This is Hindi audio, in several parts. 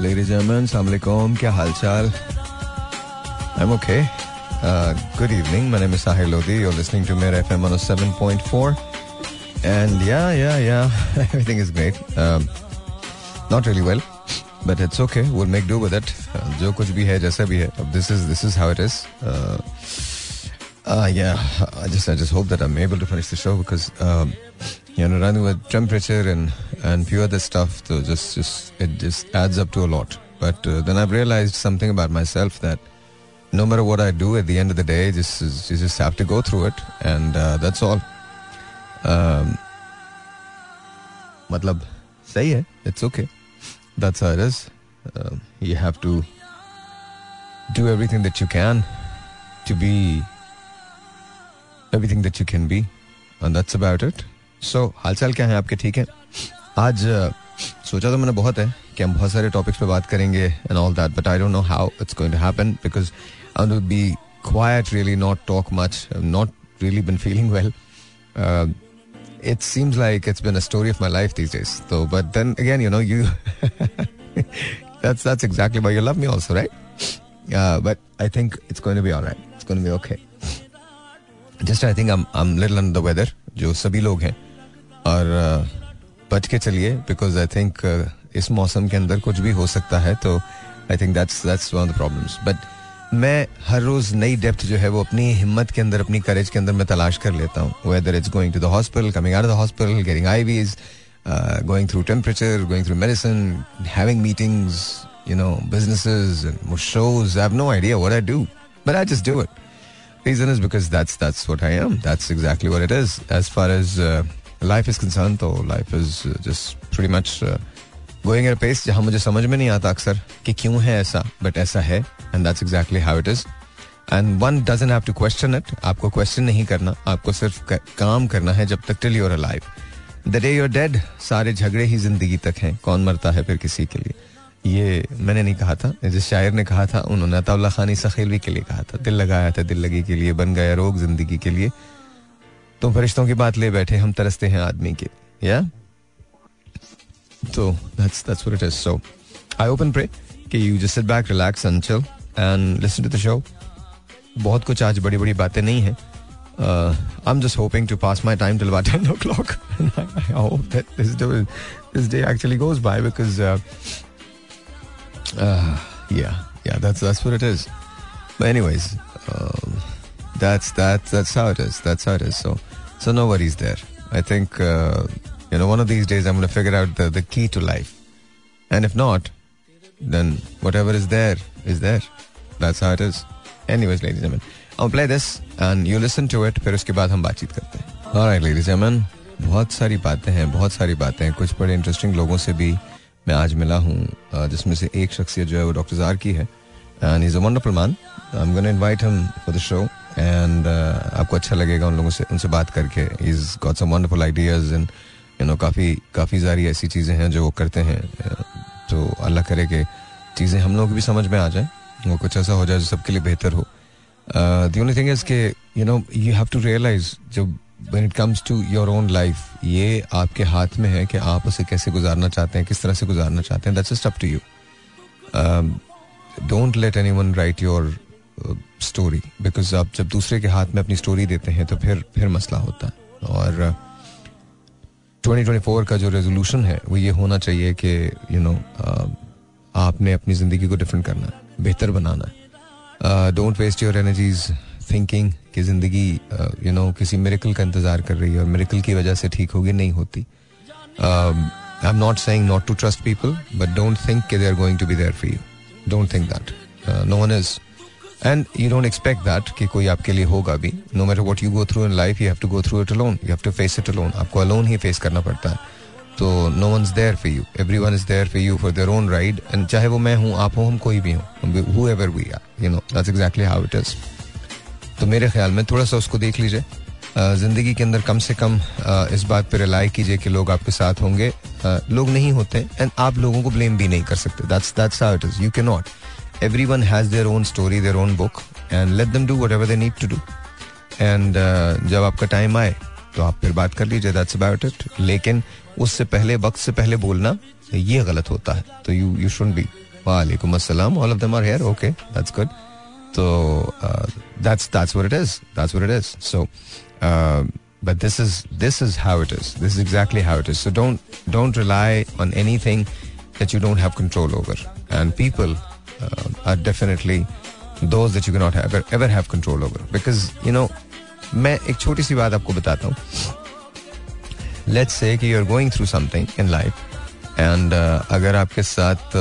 Ladies and gentlemen, Assalamualaikum. क्या हाल चाल? I'm okay. Uh, good evening. My name is Sahil Lodi. You're listening to Mera FM 107.4. And yeah, yeah, yeah. Everything is great. Um, not really well, but it's okay. We'll make do with it. Uh, जो कुछ भी है जैसा भी है. This is this is how it is. Uh, uh, yeah. I just I just hope that I'm able to finish the show because um, you know running with temperature and and few other stuff. So just just it just adds up to a lot. But uh, then I've realized something about myself that no matter what I do at the end of the day, just you just have to go through it, and uh, that's all. Um, मतलब सही है it's okay that's how it is um, you have to do everything that you can to be everything that you can be and that's about it so हालचाल क्या है आपके ठीक है आज uh, सोचा तो मैंने बहुत है कि हम बहुत सारे टॉपिक्स पे बात करेंगे and all that but I don't know how it's going to happen because I want to be quiet really not talk much I've not really been feeling well uh, it seems like it's been a story of my life these days so but then again you know you that's that's exactly why you love me also right uh, but i think it's going to be all right it's going to be okay Just I think i'm i'm little under the weather जो सभी लोग हैं। और uh, बच के चलिए बिकॉज़ आई थिंक इस मौसम के अंदर कुछ भी हो सकता है तो I think that's that's one of the problems but मैं हर रोज नई डेप्थ जो है वो अपनी हिम्मत के अंदर अपनी करेज के अंदर मैं तलाश कर लेता हूँ। Whether is going to the hospital coming out the hospital getting IVs going through temperature going through medicine having meetings know businesses and shows. I have no idea what i do but i just do it. That's that's what i am. That's exactly what it is. As far as uh, life is concerned though life is uh, just pretty much uh, going at pace जहाँ मुझे समझ में नहीं आता अक्सर कि क्यों है ऐसा बट ऐसा है and that's exactly how it is and one doesn't have to question it आपको क्वेश्चन नहीं करना. आपको सिर्फ़ काम करना है जब तक till you're alive the day you're dead सारे झगड़े ही ज़िंदगी तक हैं. कौन मरता है फिर किसी के लिए? ये मैंने नहीं कहा था, जिस शायर ने कहा था, उन्होंने अताउल्ला खानी सखेलवी के लिए कहा था। दिल लगाया था, दिल लगी के लिए, बन गया रोग ज़िंदगी के लिए। तो फरिश्तों की बात ले बैठे, हम तरसते हैं आदमी के, या? तो आई ओपन प्रे कि you just sit back relax and chill and listen to the show बहुत कुछ आज बड़ी बड़ी बातें नहीं है। I am just hoping to pass my time till this day actually goes by because uh, uh, yeah, yeah, that's that's what it is. But anyways, um, that's that that's how it is. That's how it is. So so no worries there. I think uh, you know, one of these days I'm going to figure out the, the key to life. And if not, then whatever is there is there. That's how it is. Anyways, ladies and gentlemen, I'll play this and you listen to it. फिर उसके बाद हम बातचीत करते हैं. Alright, ladies and gentlemen, बहुत सारी बातें हैं बहुत सारी बातें हैं कुछ बड़े इंटरेस्टिंग लोगों से भी मैं आज मिला हूँ जिसमें से एक शख्सियत जो है वो डॉक्टर जार की है। And is a wonderful man I am gonna invite him for the show and आपको अच्छा लगेगा उन लोगों से, उनसे बात करके। Is got some wonderful ideas and you know काफ़ी काफ़ी सारी ऐसी चीज़ें हैं जो वो करते हैं। तो अल्लाह करे कि चीज़ें हम लोग भी समझ में आ जाए, वो कुछ ऐसा हो जाए जो सबके लिए बेहतर हो। दी ओनली थिंग इज़ के you know you have to realize जब when it comes to your own life ये आपके हाथ में है कि आप उसे कैसे गुजारना चाहते हैं किस तरह से गुजारना चाहते हैं that's up to you don't let anyone write your story because आप जब दूसरे के हाथ में अपनी स्टोरी देते हैं तो फिर फिर मसला होता है। और uh, 2024 का जो रेजोल्यूशन है वो ये होना चाहिए कि यू नो आपने अपनी ज़िंदगी को डिफरेंट करना बेहतर बनाना don't waste your energies thinking कि ज़िंदगी यू नो किसी मेरिकल का इंतज़ार कर रही है और मेरिकल की वजह से ठीक होगी, नहीं होती। I am not saying not to trust people but don't think कि they are going to be there for you don't think that no one is and you don't expect that कि कोई आपके लिए होगा भी। No matter what you go through in life you have to go through it alone you have to face it alone आपको अलोन ही फेस करना पड़ता है। तो no one is there for you every one is there for you for their own ride and चाहे वो मैं हूँ, आप हो, हम कोई भी हूँ। Whoever we are you know that's exactly how it is तो मेरे ख्याल में थोड़ा सा उसको देख लीजिए। ज़िंदगी के अंदर कम से कम इस बात पर रिलाई कीजिए कि लोग आपके साथ होंगे। लोग नहीं होते एंड आप लोगों को ब्लेम भी नहीं कर सकते। That's that's how it is you can not everyone has their own story their own book and let them do whatever they need to do. And uh, जब आपका टाइम आए तो आप फिर बात कर लीजिए। दैट्स अबाउट इट लेकिन उससे पहले वक्त से पहले बोलना ये गलत होता है। तो यू यू शुड बी वालेकुम अस्सलाम. All of them are here okay that's good तो that's that's what it is that's what it is so but this is this is how it is this is exactly how it is so don't don't rely on anything that you don't have control over and people uh, are definitely those that you cannot have, ever, ever have control over because you know मैं एक छोटी सी बात आपको बताता हूँ लेट्स से कि you are going through something in life and अगर आपके साथ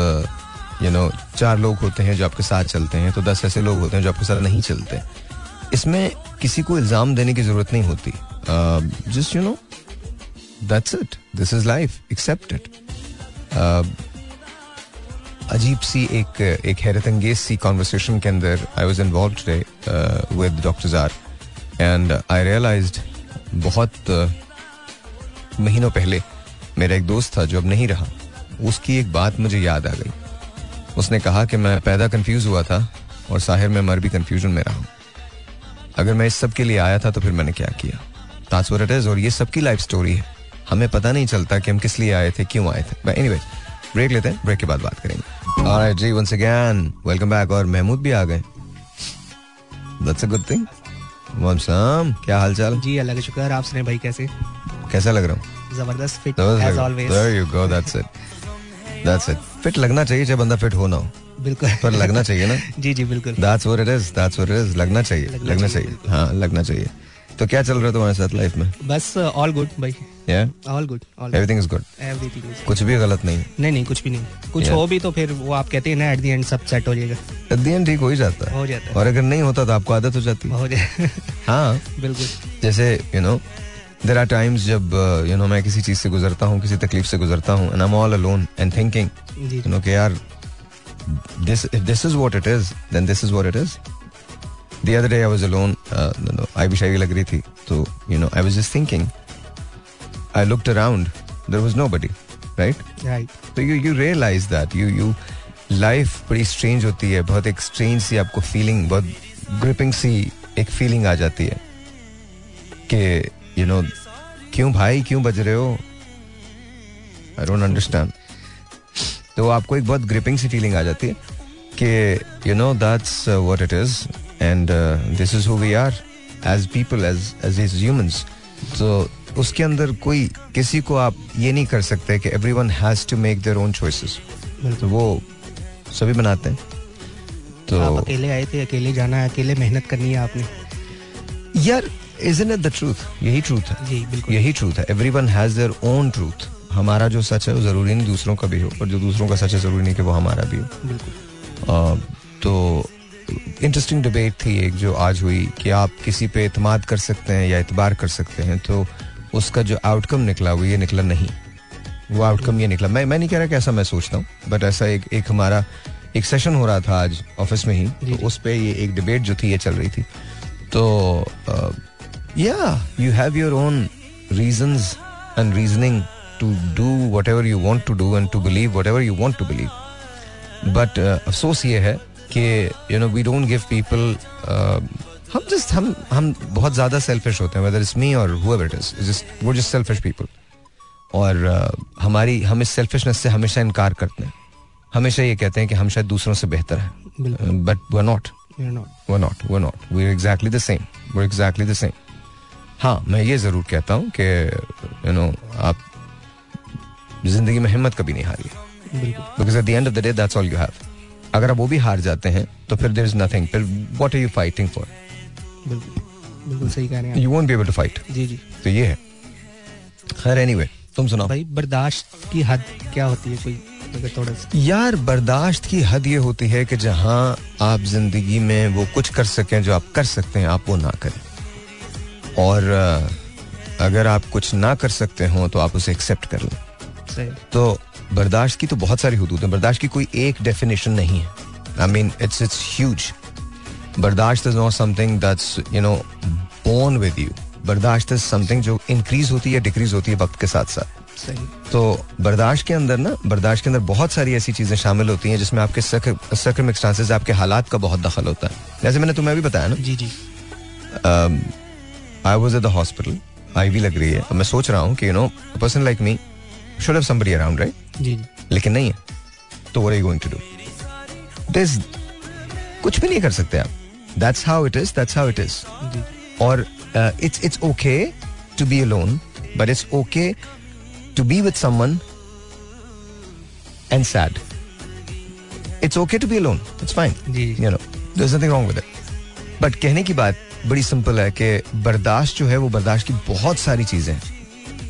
यू नो चार लोग होते हैं जो आपके साथ चलते हैं तो दस ऐसे लोग होते हैं जो आपके साथ नहीं चलते। इसमें किसी को इल्ज़ाम देने की ज़रूरत नहीं होती। Just you know that's it this is life accept it अजीब सी एक एक हैरत अंगेज सी कॉन्वर्सेशन के अंदर I was involve today with doctor Jar and I realize बहुत uh, महीनों पहले मेरा एक दोस्त था जो अब नहीं रहा। उसकी एक बात मुझे याद आ गई। उसने कहा कि मैं पैदा कंफ्यूज हुआ था और साहिर में मर भी कंफ्यूजन में रहा अगर मैं इस सब के लिए आया था तो फिर मैंने क्या किया? It is और ये सबकी लाइफ स्टोरी है। हमें पता नहीं चलता कि हम किस लिए आए थे क्यों आए थे। एनीवे ब्रेक लेते हैं ब्रेक के बाद बात करेंगे। ऑलराइट जी वंस अगेन वेलकम बैक और महमूद भी आ गए। दैट्स अ गुड थिंग ममसम क्या हाल चाल जी अल्लाह का शुक्र आप सुने भाई कैसे? कैसा लग रहा हूँ? ज़बरदस्त fit as always there you go that's it that's it fit लगना चाहिए चाहे बंदा फिट हो ना हो। बिल्कुल। पर लगना चाहिए ना। जी जी बिल्कुल। That's what it is that's what it is लगना चाहिए लगना चाहिए, हाँ लगना चाहिए। तो क्या चल रहा है तुम्हारे साथ लाइफ में? बस ऑल गुड भाई। या all good everything is good everything कुछ भी गलत नहीं? नहीं नहीं कुछ भी नहीं। कुछ Yeah. हो भी तो फिर वो आप कहते हैं ना एट द एंड सब सेट हो जाएगा। एट द एंड ठीक हो ही जाता है। हो जाता है। और अगर नहीं होता तो आपको आदत हो जाती है। हो जाए। हाँ। बिल्कुल। जैसे you know there are times जब यू नो मैं किसी चीज़ से गुजरता हूँ किसी तकलीफ़ से गुजरता हूँ and I am all alone and thinking you know कि यार this if this is what it is then this is what it is the other day i was alone uh, no, no, I भी शायरी लग रही थी तो you know i was just thinking i looked around there was nobody right right so you you realize that you you life बड़ी strange होती है बहुत एक strange सी आपको feeling बहुत gripping सी एक feeling आ जाती है कि you know क्यों भाई क्यों बज रहे हो? आई डोंट अंडरस्टैंड तो आपको एक बहुत ग्रिपिंग सी फीलिंग आ जाती है कि you know that's what it is and this is who we are as people as as is humans तो उसके अंदर कोई किसी को आप ये नहीं कर सकते कि every one has to make their own choices तो वो सभी बनाते हैं। आप तो अकेले आए थे अकेले जाना है अकेले मेहनत करनी है आपने। यार इजंट इट द ट्रूथ यही ट्रूथ है। बिल्कुल। यही ट्रूथ है। Every one has their own truth हमारा जो सच है वो ज़रूरी नहीं दूसरों का भी हो और जो दूसरों का सच है ज़रूरी नहीं कि वो हमारा भी हो। बिल्कुल। तो इंटरेस्टिंग डिबेट थी एक जो आज हुई कि आप किसी पे एतमाद कर सकते हैं या एतबार कर सकते हैं तो उसका जो आउटकम निकला वो ये निकला नहीं। वो आउटकम ये निकला। मैं मैं नहीं कह रहा कि ऐसा मैं सोचता हूँ बट ऐसा एक एक हमारा एक सेशन हो रहा था आज ऑफ़िस में ही तो उस पर ये एक डिबेट जो थी ये चल रही थी। तो या you have your own reasons and reasoning to do whatever you want to do and to believe whatever you want to believe but अफसोस ये है कि you know we don't give people हम जस्ट हम हम बहुत ज़्यादा सेल्फिश होते हैं वेदर इट्स मी और हुएवर इट इज़ जस्ट वो जस्ट सेल्फिश पीपल और uh, हमारी हम इस सेल्फिशनेस से हमेशा इनकार करते हैं हमेशा ये कहते हैं कि हम शायद दूसरों से बेहतर हैं बिल्कुल बट वो not You're not. we're not. We're not. We're exactly the same. We're exactly the same. हाँ मैं ये ज़रूर कहता हूँ कि यू नो आप ज़िंदगी में हिम्मत कभी नहीं हारिए। बिल्कुल। Because at the end of the day that's all you have अगर आप वो भी हार जाते हैं तो फिर देर इज़ नथिंग फिर what are you fighting for बिल्कुल। बिल्कुल सही कह रहे हैं you won't be able to fight जी जी। तो ये है। खैर एनीवे तुम सुनाओ। भाई बर्दाश्त की हद क्या होती है कोई? थोड़ा यार बर्दाश्त की हद ये होती है कि जहाँ आप ज़िंदगी में वो कुछ कर सकें जो आप कर सकते हैं आप वो ना करें। और अगर आप कुछ ना कर सकते हो तो आप उसे एक्सेप्ट कर लें। तो बर्दाश्त की तो बहुत सारी हदूद है। बर्दाश्त की कोई एक डेफिनेशन नहीं है। I mean it's it's huge बर्दाश्त is not something that's you know born with you बर्दाश्त इज़ समथिंग जो इंक्रीज होती है डिक्रीज होती है वक्त के साथ साथ। सही। तो बर्दाश्त के अंदर ना बर्दाश्त के अंदर बहुत सारी ऐसी चीज़ें शामिल होती हैं जिसमें आपके सर्कमस्टांसेस आपके हालात का बहुत दखल होता है। जैसे मैंने तुम्हें भी बताया ना जी जी। I was at the hospital I V लग रही है। मैं सोच रहा हूँ कि you know person like me should have somebody around right लेकिन नहीं है। तो what are you going to do? There's कुछ भी नहीं कर सकते आप। That's how it is that's how it is और it's it's okay to be alone but it's okay to be with someone and sad it's okay to be alone it's fine you know there is nothing wrong with it but कहने की बात बड़ी सिंपल है कि बर्दाश्त जो है वो बर्दाश्त की बहुत सारी चीज़ें हैं।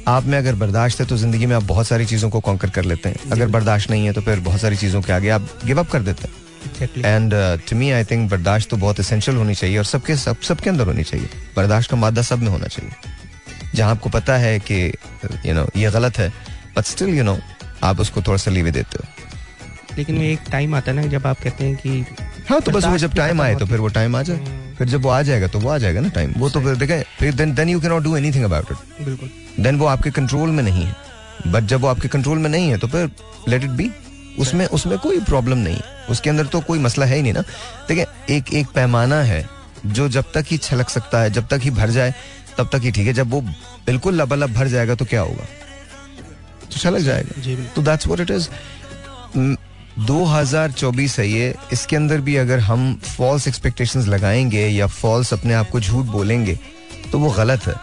आप में अगर बर्दाश्त है तो ज़िंदगी में आप बहुत सारी चीज़ों को कॉन्कर कर लेते हैं। अगर बर्दाश्त नहीं है तो फिर बहुत सारी चीज़ों के आगे आप गिव अप कर देते हैं। And to me I think बर्दाश्त तो बहुत एसेंशियल होनी चाहिए और सबके सब सबके अंदर होनी चाहिए। बर्दाश्त का मादा सब में होना चाहिए। जहाँ आपको पता है कि यू नो ये गलत है बट स्टिल यू नो आप उसको थोड़ा सा लीवे देते हो। लेकिन एक टाइम आता है ना जब आप कहते हैं कि हाँ तो बस वो जब टाइम आए तो फिर वो टाइम आ जाए। हम्म। फिर जब वो आ जाएगा तो वो आ जाएगा ना टाइम वो तो फिर देखें फिर then then you can not do anything about it बिल्कुल। देन वो आपके कंट्रोल में नहीं है। बट जब वो आपके कंट्रोल में नहीं है तो फिर लेट इट बी उसमें उसमें कोई प्रॉब्लम नहीं है। उसके अंदर तो कोई मसला है ही नहीं ना। देखिए एक एक पैमाना है जो जब तक ही छलक सकता है जब तक ही भर जाए तब तक ही ठीक है। जब वो बिल्कुल लबालब भर जाएगा तो क्या होगा? तो छलक जाएगा। तो दैट्स व्हाट इट इज़ 2024 है ये। इसके अंदर भी अगर हम फॉल्स एक्सपेक्टेशंस लगाएँगे या फॉल्स अपने आप को झूठ बोलेंगे तो वो गलत है।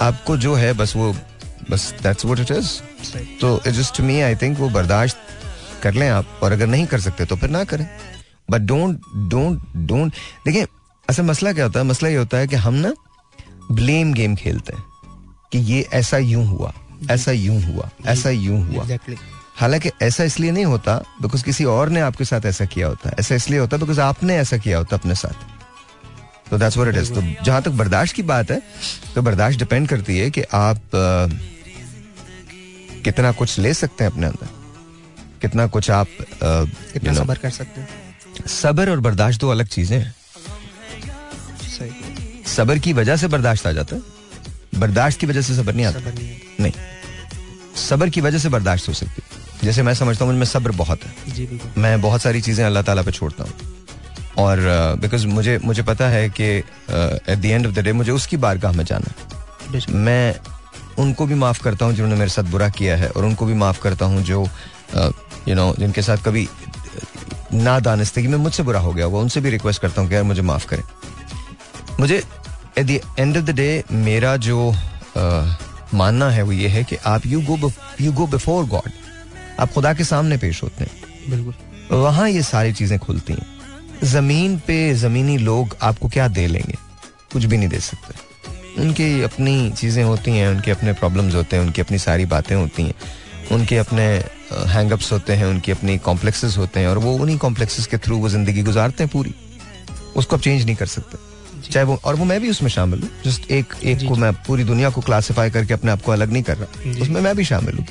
आपको जो है, बस वो, बस दैट्स व्हाट इट इज़ तो जस्ट मी आई थिंक वो बर्दाश्त कर लें आप, और अगर नहीं कर सकते तो फिर ना करें। बट डोंट डोंट डोंट देखिए, असल मसला क्या होता है? मसला ये होता है कि हम ना ब्लेम गेम खेलते हैं कि ये ऐसा यूँ हुआ, ऐसा यूँ हुआ, ऐसा यूँ हुआ। एग्जैक्टली हालाँकि ऐसा इसलिए नहीं होता बिकॉज़ किसी और ने आपके साथ ऐसा किया होता। है ऐसा इसलिए होता है बिकॉज़ आपने ऐसा किया होता अपने साथ। तो दैट्स व्हाट इट इज़ तो जहाँ तक बर्दाश्त की बात है तो बर्दाश्त डिपेंड करती है कि आप अ, कितना कुछ ले सकते हैं अपने अंदर। कितना कुछ आप कितना सबर कर सकते हैं। सबर और बर्दाश्त दो अलग चीज़ें हैं। सबर की वजह से बर्दाश्त आ जाता है। बर्दाश्त की वजह से सबर नहीं आता। नहीं। सबर की वजह से बर्दाश्त हो सकती है। जैसे मैं समझता हूँ मुझमें सब्र बहुत है। जी बिल्कुल। मैं बहुत सारी चीज़ें अल्लाह ताला पे छोड़ता हूँ। और बिकॉज़ uh, मुझे मुझे पता है कि at the end of the day मुझे उसकी बारगाह में जाना है। मैं उनको भी माफ़ करता हूँ जिन्होंने मेरे साथ बुरा किया है और उनको भी माफ़ करता हूँ जो यू नो जिनके साथ कभी ना दानिस्तगी में मुझसे बुरा हो गया होगा उनसे भी रिक्वेस्ट करता हूँ कि यार मुझे माफ़ करें। मुझे at the end of the day मेरा जो मानना है वो ये है कि आप you go you go before God आप खुदा के सामने पेश होते हैं। बिल्कुल। वहाँ ये सारी चीज़ें खुलती हैं। ज़मीन पे जमीनी लोग आपको क्या दे लेंगे? कुछ भी नहीं दे सकते। उनकी अपनी चीज़ें होती हैं उनके अपने प्रॉब्लम्स होते हैं उनकी अपनी सारी बातें होती हैं। उनके अपने हैंगअप्स होते हैं उनकी अपनी कॉम्प्लेक्सेस होते हैं और वो उन्हीं कॉम्प्लेक्सेस के थ्रू वो ज़िंदगी गुजारते हैं पूरी। उसको आप चेंज नहीं कर सकते। चाहे वो और वो मैं भी उसमें शामिल हूँ। जस्ट एक एक को मैं पूरी दुनिया को क्लासिफाई करके अपने आप को अलग नहीं कर रहा। उसमें मैं भी शामिल हूँ।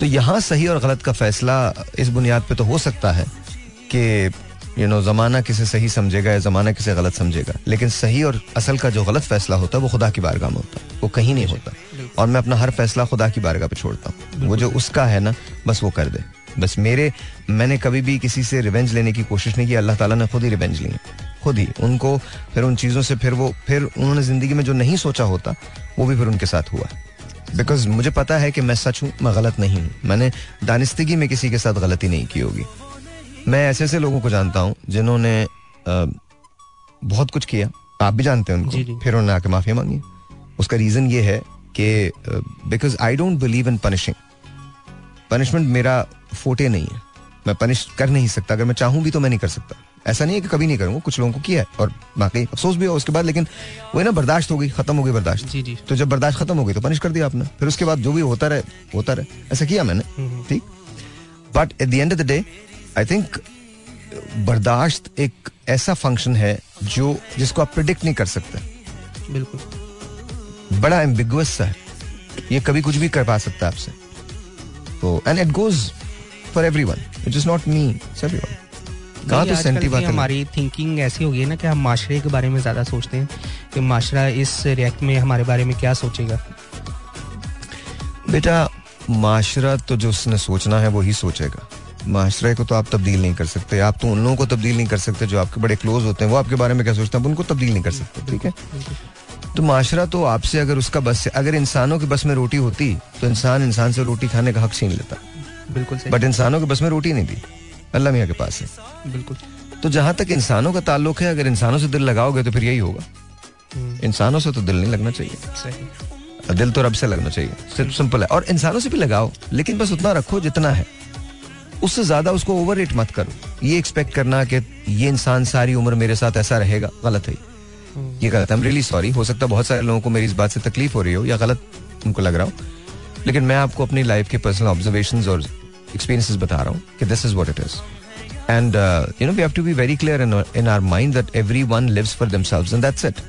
तो यहाँ सही और गलत का फैसला इस बुनियाद पे तो हो सकता है कि यू नो जमाना किसे सही समझेगा या जमाना किसे गलत समझेगा। लेकिन सही और असल का जो गलत फैसला होता है वो खुदा की बारगाह में होता है। वो कहीं नहीं होता। और मैं अपना हर फैसला खुदा की बारगाह पे छोड़ता हूँ। वो जो उसका है ना बस वो कर दे। बस मेरे मैंने कभी भी किसी से रिवेंज लेने की कोशिश नहीं की। अल्लाह ताला ने खुद ही रिवेंज ली है खुद ही। उनको फिर उन चीज़ों से फिर वो फिर उन्होंने ज़िंदगी में जो नहीं सोचा होता वो भी फिर उनके साथ हुआ। बिकॉज़ मुझे पता है कि मैं सच हूँ मैं गलत नहीं हूँ। मैंने दानिस्तगी में किसी के साथ गलती नहीं की होगी। मैं ऐसे ऐसे लोगों को जानता हूँ जिन्होंने बहुत कुछ किया। आप भी जानते हैं। उनको। फिर उन्होंने आके माफ़ी मांगी। उसका रीजन ये है कि because I don't believe in punishing punishment मेरा फोटे नहीं है। मैं पनिश कर नहीं सकता। अगर मैं चाहूँ भी तो मैं नहीं कर सकता। ऐसा नहीं है कि कभी नहीं करूँगा कुछ लोगों को किया है और बाकी अफसोस भी हो उसके बाद लेकिन वो ना बर्दाश्त हो गई खत्म हो गई बर्दाश्त। जी जी। तो जब बर्दाश्त खत्म हो गई तो पनिश कर दिया आपने। फिर उसके बाद जो भी होता रहे होता रहे। ऐसा किया मैंने हम्म, ठीक? But at the end of the day I think बर्दाश्त एक ऐसा फ़ंक्शन है जो जिसको आप प्रिडिक्ट नहीं कर सकते। बिल्कुल। बड़ा एम्बिगुअस सा है। ये कभी कुछ भी कर पा सकता है आपसे। तो and it goes for every one it is not me it's everyone कहाँ तो सेंटी बात हमारी थिंकिंग ऐसी हो गई है ना कि हम माशरे के बारे में ज़्यादा सोचते हैं कि माशरा इस रिएक्ट में हमारे बारे में क्या सोचेगा? बेटा माशरा तो जो उसने सोचना है वो ही सोचेगा। माशरे को तो आप तब्दील नहीं कर सकते। आप तो उन लोगों को तब्दील नहीं कर सकते जो आपके बड़े क्लोज होते हैं। वो आपके बारे में क्या सोचते हैं? आप उनको तब्दील नहीं कर सकते ठीक है? तो माशरा तो आपसे अगर उसका बस से अगर इंसानों के बस में रोटी होती तो इंसान इंसान से रोटी खाने का हक छीन लेता। बिल्कुल बट इंसानों के बस में रोटी नहीं थी अल्लाह मियाँ के पास है। बिल्कुल। तो जहाँ तक इंसानों का ताल्लुक है अगर इंसानों से दिल लगाओगे तो फिर यही होगा। हम्म, इंसानों से तो दिल नहीं लगना चाहिए। सही। दिल तो रब से लगना चाहिए। सिर्फ़ सिंपल है। और इंसानों से भी लगाओ लेकिन बस उतना रखो जितना है। उससे ज़्यादा उसको ओवर रेट मत करो। ये एक्सपेक्ट करना कि ये इंसान सारी उम्र मेरे साथ ऐसा रहेगा गलत है। हम्म, ये गलत है। रियली सॉरी हो सकता है बहुत सारे लोगों को मेरी इस बात से तकलीफ़ हो रही हो या गलत उनको लग रहा हो। लेकिन मैं आपको अपनी लाइफ के पर्सनल ऑब्जर्वेशन और एक्सपीरियंसेस बता रहा हूँ कि this is what it is and you know we have to be very clear in our mind that every one lives for themselves and that's it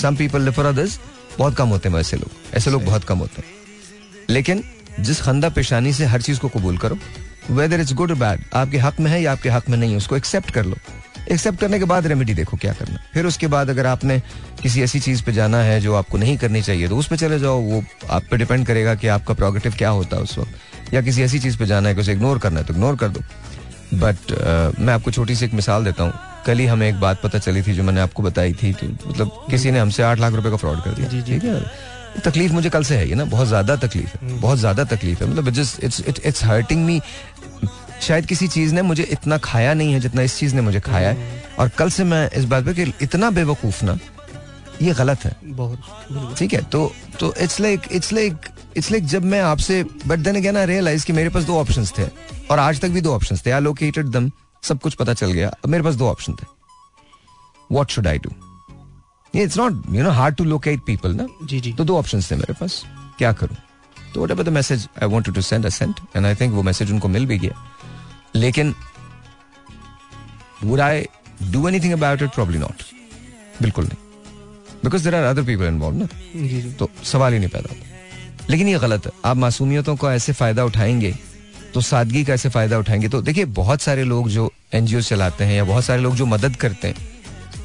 some people live for others बहुत कम होते हैं वैसे लोग, ऐसे लोग बहुत कम होते हैं। लेकिन जिस खंदा पेशानी से हर चीज़ को कबूल करो वेदर इट्स गुड बैड आपके हक में है या आपके हक में नहीं है, उसको एक्सेप्ट कर लो। एक्सेप्ट करने के बाद रेमेडी देखो क्या करना। फिर उसके बाद अगर आपने किसी ऐसी चीज़ पे जाना है जो आपको नहीं करनी चाहिए तो उस पर चले जाओ, वो आप पे डिपेंड करेगा कि आपका प्रोगेटिव क्या होता है उस वक्त। या किसी ऐसी चीज़ पे जाना है कि उसे इग्नोर करना है तो इग्नोर कर दो। बट uh, मैं आपको छोटी सी एक मिसाल देता हूँ। कल ही हमें एक बात पता चली थी जो मैंने आपको बताई थी तो मतलब किसी ने हमसे आठ लाख रुपए का फ्रॉड कर दिया। जी, जी। ठीक है? तकलीफ़ मुझे कल से है ये ना? बहुत ज़्यादा तकलीफ़ है। बहुत ज़्यादा तकलीफ़ है। मतलब इट्स इट्स हर्टिंग मी शायद किसी चीज़ ने मुझे इतना खाया नहीं है जितना इस चीज़ ने मुझे खाया है। और कल से मैं इस बात पे कि इतना बेवकूफ़ ना ये गलत है। बहुत। ठीक है तो तो it's like it's like it's like जब मैं आपसे but then again I realize कि मेरे पास दो ऑप्शंस थे और आज तक भी दो ऑप्शंस थे। आई लोकेटेड दम सब कुछ पता चल गया। अब मेरे पास दो ऑप्शन थे। What should I do it's not you know hard to locate people ना? जी जी। तो दो ऑप्शंस थे मेरे पास। क्या करूँ? तो whatever the message I wanted to send I sent and I think वो मैसेज उनको मिल भी गया। लेकिन would I do anything about it probably not बिल्कुल नहीं। Because there are other people involve ना तो सवाल ही नहीं पैदा होता। लेकिन ये गलत है। आप मासूमियतों का ऐसे फ़ायदा उठाएँगे तो सादगी का ऐसे फ़ायदा उठाएँगे। तो देखिए बहुत सारे लोग जो एनजीओ चलाते हैं या बहुत सारे लोग जो मदद करते हैं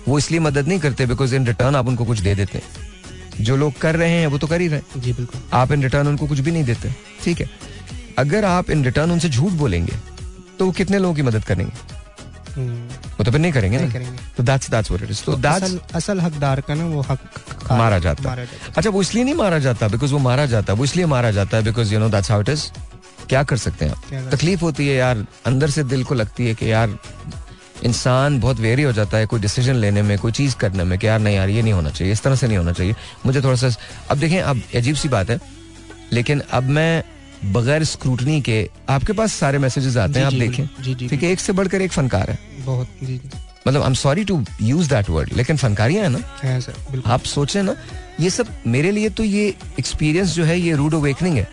वो इसलिए मदद नहीं करते बिकॉज़ इन रिटर्न आप उनको कुछ दे देते हैं। जो लोग कर रहे हैं वो तो कर ही रहे हैं। जी बिल्कुल। आप इन रिटर्न उनको कुछ भी नहीं देते। ठीक है? अगर आप इन रिटर्न उनसे झूठ बोलेंगे तो वो कितने लोगों की मदद करेंगे? हम्म, तो फिर नहीं करेंगे नहीं करेंगे। तो that's that's what it is तो दैट्स असल असल हकदार का ना वो हक मारा जाता है। अच्छा वो इसलिए नहीं मारा जाता बिकॉज़ वो मारा जाता है। वो इसलिए मारा जाता है because you know that's how it is क्या कर सकते हैं तकलीफ़ होती है यार अंदर से दिल को लगती है कि यार इंसान बहुत वेरी हो जाता है कोई डिसीज़न लेने में कोई चीज़ करने में कि यार नहीं यार ये नहीं होना चाहिए इस तरह से नहीं होना चाहिए। मुझे थोड़ा सा अब देखें अब अजीब सी बात है लेकिन अब मैं बगैर स्क्रूटनी के आपके पास सारे मैसेजेस आते हैं आप देखें। ठीक है एक से बढ़कर एक फनकार है। बहुत जी मतलब I am sorry to use that word लेकिन फनकारियाँ है ना? है सर बिल्कुल। आप सोचें ना ये सब मेरे लिए तो ये एक्सपीरियंस जो है ये रूड अवेकनिंग है।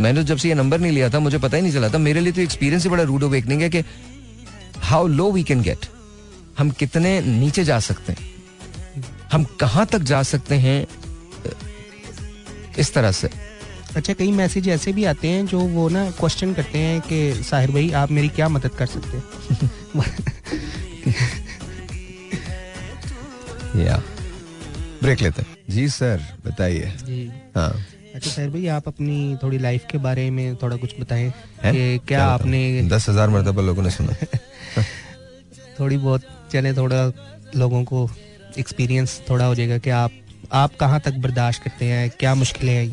मैंने जब से ये नंबर नहीं लिया था मुझे पता ही नहीं चला था मेरे लिए तो एक्सपीरियंस ही बड़ा रूड अवेकनिंग है कि how low we can get हम कितने नीचे जा सकते हैं। हम कहाँ तक जा सकते हैं इस तरह से। अच्छा कई मैसेज ऐसे भी आते हैं जो वो ना क्वेश्चन करते हैं कि साहिर भाई आप मेरी क्या मदद कर सकते हैं? या ब्रेक लेते हैं। जी सर बताइए। हाँ। अच्छा साहिर भाई आप अपनी थोड़ी लाइफ के बारे में थोड़ा कुछ बताएँ कि क्या? आपने दस हज़ार मरतबा लोगों ने सुना। थोड़ी बहुत चले थोड़ा लोगों को एक्सपीरियंस थोड़ा हो जाएगा कि आप आप कहाँ तक बर्दाश्त करते हैं? क्या मुश्किलें आई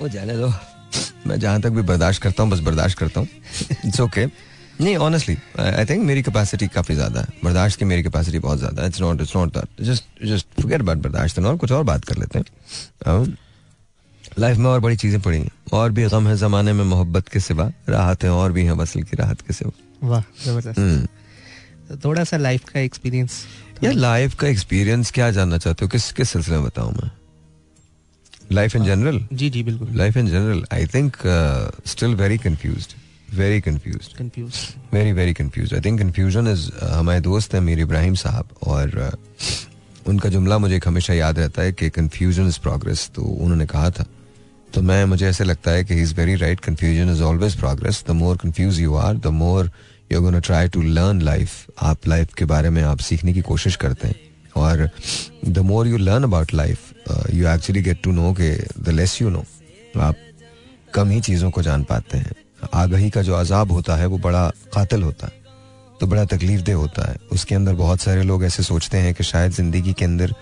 वो जाने दो। मैं जहाँ तक भी बर्दाश्त करता हूँ बस बर्दाश्त करता हूँ। इट्स ओके नहीं ऑनेस्टली आई थिंक मेरी कैपेसिटी काफ़ी ज़्यादा है। बर्दाश्त की मेरी कैपेसिटी बहुत ज़्यादा है। It's not it's not that just just forget about बर्दाश्त और कुछ और बात कर लेते हैं। लाइफ में और बड़ी चीज़ें पड़ी हैं। और भी गम है जमाने में मोहब्बत के सिवा। राहत है और भी हैं वसल की राहत के सिवा। वाह ज़बरदस्त। हम्म। तो थोड़ा सा लाइफ का एक्सपीरियंस यार लाइफ का एक्सपीरियंस क्या जानना चाहते हो? किस किस सिलसिले में बताऊँ मैं? लाइफ इन जनरल जी जी बिल्कुल। Life in general I think still very confused very confused confuse very very confuse I think confusion is हमारे दोस्त हैं मीर इब्राहिम साहब और uh, उनका जुमला मुझे हमेशा याद रहता है कि कंफ्यूजन इज़ प्रोग्रेस तो उन्होंने कहा था। तो मैं मुझे ऐसे लगता है कि he is very right confusion is always progress the more confuse you are the more you gonna try to learn life आप लाइफ के बारे में आप सीखने की कोशिश करते हैं। और the more you learn about life you actually get to know के द लेस यू नो आप कम ही चीज़ों को जान पाते हैं। आगही का जो अजाब होता है वो बड़ा कातिल होता है। तो बड़ा तकलीफ़ दे होता है। उसके अंदर बहुत सारे लोग ऐसे सोचते हैं कि शायद ज़िंदगी के अंदर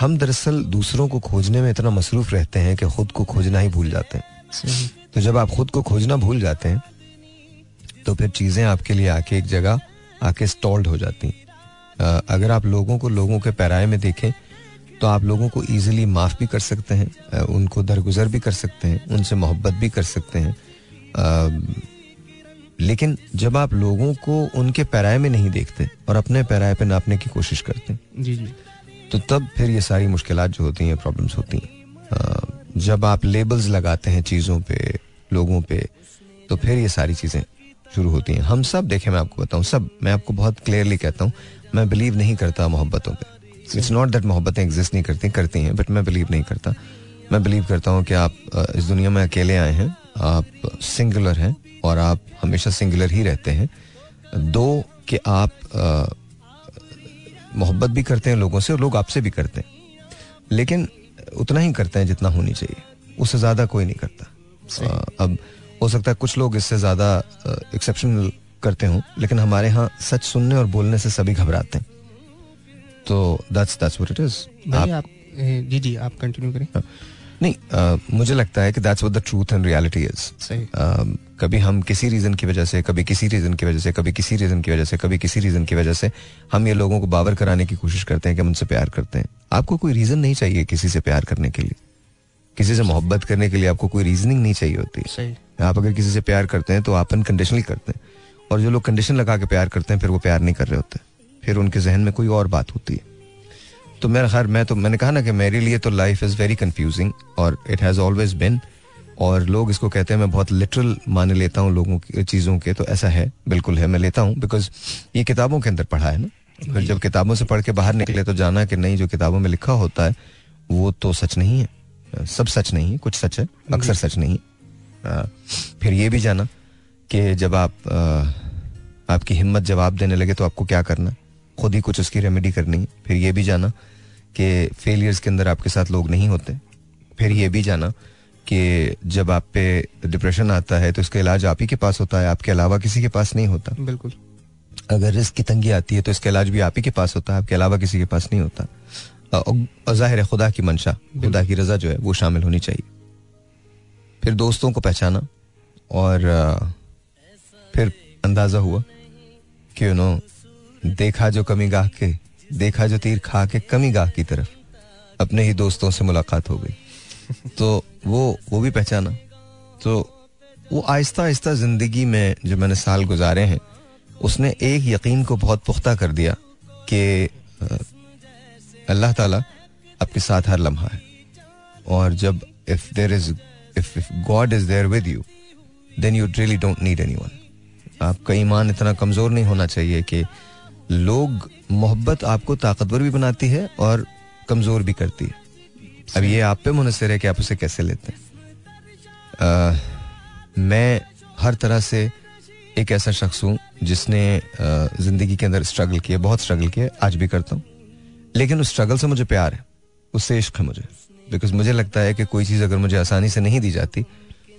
हम दरअसल दूसरों को खोजने में इतना मसरूफ रहते हैं कि खुद को खोजना ही भूल जाते हैं। तो जब आप खुद को खोजना भूल जाते हैं तो फिर चीज़ें आपके लिए आके एक जगह आके स्टॉल्ड हो जाती। हैं अगर आप लोगों को लोगों के पैराए में देखें तो आप लोगों को इजीली माफ़ भी कर सकते हैं उनको दरगुजर भी कर सकते हैं उनसे मोहब्बत भी कर सकते हैं। लेकिन जब आप लोगों को उनके पैराए में नहीं देखते और अपने पैराए पे नापने की कोशिश करते हैं जी जी। तो तब फिर ये सारी मुश्किल जो होती हैं प्रॉब्लम्स होती हैं। जब आप लेबल्स लगाते हैं चीज़ों पे लोगों पे तो फिर ये सारी चीज़ें शुरू होती हैं। हम सब देखें मैं आपको बताऊँ सब मैं आपको बहुत क्लियरली कहता हूँ मैं बिलीव नहीं करता मोहब्बतों पे। इट्स नॉट दैट मोहब्बतें एग्जिस्ट नहीं करती करती हैं बट मैं बिलीव नहीं करता। मैं बिलीव करता हूँ कि आप इस दुनिया में अकेले आए हैं आप सिंगुलर हैं और आप हमेशा सिंगुलर ही रहते हैं। दो कि आप मोहब्बत भी करते हैं लोगों से और लोग आपसे भी करते हैं। लेकिन उतना ही करते हैं जितना होनी चाहिए। उससे ज़्यादा कोई नहीं करता। अब हो सकता है कुछ लोग इससे ज़्यादा एक्सेप्शनल करते हों लेकिन हमारे यहाँ सच सुनने और बोलने से सभी घबराते हैं। तो that's that's what it is आप जी जी आप कंटिन्यू करें। हाँ। नहीं uh, मुझे लगता है कि that's what the truth and reality is कभी हम किसी रीजन की वजह से कभी किसी रीजन की वजह से कभी किसी रीजन की वजह से कभी किसी रीजन की वजह से हम ये लोगों को बावर कराने की कोशिश करते हैं कि हम उनसे प्यार करते हैं। आपको कोई रीजन नहीं चाहिए किसी से प्यार करने के लिए। किसी से मोहब्बत करने के लिए आपको कोई रीजनिंग नहीं चाहिए होती। सही। आप अगर किसी से प्यार करते हैं तो आप अनकंडीशनली करते हैं। और जो लोग कंडीशन लगा के प्यार करते हैं फिर वो प्यार नहीं कर रहे होते। फिर उनके जहन में कोई और बात होती है। तो मेरा खैर मैं तो मैंने कहा ना कि मेरे लिए तो लाइफ इज़ वेरी कन्फ्यूजिंग और इट हैज़ ऑलवेज बिन और लोग इसको कहते हैं मैं बहुत लिटरल माने लेता हूँ लोगों की चीज़ों के तो ऐसा है। बिल्कुल है मैं लेता हूँ बिकॉज़ ये किताबों के अंदर पढ़ा है ना। फिर जब किताबों से पढ़ के बाहर निकले तो जाना कि नहीं जो किताबों में लिखा होता है वो तो सच नहीं है। सब सच नहीं है कुछ सच है अक्सर सच नहीं। है फिर ये भी जाना कि जब आप आ, आपकी हिम्मत जवाब देने लगे तो आपको क्या करना? खुद ही कुछ उसकी रेमेडी करनी। है फिर ये भी जाना कि फेलियर्स के अंदर आपके साथ लोग नहीं होते। फिर ये भी जाना कि जब आप पे डिप्रेशन आता है तो इसका इलाज आप ही के पास होता है आपके अलावा किसी के पास नहीं होता। बिल्कुल। अगर रिस्क की तंगी आती है तो इसका इलाज भी आप ही के पास होता है आपके अलावा किसी के पास नहीं होता। ज़ाहिर है खुदा की मंशा खुदा की रजा जो है वो शामिल होनी चाहिए। फिर दोस्तों को पहचाना और फिर अंदाज़ा हुआ कि यू नो देखा जो कमी गाह के देखा जो तीर खा के कमी गाह की तरफ़ अपने ही दोस्तों से मुलाकात हो गई। तो वो वो भी पहचाना। तो वो आहिस्ता आहिस्ता ज़िंदगी में जो मैंने साल गुजारे हैं उसने एक यकीन को बहुत पुख्ता कर दिया कि अल्लाह ताला आपके साथ हर लम्हा है। और जब if there is if if God is there with you then you really don't need anyone आपका ईमान इतना कमज़ोर नहीं होना चाहिए कि लोग मोहब्बत आपको ताकतवर भी बनाती है और कमज़ोर भी करती है। अब ये आप पे मुनसर है कि आप उसे कैसे लेते हैं। आ, मैं हर तरह से एक ऐसा शख्स हूँ जिसने ज़िंदगी के अंदर स्ट्रगल किया बहुत स्ट्रगल किया आज भी करता हूँ। लेकिन उस स्ट्रगल से मुझे प्यार है उससे इश्क है मुझे। बिकॉज़ मुझे लगता है कि कोई चीज़ अगर मुझे आसानी से नहीं दी जाती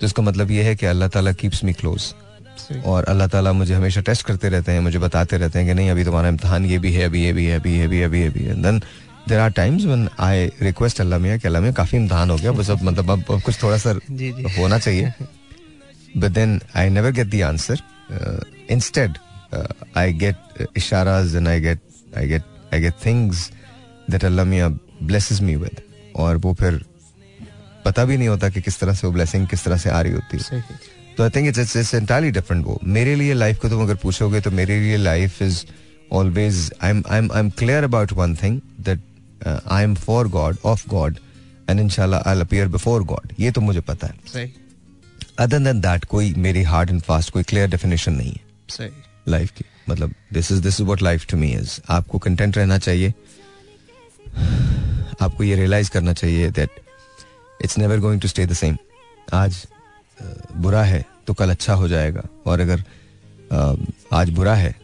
तो इसका मतलब यह है कि अल्लाह ताला कीप्स मी क्लोज और अल्लाह ताला मुझे हमेशा टेस्ट करते रहते हैं मुझे बताते रहते हैं कि नहीं अभी तुम्हारा इम्तहान ये भी है अभी ये भी है अभी ये भी अभी ये भी है। Then there are times one I request Allah मियाँ कि अल्लाह मियाँ काफ़ी इम्तहान हो गया बस अब मतलब अब कुछ थोड़ा सा होना चाहिए। But then I never get the answer instead I get इशाराज and I get I get I get things that Allah मियाँ ब्लेसेस मी विद और वो फिर पता भी नहीं होता कि किस तरह से वो ब्लेसिंग किस तरह से आ रही होती है। तो I think it's it's entirely different वो। मेरे लिए लाइफ को तुम अगर पूछोगे तो मेरे लिए life is always I am I am I am clear about one thing that I am for God of God and इंशाल्लाह आई अपीयर बिफोर गॉड ये तो मुझे पता है। अदर देन दैट कोई मेरी हार्ड एंड फास्ट कोई क्लियर डेफिनेशन नहीं है। लाइफ की मतलब this is this is what life to me is आपको कंटेंट रहना चाहिए आपको ये रियलाइज़ करना चाहिए that it's never going to stay the same आज बुरा है तो कल अच्छा हो जाएगा। और अगर आज बुरा है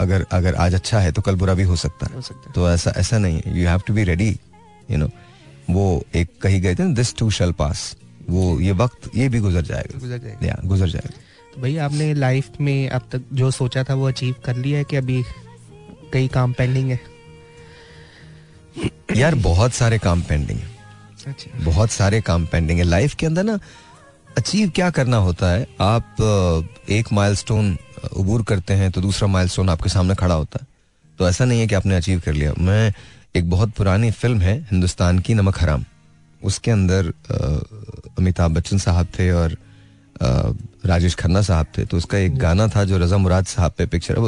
अगर अगर आज अच्छा है तो कल बुरा भी हो सकता है। तो ऐसा ऐसा नहीं है। You have to be ready you know वो एक कही गए थे दिस टू शेल पास वो ये वक्त ये भी गुजर जाएगा। गुजर जाएगा। गुजर जाएगा। तो भाई आपने लाइफ में अब तक जो सोचा था वो अचीव कर लिया है कि अभी कई काम पेंडिंग है? यार बहुत सारे काम पेंडिंग है। अच्छा। बहुत सारे काम पेंडिंग है। लाइफ के अंदर ना अचीव क्या करना होता है? आप एक माइलस्टोन अबूर करते हैं तो दूसरा माइलस्टोन आपके सामने खड़ा होता है। तो ऐसा नहीं है कि आपने अचीव कर लिया। मैं एक बहुत पुरानी फ़िल्म है हिंदुस्तान की नमक हराम। उसके अंदर अमिताभ बच्चन साहब थे और राजेश खन्ना साहब थे। तो उसका एक गाना था जो रजा मुराद साहब पे पिक्चर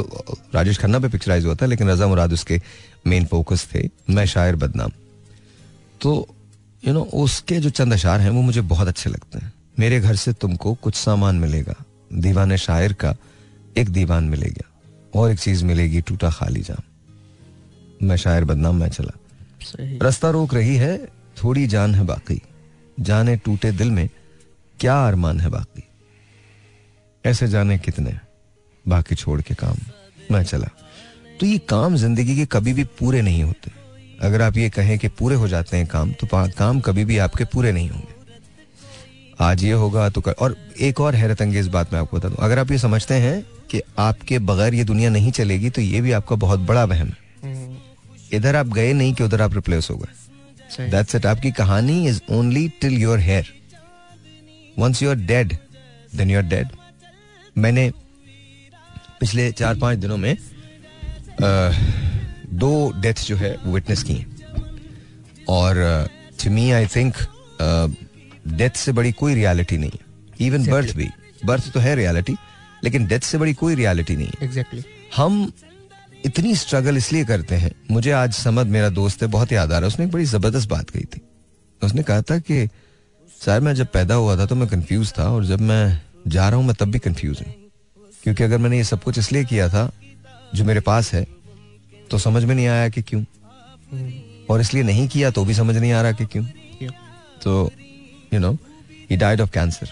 राजेश खन्ना पे पिक्चराइज हुआ था लेकिन रजा मुराद उसके मेन फोकस थे मैं शायर बदनाम। तो यू नो उसके जो चंद अशार हैं वो मुझे बहुत अच्छे लगते हैं। मेरे घर से तुमको कुछ सामान मिलेगा। दीवान शायर का एक दीवान मिलेगा और एक चीज़ मिलेगी टूटा खाली जाम। मैं शायर बदनाम मैं चला। रास्ता रोक रही है थोड़ी जान है बाकी। जाने टूटे दिल में क्या अरमान है बाकी। ऐसे जाने कितने बाकी छोड़ के काम। मैं चला। तो ये काम ज़िंदगी के कभी भी पूरे नहीं होते। अगर आप ये कहें कि पूरे हो जाते हैं काम तो काम कभी भी आपके पूरे नहीं होंगे। आज ये होगा तो कर, और एक और हैरत अंगेज बात मैं आपको बता दूँ। अगर आप ये समझते हैं कि आपके बगैर ये दुनिया नहीं चलेगी तो ये भी आपका बहुत बड़ा वहम है। हम्म। इधर आप गए नहीं कि उधर आप रिप्लेस हो गए। दैट्स इट आपकी कहानी is only till you're here once you are dead then you are dead मैंने पिछले चार पाँच दिनों में दो डेथ्स जो है वो विटनेस की हैं। और to me I think death से बड़ी कोई रियलिटी नहीं है। इवन बर्थ भी। बर्थ तो है रियलिटी लेकिन डेथ से बड़ी कोई रियलिटी नहीं है। Exactly. हम इतनी स्ट्रगल इसलिए करते हैं मुझे आज समझ मेरा दोस्त है बहुत याद आ रहा है उसने एक बड़ी ज़बरदस्त बात कही थी। उसने कहा था कि सर मैं जब पैदा हुआ था तो मैं कंफ्यूज था और जब मैं जा रहा हूँ मैं तब भी कंफ्यूज हूँ। क्योंकि अगर मैंने ये सब कुछ इसलिए किया था जो मेरे पास है तो समझ में नहीं आया कि क्यों। और इसलिए नहीं किया तो भी समझ नहीं आ रहा कि क्यों। तो you know he died of cancer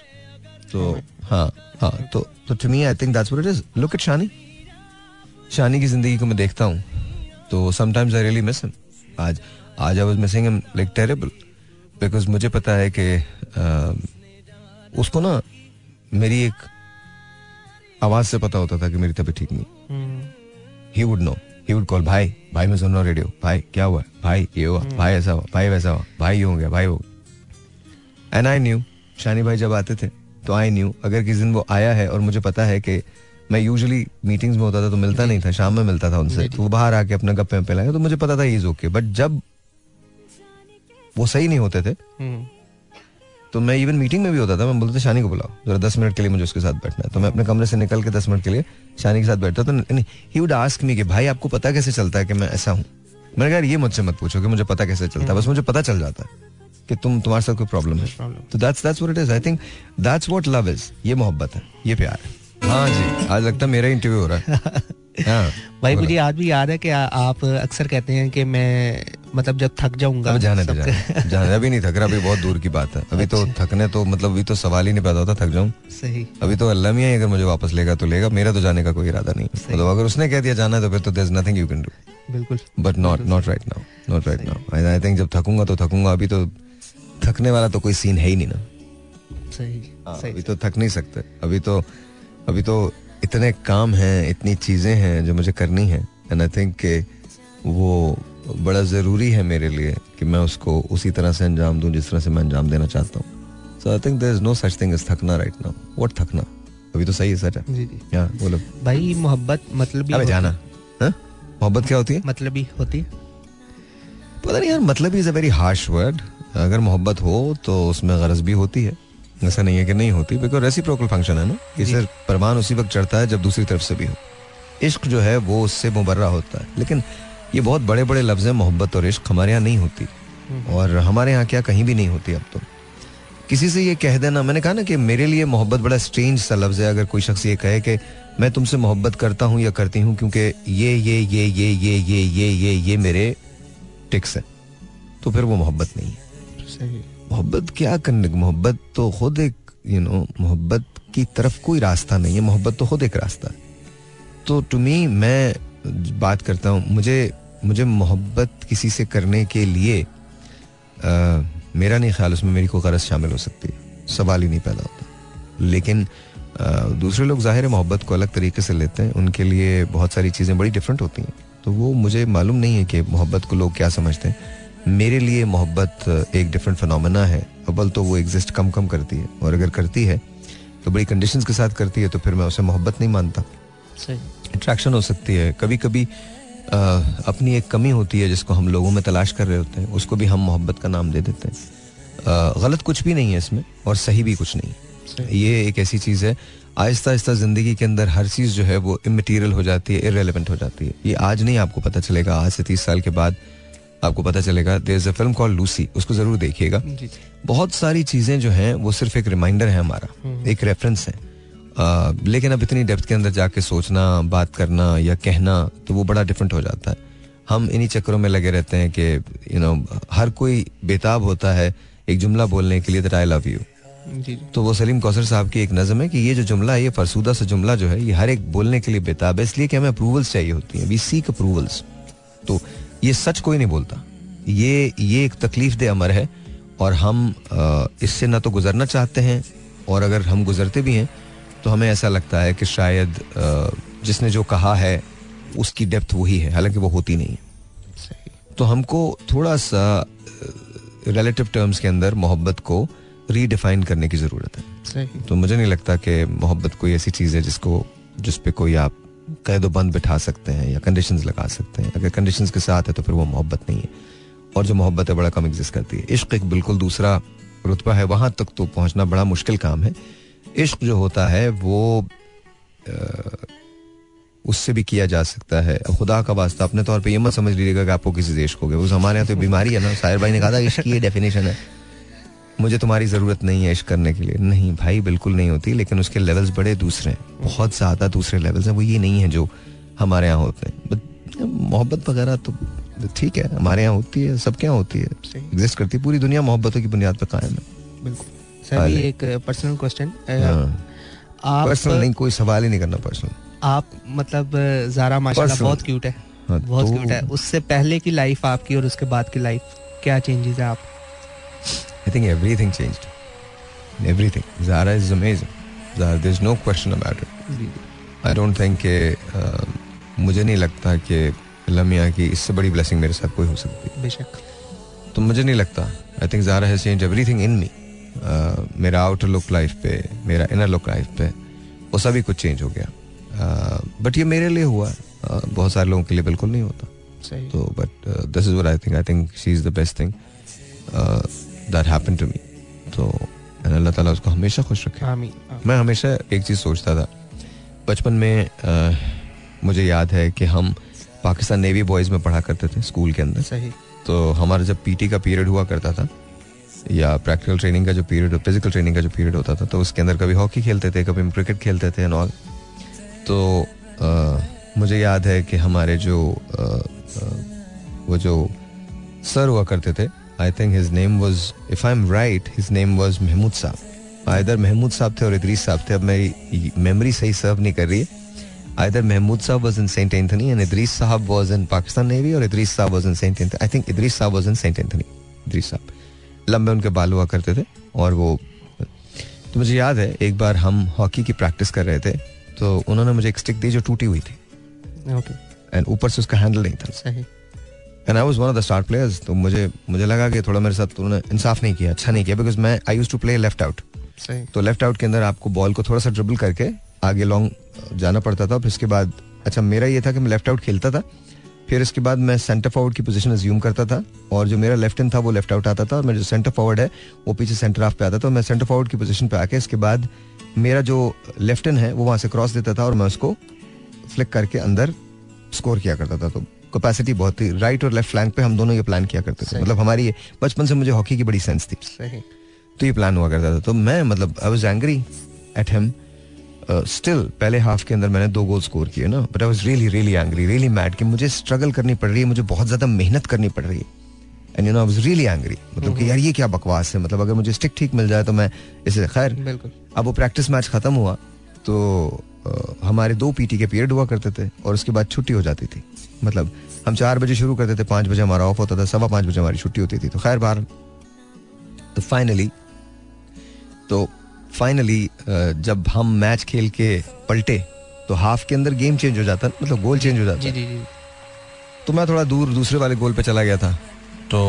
तो हाँ हाँ तो तो to me I think that's what it is look at Shani Shani की ज़िंदगी को मैं देखता हूँ तो sometimes I really miss him आज आज I was missing him like terrible because मुझे पता है कि उसको ना मेरी एक आवाज़ से पता होता था कि मेरी तबीयत ठीक नहीं। He would know he would call भाई भाई मैं सुन रहा हूँ रेडियो भाई क्या हुआ भाई ये हुआ hmm. भाई ऐसा हुआ भाई वैसा हुआ भाई ये हो गया भाई गया एंड आई न्यू शानी भाई जब आते थे तो आई न्यू अगर किसी दिन वो आया है और मुझे पता है कि मैं यूजुअली मीटिंग्स में होता था तो मिलता नहीं था शाम में मिलता था उनसे तो वो बाहर आके अपने गप्पे पे लाएगा तो मुझे पता था इज़ ओके बट जब वो सही नहीं होते थे hmm. तो मैं इवन मीटिंग में भी होता था मैं बोलता था शानी को बुलाओ जरा दस मिनट के लिए मुझे उसके साथ बैठना है। तो मैं अपने कमरे से निकल के दस मिनट के लिए शानी के साथ बैठता तो ही वुड आस्क मी कि भाई आपको पता कैसे चलता है कि मैं ऐसा हूँ? मैंने कहा ये मुझसे मत पूछो कि मुझे पता कैसे चलता है। बस मुझे पता चल जाता है कि तुम तुम्हारे साथ कोई प्रॉब्लम है। तो that's that's what it is I think that's what love is ये मोहब्बत है ये प्यार है। हाँ जी आज लगता है मेरा इंटरव्यू हो रहा है। हाँ, भाई मुझे आज भी याद है कि आप अक्सर कहते हैं कि मैं मतलब जब थक जाऊँगा जाने जाने, जाने अभी नहीं थक रहा अभी बहुत दूर की बात है। अभी तो अच्छा। थकने तो मतलब अभी तो सवाल ही नहीं पैदा होता थक जाऊँ। सही। अभी तो अल्लाह मियाँ अगर मुझे वापस लेगा तो लेगा मेरा तो जाने का कोई इरादा नहीं। मतलब अगर उसने कह दिया जाना है तो फिर तो there is nothing you can do बिल्कुल but not not right now not right now I think जब थकूँगा तो थकूँगा अभी तो थकने वाला तो कोई सीन है ही नहीं ना। सही हाँ, अभी तो थक नहीं सकते। अभी तो अभी तो इतने काम हैं इतनी चीज़ें हैं जो मुझे करनी है एंड आई थिंक के वो बड़ा ज़रूरी है मेरे लिए कि मैं उसको उसी तरह से अंजाम दूँ जिस तरह से मैं अंजाम देना चाहता हूँ। So I think there is no such thing is थकना right now what थकना अभी तो सही है सच है। जी जी। या बोलो। भाई मोहब्बत मतलब अबे जाना। हाँ? मोहब्बत क्या होती है? मतलब ही होती है। पता नहीं यार मतलब is a very harsh word अगर मोहब्बत हो तो उसमें गरज भी होती है। ऐसा नहीं है कि नहीं होती बिकॉज़ रेसिप्रोकल फ़ंक्शन है ना? इसे परमान उसी वक्त चढ़ता है जब दूसरी तरफ़ से भी हो। इश्क जो है वो उससे मुबर्रा होता है। लेकिन ये बहुत बड़े बड़े लफ्ज हैं मोहब्बत और इश्क हमारे यहाँ नहीं होती। हम्म। और हमारे यहाँ क्या कहीं भी नहीं होती अब तो। किसी से ये कह देना मैंने कहा ना कि मेरे लिए मोहब्बत बड़ा स्ट्रेंज सा लफ्ज है अगर कोई शख्स ये कहे कि मैं तुमसे मोहब्बत करता हूँ या करती हूँ क्योंकि ये ये ये ये ये ये ये ये ये मेरे टिक्स है तो फिर वो मोहब्बत नहीं है। सही। मोहब्बत क्या करने मोहब्बत तो खुद एक यू नो मोहब्बत की तरफ़ कोई रास्ता नहीं है। मोहब्बत तो खुद एक रास्ता है। तो टू मी मैं बात करता हूँ मुझे मुझे मोहब्बत किसी से करने के लिए आ, मेरा नहीं ख्याल उसमें मेरी कोई गरज शामिल हो सकती है। सवाल ही नहीं पैदा होता। लेकिन आ, दूसरे लोग ज़ाहिर है मोहब्बत को अलग तरीके से लेते हैं उनके लिए बहुत सारी चीज़ें बड़ी डिफरेंट होती हैं। तो वो मुझे मालूम नहीं है कि मोहब्बत को लोग क्या समझते हैं। मेरे लिए मोहब्बत एक डिफरेंट फिनोमेना है। अव्वल तो वो एग्जिस्ट कम कम करती है। और अगर करती है तो बड़ी कंडीशंस के साथ करती है तो फिर मैं उसे मोहब्बत नहीं मानता। अट्रैक्शन हो सकती है। कभी कभी अपनी एक कमी होती है जिसको हम लोगों में तलाश कर रहे होते हैं उसको भी हम मोहब्बत का नाम दे देते हैं। गलत कुछ भी नहीं है इसमें और सही भी कुछ नहीं है। ये एक ऐसी चीज़ है आहिस्ता आहिस्ता ज़िंदगी के अंदर हर चीज़ जो है वो इमेटीरियल हो जाती है इरेलीवेंट हो जाती है। ये आज नहीं आपको पता चलेगा आज से तीस साल के बाद आपको पता चलेगा there is a film call Lucy उसको ज़रूर देखिएगा। बहुत सारी चीज़ें जो हैं वो सिर्फ़ एक रिमाइंडर है हमारा हम्म। एक रेफरेंस है। आ, लेकिन अब इतनी डेप्थ के अंदर जाके सोचना बात करना या कहना तो वो बड़ा डिफरेंट हो जाता है। हम इन्हीं चक्करों में लगे रहते हैं कि यू नो हर कोई बेताब होता है एक जुमला बोलने के लिए दैट आई लव यू तो वो सलीम कौसर साहब की एक नज़म है कि ये जो जुमला है ये फरसूदा सा जुमला जो है ये हर एक बोलने के लिए बेताब है इसलिए कि हमें अप्रूवल्स चाहिए होती हैं। वी सीक अप्रूवल्स तो ये सच कोई नहीं बोलता। ये ये एक तकलीफ़ दे अमर है और हम इससे ना तो गुजरना चाहते हैं और अगर हम गुजरते भी हैं तो हमें ऐसा लगता है कि शायद जिसने जो कहा है उसकी डेप्थ वही है। हालाँकि वो होती नहीं है। तो हमको थोड़ा सा रिलेटिव टर्म्स के अंदर मोहब्बत को रीडिफाइन करने की ज़रूरत है। तो मुझे नहीं लगता कि मोहब्बत कोई ऐसी चीज़ है जिसको जिस पे कोई आप कैद बंद बिठा सकते हैं या कंडीशंस लगा सकते हैं। अगर कंडीशंस के साथ है तो फिर वो मोहब्बत नहीं है। और जो मोहब्बत है, बड़ा कम एग्जिस्ट करती है। इश्क एक बिल्कुल दूसरा रुतबा है। वहाँ तक तो पहुँचना बड़ा मुश्किल काम है। इश्क जो होता है, वो उससे भी किया जा सकता है। खुदा का वास्ता अपने तौर पे ये मत समझ लीजिएगा कि आपको किसी देश को गए उस हमारे यहाँ तो बीमारी है ना। साहिर भाई ने कहा था, इश्क की ये डेफिनेशन है। मुझे तुम्हारी ज़रूरत नहीं है इश्क करने के लिए। नहीं भाई बिल्कुल नहीं होती लेकिन उसके लेवल्स बड़े दूसरे हैं। बहुत ज़्यादा दूसरे लेवल्स हैं। वो ये नहीं है जो हमारे यहाँ होते हैं। मोहब्बत वगैरह तो ठीक है हमारे यहाँ होती है सबके यहाँ होती है। एग्जिस्ट करती है। पूरी दुनिया मोहब्बतों की बुनियाद पर कायम है। बिल्कुल। सर एक पर्सनल क्वेश्चन हाँ। आप पर्सनल नहीं कोई सवाल ही नहीं करना पर्सनल आप मतलब जारा माशाल्लाह बहुत क्यूट है। हाँ, बहुत क्यूट तो है। उससे पहले की लाइफ आपकी और उसके बाद की लाइफ क्या चेंजेस है आप? I think everything changed. Everything. Zara is amazing. Zara, there's no question about it. I don't think कि uh, मुझे नहीं लगता कि लमिया की इससे बड़ी ब्लेसिंग मेरे साथ कोई हो सकती है। बेशक। तो मुझे नहीं लगता। I think Zara has change everything in me मेरा आउटर लुक लाइफ पे मेरा इनर लुक लाइफ पे वो सभी कुछ चेंज हो गया। बट uh, ये मेरे लिए हुआ। Uh, बहुत सारे लोगों के लिए बिल्कुल नहीं होता। तो but this is I think I think she is the best thing that happen to me तो अल्लाह ताला उसको हमेशा खुश रखे। आमीन, मैं हमेशा एक चीज़ सोचता था। बचपन में आ, मुझे याद है कि हम पाकिस्तान नेवी बॉयज़ में पढ़ा करते थे स्कूल के अंदर। सही। तो हमारा जब पीटी का पीरियड हुआ करता था या प्रैक्टिकल ट्रेनिंग का जो पीरियड फ़िज़िकल ट्रेनिंग का जो पीरियड होता था तो उसके अंदर कभी हॉकी खेलते थे कभी हम क्रिकेट खेलते थे एंड ऑल तो आ, मुझे याद है कि हमारे जो आ, आ, वो जो सर हुआ करते थे I think his name was if I am right his name was Mahmood Sahab either Mahmood साहब थे और इदरीस साहब थे। अब मेरी मेमोरी सही सर्व नहीं कर रही। है either Mahmood Sahab was in Saint Anthony and Idris Sahab was in Pakistan navy और Idris Sahab was in Saint Anthony I think Idris Sahab was in Saint Anthony Idris Sahab लंबे उनके बाल हुआ करते थे और वो तो मुझे याद है एक बार हम हॉकी की प्रैक्टिस कर रहे थे तो उन्होंने मुझे एक स्टिक दी जो टूटी हुई थी। ओके एंड ऊपर से उसका हैंडल नहीं था। सही। And I was one of the star players तो मुझे मुझे लगा कि थोड़ा मेरे साथ उन्होंने इंसाफ नहीं किया अच्छा नहीं किया बिकॉज़ मैं I use to play left out तो लेफ़्ट आउट के अंदर आपको बॉल को थोड़ा सा ड्रिबल करके आगे लॉन्ग जाना पड़ता था फिर उसके बाद अच्छा मेरा ये था कि मैं लेफ़्ट आउट खेलता था फिर इसके बाद मैं सेंटर फॉरवर्ड की पोजीशन अज्यूम करता था और जो मेरा लेफ़्ट इन था वो लेफ़्ट आउट आता था और मेरा जो सेंटर फॉरवर्ड है वो पीछे सेंटर हाफ़ पे आता था मैं सेंटर फॉरवर्ड की पोजीशन पे आके इसके बाद मेरा जो लेफ़्ट इन है वो वहाँ से क्रॉस देता था और मैं उसको फ्लिक करके अंदर स्कोर किया करता था तो कैपेसिटी बहुत थी। राइट और लेफ़्ट फ्लैंक पे हम दोनों ये प्लान किया करते थे। मतलब हमारी बचपन से मुझे हॉकी की बड़ी सेंस थी। तो ये प्लान हुआ करता था। तो मैं मतलब I was angry at him still पहले हाफ़ के अंदर मैंने दो गोल स्कोर किए ना। But I was really really angry really mad कि मुझे स्ट्रगल करनी पड़ रही है मुझे बहुत ज़्यादा मेहनत करनी पड़ रही है। And you know I was really angry मतलब कि mm-hmm. यार ये क्या बकवास है? मतलब अगर मुझे स्टिक ठीक मिल जाए तो मैं इसे खैर अब वो प्रैक्टिस मैच खत्म हुआ। तो हमारे दो पीटी के पीरियड हुआ करते थे और उसके बाद छुट्टी हो जाती थी। मतलब हम चार बजे शुरू करते थे पाँच बजे हमारा ऑफ़ होता था सवा पाँच बजे हमारी छुट्टी होती थी। तो खैर बार तो फाइनली तो फाइनली जब हम मैच खेल के पलटे तो हाफ़ के अंदर गेम चेंज हो जाता मतलब गोल चेंज हो जाता। जी, जी, जी. तो मैं थोड़ा दूर दूसरे वाले गोल पे चला गया था। तो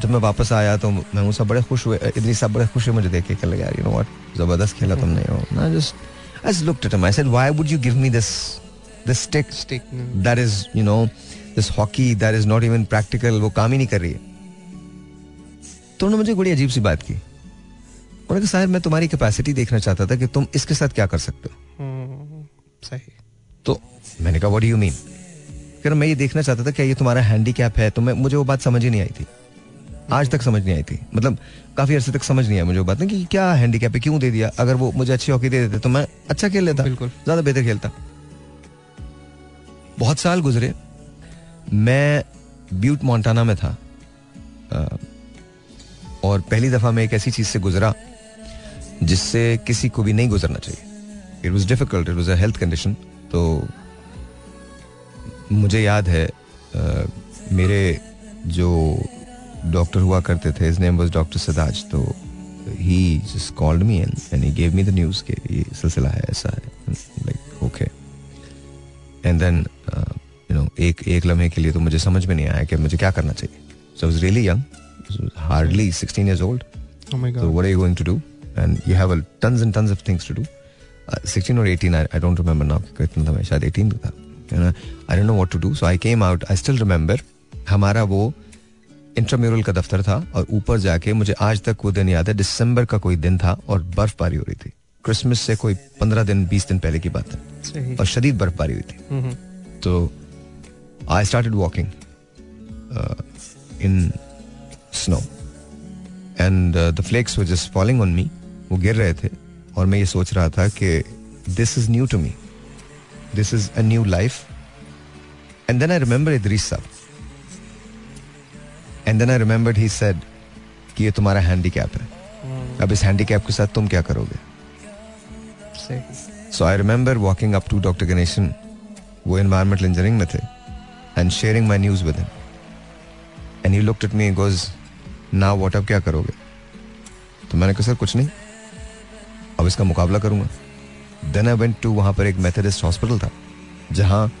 जब मैं वापस आया तो मैं सब बड़े खुश हुए इतनी सब बड़े खुश हुए मुझे देख के कहने लगा यू नो व्हाट ज़बरदस्त खेला तुमने ना just I looked at him I said why would you give me this this stick stick that is you know this hockey that is not even practical वो काम ही नहीं कर रही है। तो उन्होंने मुझे बड़ी अजीब सी बात की। उन्होंने कहा साहब मैं तुम्हारी कैपेसिटी देखना चाहता था कि तुम इसके साथ क्या कर सकते हो? हम्म, सही। तो मैंने कहा व्हाट यू मीन फिर मैं ये देखना चाहता था क्या ये तुम्हारा हैंडीकैप है? तो मैं मुझे वो बात समझ ही नहीं आई थी। आज तक समझ नहीं आई थी। मतलब काफ़ी अरसे तक समझ नहीं आया मुझे वो बात ना कि क्या हैंडीकैप है क्यों दे दिया? अगर वो मुझे अच्छी हॉकी दे देते तो मैं अच्छा खेल लेता। बिल्कुल। ज़्यादा बेहतर खेलता। बहुत साल गुजरे। मैं ब्यूट मोंटाना में था। और पहली दफ़ा मैं एक ऐसी चीज़ से गुजरा जिससे किसी को भी नहीं गुजरना चाहिए। It was difficult it was a health condition तो मुझे याद है अ, मेरे जो डॉक्टर हुआ करते थे हिज नेम वाज डॉक्टर सदाज तो he just called me and he gave me the news के ये सिलसिला है ऐसा है like okay and then you know एक एक लम्हे के लिए तो मुझे समझ में नहीं आया कि मुझे क्या करना चाहिए। So is really young hardly sixteen years old so what are going to do and you have tons and tons of things to do sixteen और eighteen I don't remember now कितना था मैं शायद एटीन था। I don't know what to do so I came out I still remember हमारा वो इंटरम्यूरल का दफ्तर था और ऊपर जाके मुझे आज तक वो दिन याद है दिसंबर का कोई दिन था और बर्फबारी हो रही थी। क्रिसमस से कोई पंद्रह दिन बीस दिन पहले की बात है। और शदीद बर्फबारी हुई थी। हम्म, तो I started walking in snow and the flakes were just falling on me वो गिर रहे थे। और मैं ये सोच रहा था कि this is new to me this is a new life and then I remember Idris Sahab. And then I remembered he said कि ये तुम्हारा हैंडीकैप है। हम्म, अब इस हैंडीकैप के साथ तुम क्या करोगे? सही I I walking walking up to Dr. Ganeshan, वो environmental engineering में थे, and sharing my news with him. And he looked at me and goes, now what अब क्या करोगे? तो मैंने कहा सर कुछ नहीं। अब इसका मुकाबला करूँगा. देन आई वेंट टू वहाँ पर एक मेथडिस्ट हॉस्पिटल था जहाँ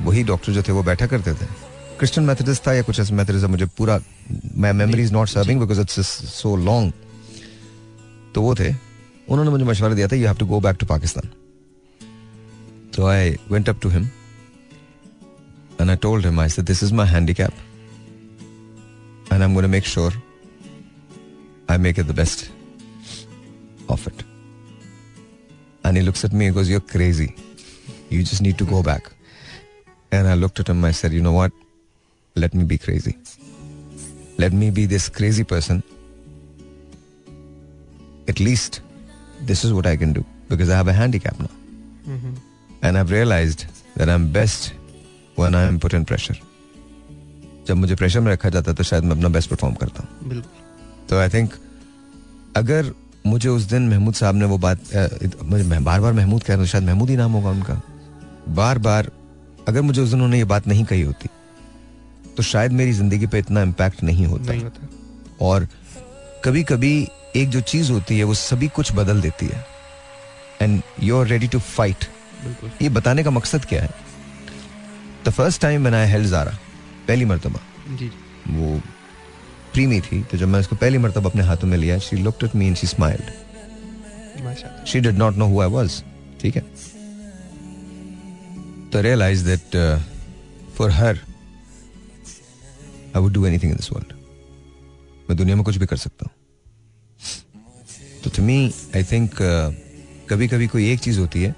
वही डॉक्टर जो थे वो बैठा करते थे। क्रिश्चियन मेथडिस्ट था या कुछ ऐसा मेथडिस्ट मुझे पूरा my memory is not serving because it's so long तो वो थे। उन्होंने मुझे मशवरा दिया था you have to go back to Pakistan तो I went up to him and I told him I said this is my handicap and I am gonna make sure I make it the best of it and he looks at me goes you crazy you just need to go back and I looked at him I said you know what let me be crazy let me be this crazy person, at least this is what I can do because I have a handicap now. हम्म, And I've realized that I'm best when I am put in pressure. जब मुझे प्रेशर में रखा जाता है तो शायद मैं अपना बेस्ट परफॉर्म करता हूँ। तो आई थिंक अगर मुझे उस दिन महमूद साहब ने वो बात मुझे मैं बार बार महमूद कह रहा हूँ शायद महमूद ही नाम होगा उनका। बार बार अगर मुझे उस दिन उन्होंने ये बात नहीं कही होती तो शायद मेरी ज़िंदगी पे इतना इम्पैक्ट नहीं होता। नहीं होता। और कभी कभी एक जो चीज़ होती है वो सभी कुछ बदल देती है। And you are ready to fight ये बताने का मकसद क्या है? द फ़र्स्ट टाइम मैंने आई हेल्ड जारा पहली मरतबा वो प्रीमी थी तो जब मैं उसको पहली मरतबा अपने हाथों में लिया she looked at me and she smiled she did not know who I was ठीक है? तो realise that for her I would do anything in this world मैं दुनिया में कुछ भी कर सकता हूँ। तो टू मी आई थिंक कभी कभी कोई एक चीज़ होती है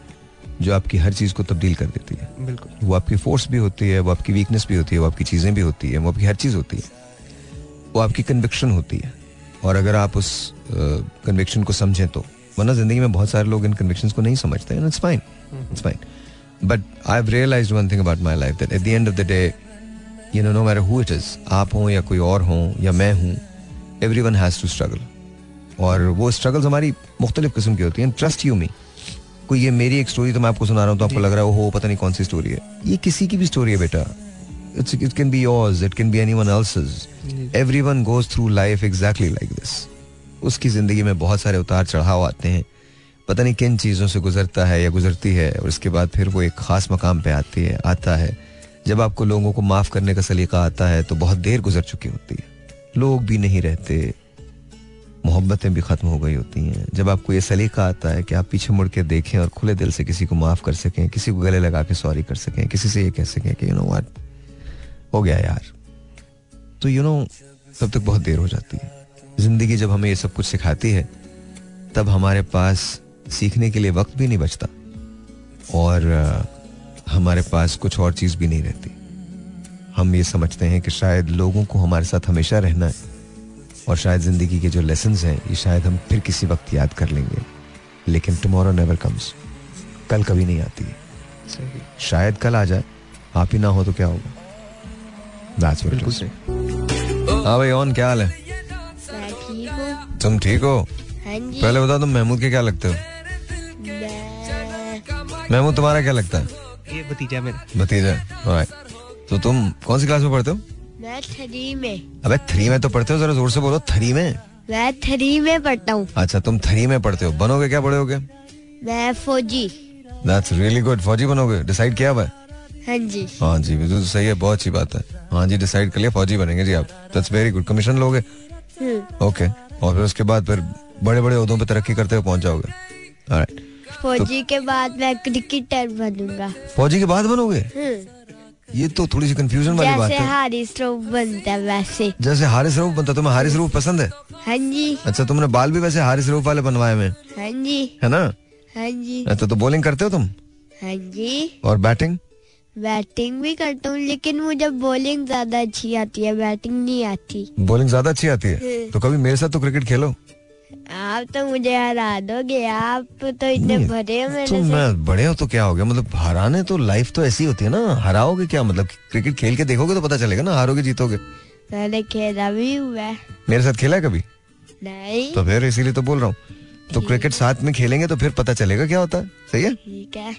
जो आपकी हर चीज़ को तब्दील कर देती है। बिल्कुल। वो आपकी फोर्स भी होती है वो आपकी वीकनेस भी होती है वो आपकी चीज़ें भी होती है वो आपकी हर चीज़ होती है। वो आपकी कन्विक्शन होती है। और अगर आप उस कन्विक्शन को समझें तो। वरना ज़िंदगी में बहुत सारे लोग इन कन्विक्शन को नहीं समझते हैं it's fine it's fine but I have realised one thing about my life that at the end of the day you know no matter who it is आप हों या कोई और हों या मैं हूँ एवरीवन हैज़ टू स्ट्रगल और वो स्ट्रगल्स हमारी मुख्तलिफ़ किस्म की होती हैं। ट्रस्ट यू मी कोई ये मेरी एक स्टोरी तो मैं आपको सुना रहा हूँ तो आपको लग रहा है हो पता नहीं कौन सी स्टोरी है। ये किसी की भी स्टोरी है बेटा। It's it can be yours it can be anyone else's. Everyone goes through life exactly like this उसकी ज़िंदगी में बहुत सारे उतार चढ़ाव आते हैं। पता नहीं किन चीज़ों से गुजरता है या गुजरती है और उसके बाद फिर वो एक खास मकाम पे आती है आता है। जब आपको लोगों को माफ़ करने का सलीका आता है तो बहुत देर गुजर चुकी होती है। लोग भी नहीं रहते। मोहब्बतें भी खत्म हो गई होती हैं। जब आपको ये सलीका आता है कि आप पीछे मुड़ के देखें और खुले दिल से किसी को माफ़ कर सकें, किसी को गले लगा के सॉरी कर सकें, किसी से ये कह सकें कि यू नो व्हाट हो गया यार। तो यू नो तब तक बहुत देर हो जाती है। ज़िंदगी जब हमें ये सब कुछ सिखाती है, तब हमारे पास सीखने के लिए वक्त भी नहीं बचता और हमारे पास कुछ और चीज़ भी नहीं रहती। हम ये समझते हैं कि शायद लोगों को हमारे साथ हमेशा रहना है। और शायद ज़िंदगी के जो लेसन हैं ये शायद हम फिर किसी वक्त याद कर लेंगे। लेकिन टुमारो नेवर कम्स कल कभी नहीं आती। है शायद कल आ जाए। आप ही ना हो तो क्या होगा? That's what it is. हाँ भाई ऑन क्या हाल है? ठीक तुम ठीक हो? हाँ पहले बताओ तुम महमूद के क्या लगते हो? महमूद तुम्हारा क्या लगता है? ये भतीजा मेरा। भतीजा right. तो तुम कौन सी क्लास में पढ़ते हो? मैं थ्री में। अबे थ्री में तो पढ़ते हो? जरा ज़ोर से बोलो थ्री में? मैं थ्री में पढ़ता हूँ। अच्छा तुम थ्री में पढ़ते हो। बनोगे क्या बड़े होगे मैं फौजी। दैट्स रियली गुड फौजी बनोगे? डिसाइड किया हुआ है? हाँ जी। हाँ जी बिल्कुल सही है बहुत अच्छी बात है। हाँ जी डिसाइड कर लिया फौजी बनेंगे जी आप। दैट्स वेरी गुड कमीशन लोगे? हम्म, ओके और फिर उसके बाद फिर बड़े बड़े उहदों पे तरक्की करते हुए पहुँच जाओगे. फौजी के बाद मैं क्रिकेटर बनूँगा। फौजी के बाद बनोगे? हम्म, ये तो थोड़ी सी कंफ्यूजन वाली बात जैसे है हारिस बनता है वैसे। जैसे हारिस रूफ बनता तुम्हें हारिस रूफ पसंद है? हाँ जी। अच्छा तुमने बाल भी वैसे हारिस रूफ वाले बनवाए हुए हाँ। जी। है ना? हाँ जी। अच्छा तो बॉलिंग करते हो तुम? हाँ जी। और बैटिंग बैटिंग भी करता हूँ लेकिन मुझे बॉलिंग ज़्यादा अच्छी आती है बैटिंग नहीं आती। बॉलिंग ज़्यादा अच्छी आती है? हम्म। तो कभी मेरे साथ तो क्रिकेट खेलो। आप तो मुझे हरा दोगे आप तो इतने भरे हो मेरे तो से। मैं बड़े हो तो क्या हो गया? मतलब हराने तो लाइफ तो ऐसी होती है ना हराओगे क्या? मतलब क्रिकेट खेल के देखोगे तो पता चलेगा ना हारोगे जीतोगे। पहले खेला भी हुआ मेरे साथ खेला है कभी? नहीं। तो फिर इसीलिए तो बोल रहा हूँ। तो क्रिकेट साथ में खेलेंगे तो फिर पता चलेगा क्या होता है। सही है? ठीक है।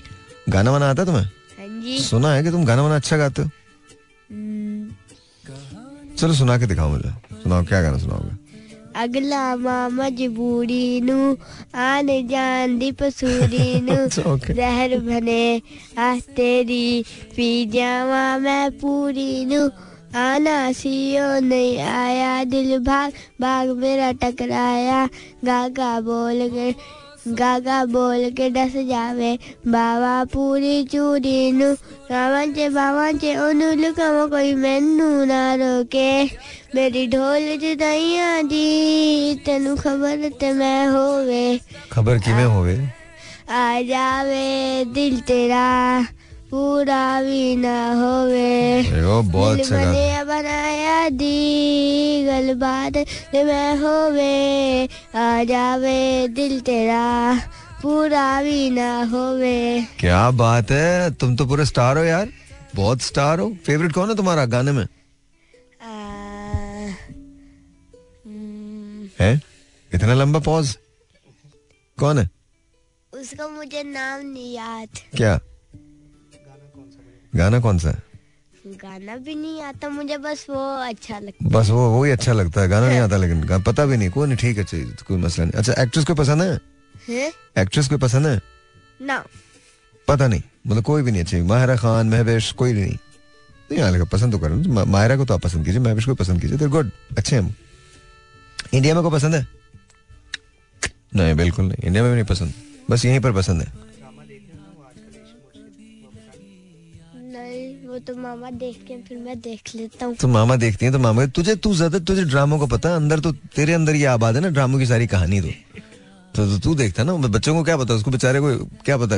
गाना वाना आता तुम्हें? हाँ जी। सुना है कि तुम गाना वाना अच्छा गाते हो? हम्म, चलो सुना के दिखाओ मुझे। सुनाओ क्या गाना सुनाओगे? अगला माँ मजबूरी नू आने जान दी पसूरी नु. जहर बने आ तेरी पी जावा मैं पूरी नु आना सीओ नहीं आया दिल भाग भाग मेरा टकराया। गागा बोल के गागा बोल के डस जावे। बाबा पूरी चूरी नु बाबा चे बाबा चे ओनू लुकावा कोई मैनू ना रोके। मेरी ढोल जुदाइयाँ दी तेनु खबर ते मैं होवे। खबर किवें होवे? आ जावे दिल तेरा। पूरा भी ना होवे अरे बहुत बने बनाया दी गल बात मैं होवे आ जावे दिल तेरा पूरा भी ना होवे क्या बात है तुम तो पूरे स्टार हो यार बहुत स्टार हो फेवरेट कौन है तुम्हारा गाने में आ, है इतना लंबा पॉज कौन है उसका मुझे नाम नहीं याद क्या गाना कौन सा है? गाना भी नहीं आता मुझे बस वो अच्छा लगता बस वो वो ही अच्छा लगता है गाना नहीं आता लेकिन पता भी नहीं कोई नहीं ठीक है कोई मसला नहीं। अच्छा एक्ट्रेस कोई पसंद है? है? एक्ट्रेस कोई पसंद है? ना। पता नहीं मतलब कोई भी नहीं अच्छी माहिरा खान महवेश कोई नहीं। नहीं हाँ पसंद तो करो। मा- माहिरा को तो आप पसंद कीजिए महवेश को पसंद कीजिए तो गुड अच्छे हैं। हम इंडिया में को पसंद है? नहीं बिल्कुल नहीं इंडिया में भी नहीं पसंद। बस यहीं पर पसंद है। वो तो मामा देख के फिर मैं देख लेता हूँ। तो मामा देखती है तो मामा तुझे तू ज़्यादा तुझे ड्रामों का पता? है अंदर तो तेरे अंदर ये आबाद है ना ड्रामों की सारी कहानी तो। तो, तो तू देखता ना बच्चों को क्या पता उसको बेचारे को क्या पता?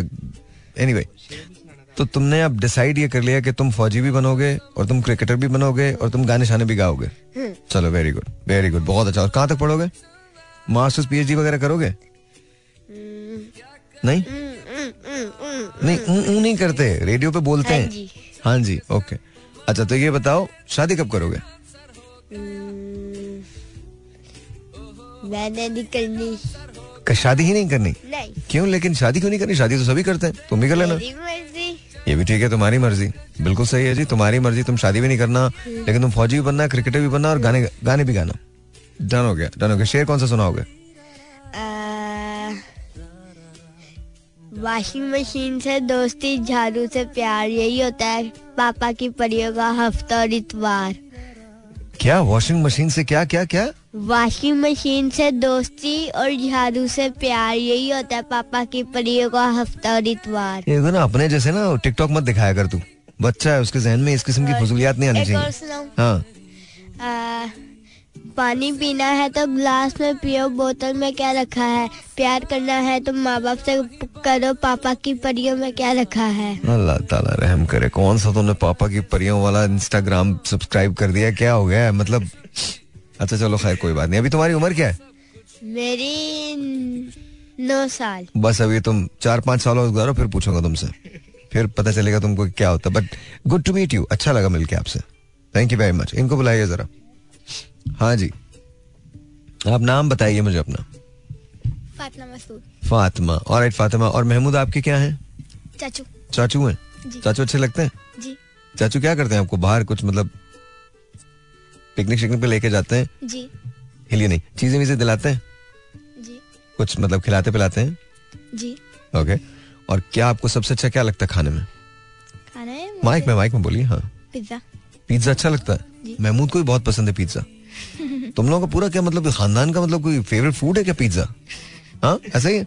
एनीवे तो तुमने अब डिसाइड ये कर लिया कि तुम फौजी भी बनोगे और तुम क्रिकेटर भी बनोगे और तुम गाने शाने भी गाओगे। हम्म, चलो वेरी गुड वेरी गुड बहुत अच्छा। और कहाँ तक पढ़ोगे? मास्टर्स पीएचडी वगैरह करोगे? हम्म, नहीं? हम्म। नहीं नहीं करते रेडियो पे बोलते हाँ। हैं जी ओके अच्छा तो ये बताओ शादी कब करोगे? हम्म, मैंने नहीं करनी। क- शादी ही नहीं करनी? नहीं। क्यों? लेकिन शादी क्यों नहीं करनी? शादी तो सभी करते हैं। तुम भी कर लेना। ये भी ठीक है तुम्हारी मर्ज़ी। बिल्कुल सही है जी तुम्हारी मर्ज़ी तुम शादी भी नहीं करना लेकिन तुम फौजी भी बनना क्रिकेटर भी बनना और गाने गाने भी गाना। डन हो गया डन हो गया। शेर कौन सा सुनाओगे? वॉशिंग मशीन से दोस्ती झाड़ू से प्यार यही होता है पापा की परियों का हफ़्ता और इतवार। क्या वॉशिंग मशीन से क्या क्या क्या? वॉशिंग मशीन से दोस्ती और झाड़ू से प्यार यही होता है पापा की परियों का हफ़्ता और इतवार। ये तो ना अपने जैसे ना टिकटॉक मत दिखाया कर तू। बच्चा है उसके जहन में इस किस्म की फजूलियात नहीं आनी चाहिए। हाँ। आ, पानी पीना है तो ग्लास में पियो बोतल में क्या रखा है? प्यार करना है तो माँ बाप से करो पापा की परियों में क्या रखा है? अल्लाह ताला रहम करे। कौन सा तुमने पापा की परियों वाला इंस्टाग्राम सब्सक्राइब कर दिया? क्या हो गया? है मतलब अच्छा चलो खैर कोई बात नहीं। अभी तुम्हारी उम्र क्या है? मेरी नौ साल। बस अभी तुम चार पाँच साल और गुजारो फिर पूछूँगा तुमसे। फिर पता चलेगा तुमको क्या होता but good to meet you अच्छा लगा मिलके आपसे। थैंक यू वेरी मच इनको बुलाइए जरा। हाँ जी। आप नाम बताइए मुझे अपना। फातिमा मसूद। फातिमा और फातिमा और महमूद आपके क्या हैं? चाचू। चाचू हैं? चाचू अच्छे लगते हैं? जी। चाचू क्या करते हैं आपको बाहर कुछ मतलब पिकनिक शिकनिक पे लेके जाते हैं? जी। हिलिए नहीं चीज़ें वीजें दिलाते हैं? जी। कुछ मतलब खिलाते पिलाते हैं? जी। ओके और क्या आपको सबसे अच्छा क्या लगता है खाने में? खाना माइक में माइक में बोलिए हाँ। पिज्जा पिज्जा अच्छा लगता है? महमूद को भी बहुत पसंद है पिज्जा तुम लोगों का पूरा क्या मतलब खानदान का मतलब कोई फेवरेट फ़ूड है क्या पिज्जा हाँ? ऐसा ही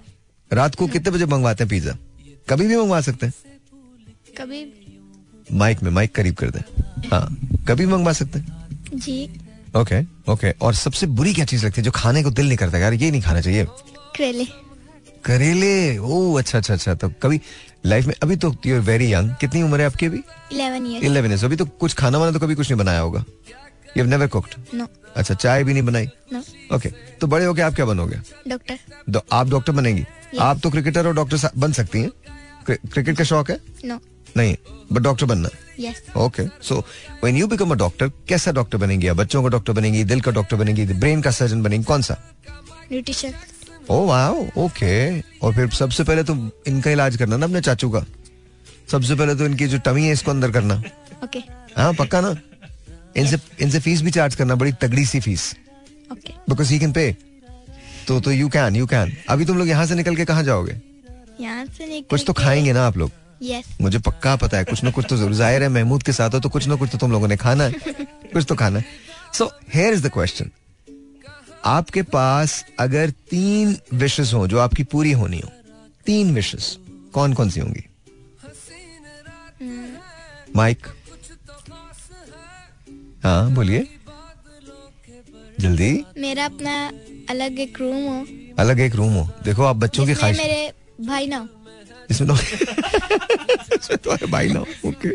रात को कितने बजे मंगवाते हैं पिज्जा कभी भी मंगवा सकते हैं। कभी। माइक में माइक करीब कर दें। हाँ कभी मंगवा सकते हैं। जी। ओके ओके और सबसे बुरी क्या चीज़ लगती है जो खाने को दिल नहीं करता? यार ये नहीं खाना चाहिए। करेले। करेले? ओ अच्छा अच्छा अच्छा. तो कभी लाइफ में अभी तो यू आर वेरी यंग कितनी उम्र है आपकी अभी? इलेवन इलेवन इयर्स अभी तो कुछ खाना वाना तो कभी कुछ नहीं बनाया होगा। You have never cooked no अच्छा चाय भी नहीं बनाई? नो ओके तो बड़े होके आप क्या बनोगे? डॉक्टर दो, आप डॉक्टर बनेंगी? आप तो क्रिकेटर और डॉक्टर बन सकती हैं? क्रि- क्रिकेट का शौक है? नो नहीं बट डॉक्टर बनना okay so when you become a doctor कैसा डॉक्टर बनेंगी? आप बच्चों का डॉक्टर बनेंगी दिल का डॉक्टर बनेंगी ब्रेन का सर्जन बनेंगी कौन सा? न्यूट्रिशन ओ वाओ ओके और फिर सबसे पहले तो इनका इलाज करना ना अपने चाचू का। सबसे पहले तो इनकी जो टमी है इसको अंदर करना। ओके हाँ पक्का ना? इनसे इनसे फ़ीस भी चार्ज करना बड़ी तगड़ी सी fees because he can pay तो तो यू कैन यू कैन अभी तुम लोग यहाँ से निकल के कहाँ जाओगे? यहाँ से निकल कुछ तो खाएँगे ना आप लोग। यस मुझे पक्का पता है कुछ ना कुछ तो ज़रूर। ज़ाहिर है महमूद के साथ हो तो कुछ ना कुछ तो तुम लोगों ने खाना है। कुछ तो खाना है। So here is the question आपके पास अगर तीन विशेष हो जो आपकी पूरी होनी हो तीन विशेष कौन कौन सी होंगी? माइक हाँ बोलिए। जल्दी। मेरा अपना अलग एक रूम हो। अलग एक रूम हो। देखो आप बच्चों की ख्वाहिश मेरे भाई ना इसमें तो इसमें तो है भाई ना ओके।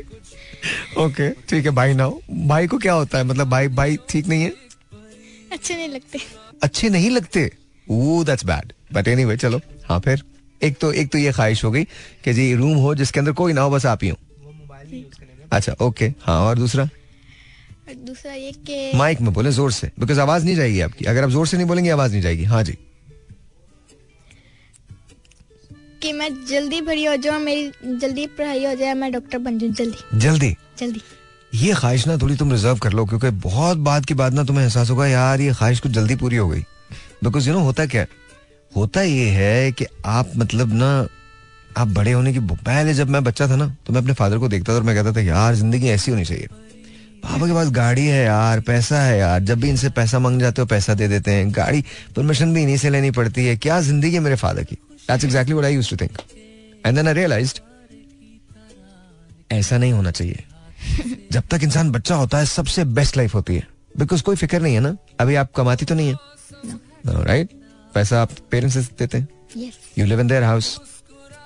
ओके ठीक है भाई ना भाई को क्या होता है? मतलब भाई भाई ठीक नहीं है? अच्छे नहीं लगते। अच्छे नहीं लगते? वो दैट्स बैड बट एनीवे चलो। हाँ फिर। एक तो एक तो ये ख्वाहिश हो गई कि जी रूम हो जिसके अंदर कोई ना हो बस आप ही हो। अच्छा ओके। हाँ और दूसरा? दूसरा ये कि माइक में बोले ज़ोर से। बिकॉज़ आवाज़ नहीं जाएगी आपकी। अगर आप ज़ोर से नहीं बोलेंगे आवाज़ नहीं जाएगी। हाँ जी। कि मैं जल्दी भरी हो जाऊँ मेरी जल्दी पढ़ाई हो जाए मैं डॉक्टर बन जाऊँ जल्दी। जल्दी? जल्दी। ये ख्वाहिश ना थोड़ी तुम रिज़र्व कर लो क्योंकि बहुत बाद के बाद ना तुम्हें एहसास होगा यार ये ख्वाहिश कुछ जल्दी पूरी हो गई। बिकॉज़ यू नो होता क्या? होता ये है कि आप मतलब ना आप बड़े होने की पहले जब मैं बच्चा था ना तो मैं अपने फादर को देखता था और मैं कहता था यार ज़िंदगी ऐसी होनी चाहिए। पापा के पास गाड़ी है यार पैसा है यार। जब भी इनसे पैसा मांग जाते हो पैसा दे देते हैं। गाड़ी परमिशन भी इन्हीं से लेनी पड़ती है। क्या ज़िंदगी है मेरे फादर की? That's exactly what I used to think and then I realised ऐसा नहीं होना चाहिए। जब तक इंसान बच्चा होता है सबसे बेस्ट लाइफ होती है। बिकॉज़ कोई फ़िक्र नहीं है ना। अभी आप कमाती तो नहीं है। राइट पैसा आप पेरेंट्स से देते हैं। You live in their house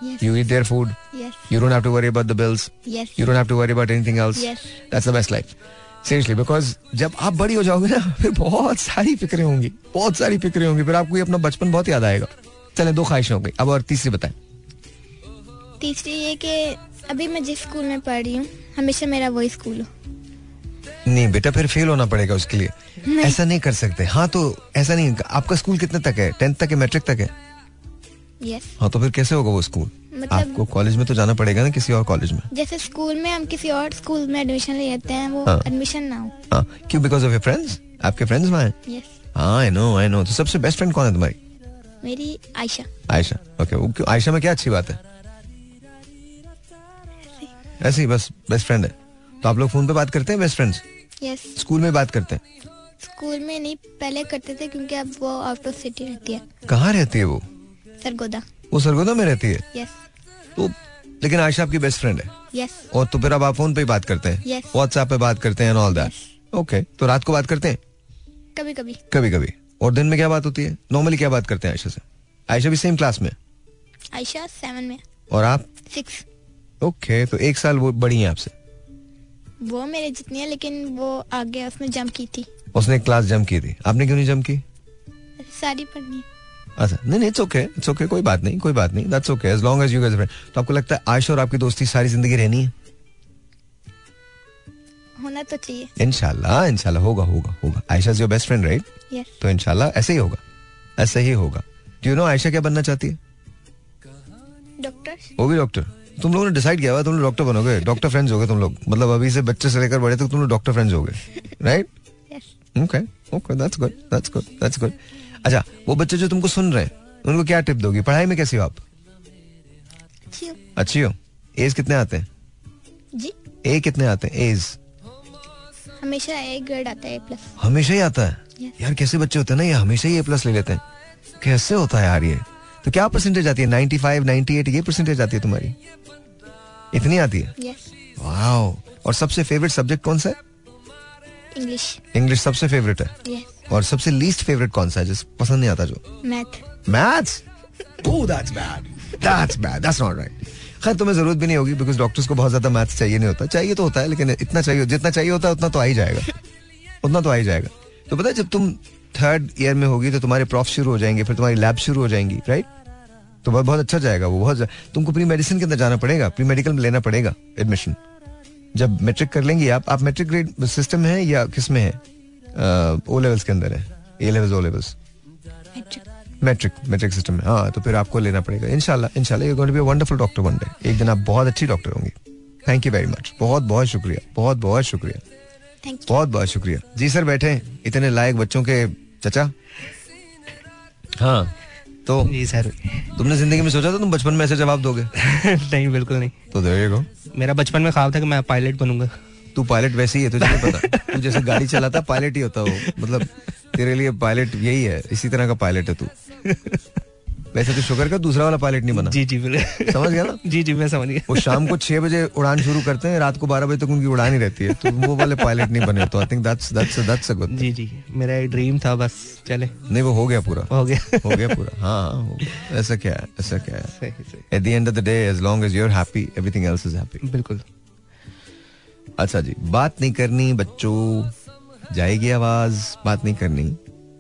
yes you eat their food yes you don't have to worry about the bills. Yes you don't have to worry about anything else. Yes. that's the best life. Seriously because जब आप बड़ी हो जाओगे ना फिर बहुत सारी फिक्रें होंगी। बहुत सारी फिक्रें होंगी। फिर आपको ये अपना बचपन बहुत याद आएगा। चले दो ख्वाहिशें हो गई। अब और तीसरी बताएँ। तीसरी ये कि अभी मैं जिस स्कूल में पढ़ रही हूँ हमेशा मेरा वही स्कूल हो। नहीं बेटा फिर फेल होना पड़ेगा उसके लिए। नहीं। ऐसा नहीं कर सकते। हाँ तो ऐसा नहीं आपका स्कूल कितने तक है? टेंथ तक है मैट्रिक तक है? हाँ तो फिर कैसे होगा वो स्कूल? मतलब- आपको कॉलेज में तो जाना पड़ेगा ना किसी और कॉलेज में? जैसे स्कूल में हम किसी और स्कूल में एडमिशन ले लेते हैं वो हाँ। एडमिशन ना हो। हाँ क्यों? बिकॉज़ ऑफ़ योर फ्रेंड्स आपके फ्रेंड्स वहाँ हैं? हाँ आई नो आई नो तो सबसे बेस्ट फ्रेंड कौन है तुम्हारी? मेरी आयशा। आयशा। ओके क्यों? आयशा में क्या अच्छी बात है? ऐसे ही बस बेस्ट फ्रेंड है। तो आप लोग फ़ोन पे बात करते हैं बेस्ट फ्रेंड्स यस स्कूल में बात करते हैं? स्कूल में नहीं पहले करते थे क्योंकि अब वो आउट ऑफ़ सिटी रहती है। कहाँ रहती है वो? सरगोदा। वो सरगोदा में रहती है? यस तो लेकिन आयशा आपकी बेस्ट फ्रेंड है? यस और तो फिर अब आप फ़ोन पे बात करते हैं? Yes. व्हाट्सएप पे बात करते हैं ऑल दैट ओके तो रात को बात करते हैं? कभी कभी कभी कभी और दिन में क्या बात होती है? नॉर्मली क्या बात करते हैं आयशा से? आयशा भी सेम क्लास में? आयशा सेवन में। और आप? सिक्स ओके तो एक साल वो बड़ी है आपसे। वो मेरे जितनी है लेकिन वो आगे उसने जंप की थी। उसने क्लास जम की थी। आपने क्यों नहीं जम की? सारी पढ़नी अच्छा नहीं नहीं इट्स ओके इट्स ओके कोई बात नहीं कोई बात नहीं that's okay as long as you guys friend तो आपको लगता है आयशा और आपकी दोस्ती सारी ज़िंदगी रहनी है? होना तो चाहिए। इनशाला इनशाला होगा होगा होगा। Ayesha is your best friend right yes तो इनशाला ऐसे ही होगा ऐसे ही होगा। डू यू नो आयशा क्या बनना चाहती है? डॉक्टर वो भी डॉक्टर तुम लोगों ने डिसाइड किया हुआ तुम लोग डॉक्टर बनोगे डॉक्टर फ्रेंड्स होगे तुम लोग। मतलब अभी से बच्चे से लेकर बड़े तक तुम लोग डॉक्टर फ्रेंड्स होगे right yes okay okay that's good that's good that's good अच्छा वो बच्चे जो तुमको सुन रहे हैं उनको क्या टिप दोगी? पढ़ाई में कैसी हो आप? अच्छी हो। एज कितने आते हैं? जी। ए कितने आते हैं? एज हमेशा ए ग्रेड आता है प्लस हमेशा ही आता है? Yes. यार कैसे बच्चे होते हैं ना ये हमेशा ही ए प्लस ले लेते हैं। कैसे होता है यार ये? तो क्या परसेंटेज आती है? 95 98 ये परसेंटेज आती है तुम्हारी? इतनी आती है? वाओ और सबसे फेवरेट सब्जेक्ट कौन सा है? इंग्लिश इंग्लिश सबसे फेवरेट है? यस और सबसे लीस्ट फेवरेट कौन सा है जिस पसंद नहीं आता जो? Math maths oh that's bad that's bad that's not right खैर तुम्हें ज़रूरत भी नहीं होगी बिकॉज़ डॉक्टर्स को बहुत ज़्यादा मैथ्स चाहिए नहीं होता। चाहिए तो होता है लेकिन इतना चाहिए जितना चाहिए होता है उतना तो आ ही जाएगा। उतना तो आ ही जाएगा। तो पता है जब तुम थर्ड ईयर में होगी तो तुम्हारे प्रॉफ शुरू हो जाएँगे फिर तुम्हारी लैब शुरू हो जाएँगी राइट तो बहुत बहुत अच्छा जाएगा वो बहुत तुमको प्री मेडिसिन के अंदर जाना पड़ेगा प्री मेडिकल में लेना पड़ेगा एडमिशन जब मैट्रिक कर लेंगे आप आप मैट्रिक ग्रेड सिस्टम है या किसमें है? ओ लेवल्स के अंदर है. A levels O levels matric matric system में. हाँ तो फिर आपको लेना पड़ेगा. इनशाला इनशाला you going to be wonderful doctor one day एक दिन आप बहुत अच्छी डॉक्टर होंगी. थैंक यू वेरी मच बहुत बहुत शुक्रिया. बहुत बहुत शुक्रिया. बहुत बहुत शुक्रिया. जी सर बैठे हैं, इतने लायक बच्चों के चचा? हाँ. तो जी सर. तुमने ज़िंदगी में सोचा था तुम बचपन में ऐसे जवाब दोगे? नहीं बिल्कुल नहीं. तो there you go. मेरा बचपन में ख्वाब था कि मैं पायलट बनूँगा. तू पायलट वैसे ही है तुझे नहीं पता। तू जैसे गाड़ी चलाता पायलट ही होता वो। मतलब तेरे लिए पायलट यही है इसी तरह का पायलट है तू। वैसे तो शुगर का दूसरा वाला पायलट नहीं बना। जी जी बिल्कुल। समझ गया ना? जी जी मैं समझ गया। वो शाम को छह बजे उड़ान शुरू करते हैं रात को बारह बजे तक उनकी उड़ान ही रहती है। तो वो वाले पायलट नहीं बने तो I think that's that's that's a good जी जी मेरा एक ड्रीम था बस चले। नहीं वो हो गया पूरा। हो गया। हो गया पूरा हाँ। ऐसा क्या है ऐसा क्या है। At the end of the day as long as you are happy everything else is happy बिल्कुल। अच्छा जी बात नहीं करनी बच्चों जाएगी आवाज़ बात नहीं करनी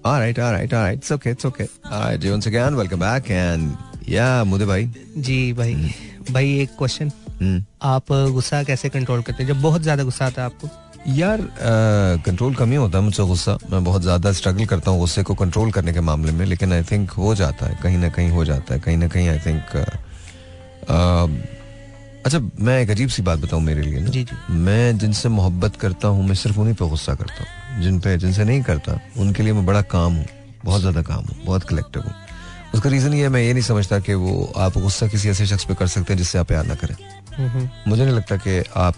Alright, alright, alright. It's okay, it's okay. Alright, once again, welcome back and yeah, मुदे भाई. जी भाई भाई एक क्वेश्चन हम्म. आप गुस्सा कैसे कंट्रोल करते हैं जब बहुत ज़्यादा गुस्सा आता है आपको यार कंट्रोल कम ही होता है मुझसे गुस्सा मैं बहुत ज़्यादा स्ट्रगल करता हूँ गुस्से को कंट्रोल करने के मामले में लेकिन आई थिंक हो जाता है कहीं ना कहीं हो जाता है कहीं ना कहीं आई थिंक अच्छा मैं एक अजीब सी बात बताऊँ मेरे लिए ना। जी, जी। मैं जिनसे मोहब्बत करता हूँ मैं सिर्फ़ उन्हीं पे गुस्सा करता हूँ। जिन पे जिनसे नहीं करता उनके लिए मैं बड़ा काम हूँ बहुत ज़्यादा काम हूँ बहुत कलेक्टिव हूँ। उसका रीजन ये है मैं ये नहीं समझता कि वो आप गुस्सा किसी ऐसे शख्स पे कर सकते हैं जिससे आप प्यार ना करें। मुझे नहीं लगता कि आप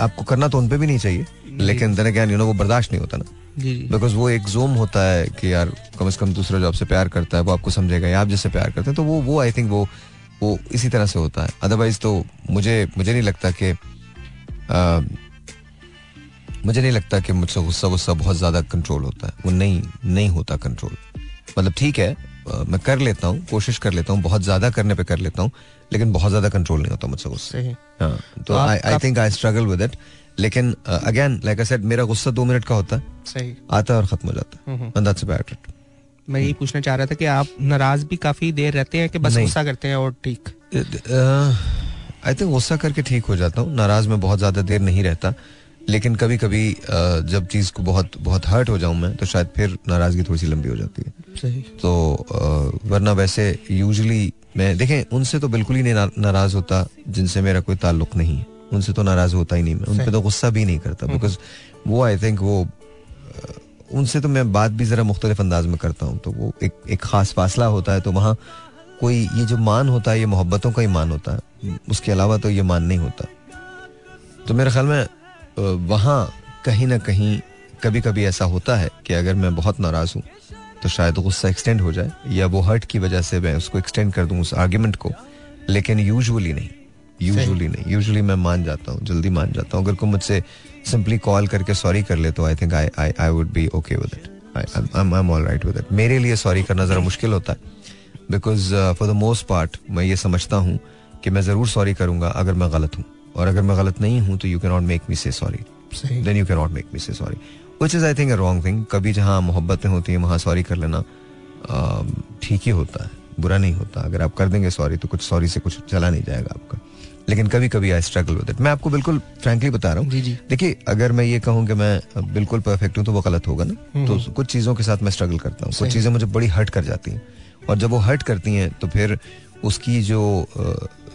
आपको करना तो उनपे भी नहीं चाहिए लेकिन दिन अगेन यू नो वो बर्दाश्त नहीं होता ना। बिकॉज़ वो एक जोम होता है कि यार कम से कम दूसरा जो आपसे प्यार करता है वो आपको समझेगा या आप जिससे प्यार करते हैं तो वो वो आई थिंक वो वो इसी तरह से होता है। अदरवाइज़ तो मुझे मुझे नहीं लगता कि मुझे नहीं लगता कि मुझसे गुस्सा गुस्सा बहुत ज़्यादा कंट्रोल होता है। वो नहीं नहीं होता कंट्रोल मतलब ठीक है अ, मैं कर लेता हूँ कोशिश कर लेता हूँ बहुत ज़्यादा करने पे कर लेता हूँ लेकिन बहुत ज़्यादा कंट्रोल नहीं होता मुझसे गुस्से। हाँ। तो I I think I struggle with it लेकिन अगेन लाइक आई सेड मेरा गुस्सा दो मिनट का होता है। सही। आता है और खत्म हो जाता है। मैं यही पूछना चाह रहा था कि आप नाराज़ भी काफ़ी देर रहते हैं कि बस गुस्सा करते हैं और ठीक? आई थिंक गुस्सा करके ठीक हो जाता हूँ। नाराज़ में बहुत ज़्यादा देर नहीं रहता। लेकिन कभी कभी जब चीज़ को बहुत बहुत हर्ट हो जाऊँ मैं तो शायद फिर नाराज़गी थोड़ी सी लंबी हो जाती है। सही। तो वरना वैसे यूजुअली मैं देखें उनसे तो बिल्कुल ही नहीं नाराज़ होता जिनसे मेरा कोई ताल्लुक नहीं है। उनसे तो नाराज़ होता ही नहीं मैं। उन पे तो गुस्सा भी नहीं करता बिकॉज़ वो आई थिंक वो उनसे तो मैं बात भी जरा मुख्तलिफ़ अंदाज में करता हूँ तो वो एक एक खास फासला होता है तो वहाँ कोई ये जो मान होता है ये मोहब्बतों का ही मान होता है उसके अलावा तो ये मान नहीं होता। तो मेरे ख्याल में वहाँ कहीं ना कहीं कभी कभी ऐसा होता है कि अगर मैं बहुत नाराज़ हूँ तो शायद गुस्सा एक्सटेंड हो जाए या वो हर्ट की वजह से मैं उसको एक्सटेंड कर दूँ उस आर्ग्यूमेंट को लेकिन यूजुअली नहीं यूजुअली नहीं यूजुअली मैं मान जाता हूँ जल्दी मान जाता हूँ। अगर कोई मुझसे सिंपली कॉल करके सॉरी कर ले तो I think I I I would be okay with it I am all right with it मेरे लिए सॉरी करना जरा मुश्किल होता है। Because for the most part मैं ये समझता हूँ कि मैं ज़रूर सॉरी करूँगा अगर मैं गलत हूँ। और अगर मैं गलत नहीं हूँ तो you can not make me say sorry then you can not make me say sorry which is I think a wrong thing कभी जहाँ मोहब्बतें होती हैं वहाँ सॉरी कर लेना um, ठीक ही होता है। बुरा नहीं होता। अगर आप कर देंगे सॉरी तो कुछ सॉरी से कुछ चला नहीं जाएगा आपका। लेकिन कभी कभी आई स्ट्रगल विद इट मैं आपको बिल्कुल फ्रेंकली बता रहा हूँ। देखिए अगर मैं ये कहूँ कि मैं बिल्कुल परफेक्ट हूँ तो वो गलत होगा ना। हम्म। तो कुछ चीज़ों के साथ मैं स्ट्रगल करता हूँ। कुछ चीज़ें मुझे बड़ी हर्ट कर जाती हैं। और जब वो हर्ट करती हैं तो फिर उसकी जो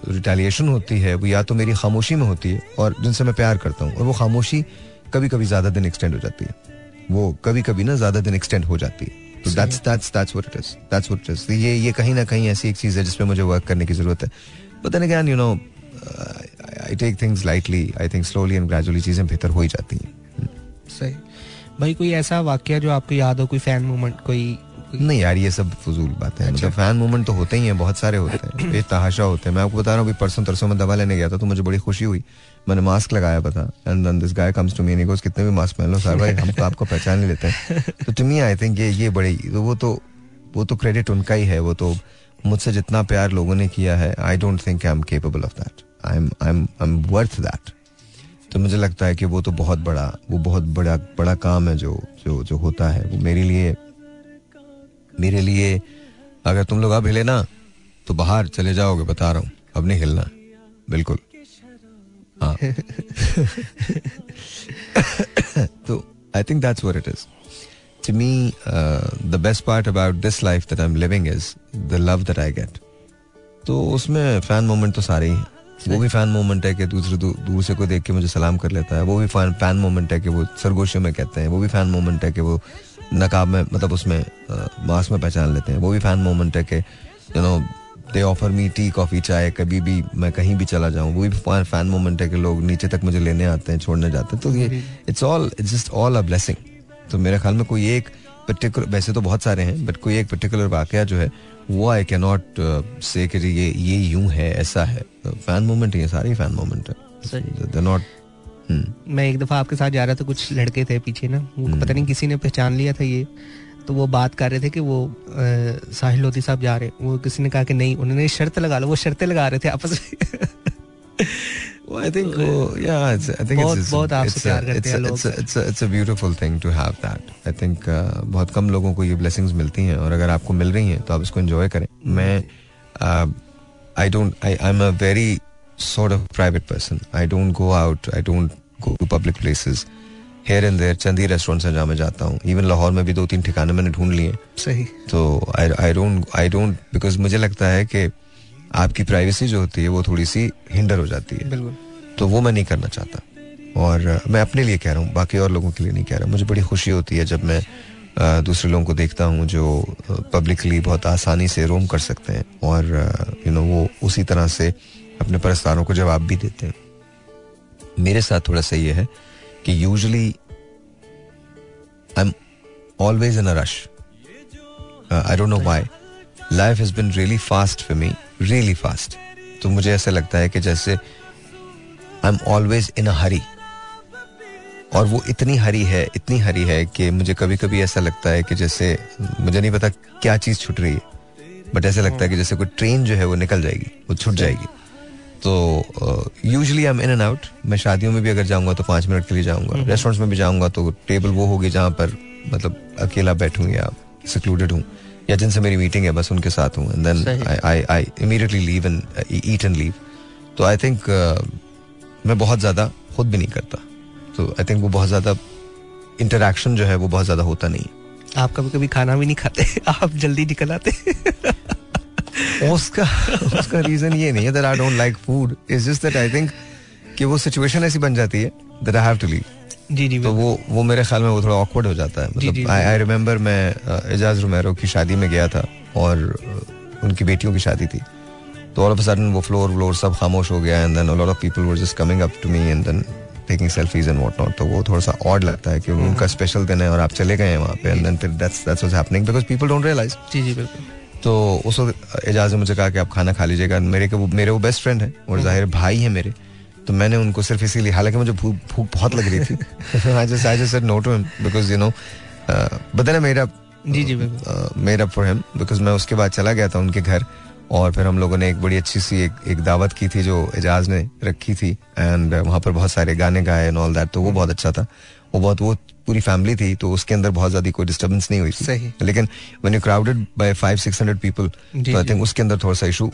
रिटेलिएशन होती है वो या तो मेरी खामोशी में होती है और जिनसे मैं प्यार करता हूँ और वो खामोशी कभी कभी ज़्यादा दिन एक्सटेंड हो जाती है। वो कभी कभी ना ज़्यादा दिन एक्सटेंड हो जाती है। तो that's that's that's what it is that's what it is ये ये कहीं ना कहीं ऐसी एक चीज़ है जिसपे मुझे वर्क करने की ज़रूरत है। But then again you know I take things lightly I think slowly and gradually चीज़ें बेहतर हो ही जाती हैं। सही। भाई कोई ऐसा वाक्य जो आपको याद हो? कोई फ़ैन मोमेंट कोई नहीं यार ये सब फजूल बात है। मतलब फ़ैन मूवमेंट तो होते ही हैं बहुत सारे होते हैं। बेतहाशा होते हैं। मैं आपको बता रहा हूँ परसों तरसों में दवा लेने गया था तो मुझे बड़ी खुशी हुई। मैंने मास्क लगाया पता। And then this guy comes to me goes कितने भी मास्क पहन लो सर भाई हम तो आपको पहचान नहीं लेते हैं। तो टू मी आई थिंक ये ये बड़ी तो वो तो वो तो क्रेडिट उनका ही है वो तो मुझसे जितना प्यार लोगों ने किया है I don't think I am capable of that I am I am I am worth that तो मुझे लगता है कि वो तो बहुत बड़ा वो बहुत बड़ा बड़ा काम है जो जो जो होता है। वो मेरे लिए मेरे लिए अगर तुम लोग अब हिले ना तो बाहर चले जाओगे बता रहा हूँ। अब नहीं हिलना। बिल्कुल। हाँ। तो I think that's what it is to me uh, the best part about this life that I'm living is the love that I get. तो उसमें फ़ैन मोमेंट तो सारे ही हैं। वो भी फ़ैन मोमेंट है कि दूसरे दू, दूर से कोई देख के मुझे सलाम कर लेता है। वो भी फ़ैन फ़ैन मोमेंट है कि वो सरगोशियों में कहते हैं। वो भी फ़ैन मोमेंट है कि वो नकाब में मतलब उसमें मास्क में पहचान लेते हैं। वो भी फ़ैन मोमेंट है कि you know they offer me tea coffee चाय कभी भी मैं कहीं भी चला जाऊँ। वो भी फ़ैन मोमेंट है कि लोग नीचे तक मुझे लेने आते हैं छोड़ने जाते हैं। तो ये it's all it's just all a blessing तो मेरे ख्याल में कोई एक पर्टिकुलर वैसे तो बहुत सारे हैं बट कोई एक पर्टिकुलर वाक़ जो है वो आई कैन नॉट से कि ये ये यूँ है ऐसा है। फ़ैन मोमेंट ये सारे फ़ैन मोमेंट है। नॉट मैं एक दफ़ा आपके साथ जा रहा था कुछ लड़के थे पीछे ना वो हम्म। पता नहीं किसी ने पहचान लिया था ये। तो वो बात कर रहे थे कि वो साहिल लोधी साहब जा रहे वो किसी ने कहा कि नहीं उन्होंने शर्त लगा लो वो शर्तें लगा रहे थे आपस में। बहुत कम लोगों को ये ब्लेसिंग्स मिलती हैं और अगर आपको मिल रही हैं तो आप इसको एंजॉय करें। मैं I don't I I am a very sort of private person I don't go out I don't go to public places here and there Chandi restaurants जहाँ मैं जाता हूँ। इवन लाहौर में भी दो तीन ठिकाने मैंने ढूंढ लिए सही। तो I don't I don't because मुझे लगता है कि आपकी प्राइवेसी जो होती है वो थोड़ी सी हिंडर हो जाती है। बिल्कुल। तो वो मैं नहीं करना चाहता। और मैं अपने लिए कह रहा हूँ बाकी और लोगों के लिए नहीं कह रहा मुझे बड़ी खुशी होती है जब मैं दूसरे लोगों को देखता हूँ जो पब्लिकली बहुत आसानी से रोम कर सकते हैं। और यू नो वो उसी तरह से अपने परस्तारों को जवाब भी देते हैं। मेरे साथ थोड़ा सा ये है कि usually I am always in a rush I don't know why life has been really fast for me really fast तो मुझे ऐसा लगता है कि जैसे आई एम ऑलवेज इन अ हरी और वो इतनी हरी है इतनी हरी है कि मुझे कभी कभी ऐसा लगता है कि जैसे मुझे नहीं पता क्या चीज़ छुट रही है। बट ऐसा लगता है कि जैसे कोई ट्रेन जो है वो निकल जाएगी वो छुट जाएगी। तो usually I am in and out मैं शादियों में भी अगर जाऊँगा तो पाँच मिनट के लिए जाऊँगा। रेस्टोरेंट्स हम्म। में भी जाऊँगा तो टेबल वो होगी जहाँ पर मतलब अकेला बैठूं या सिक्लूडेड हूँ। या जिनसे मेरी मीटिंग है बस उनके साथ हूँ and then I I immediately leave and eat and leave तो आई थिंक uh, मैं बहुत ज़्यादा खुद भी नहीं करता। तो आई थिंक वो बहुत ज़्यादा इंटरेक्शन जो है वो बहुत ज़्यादा होता नहीं आप कभी कभी खाना भी नहीं खाते? आप जल्दी निकल आते उसका उसका रीजन ये नहीं है that I don't like food is just that I think कि वो सिचुएशन ऐसी बन जाती है that I have to leave जी जी तो वो वो मेरे ख्याल में वो थोड़ा ऑकवर्ड हो जाता है। मतलब आई आई रिमेम्बर मैं एजाज रोमेरो की शादी में गया था और उनकी बेटियों की शादी थी। तो ऑल ऑफ़ सडन वो फ्लोर व्लोर सब खामोश हो गया and then lot of people were just coming up to me and then taking selfies and what not तो वो थोड़ा सा ऑड लगता है कि हम्म। उनका स्पेशल दिन है और आप चले गए हैं वहाँ पे। एंड देन फिर that's that's what's happening because people don't realise जी जी बिल्कुल। तो उस वक्त एजाज ने मुझे कहा कि आप खाना खा लीजिएगा। मेरे के वो मेरे वो बेस्ट फ्रेंड है हम्म। और ज़ाहिर भाई है मेरे। तो मैंने उनको सिर्फ़ इसीलिए हालाँकि मुझे भूख भूख बहुत लग रही थी। I just I just said no to him because you know but then ji ji made up for him because मैं उसके बाद चला गया था उनके घर और फिर हम लोगों ने एक बड़ी अच्छी सी एक, एक दावत की थी जो एजाज ने रखी थी एंड वहाँ पर बहुत सारे गाने गाए एंड ऑल दैट तो वो बहुत अच्छा था। वो बहुत वो पूरी फैमिली थी तो उसके अंदर बहुत ज़्यादा कोई डिस्टर्बेंस नहीं हुई थी। सही। लेकिन when you crowded by five six hundred people तो आई थिंक उसके अंदर थोड़ा सा इशू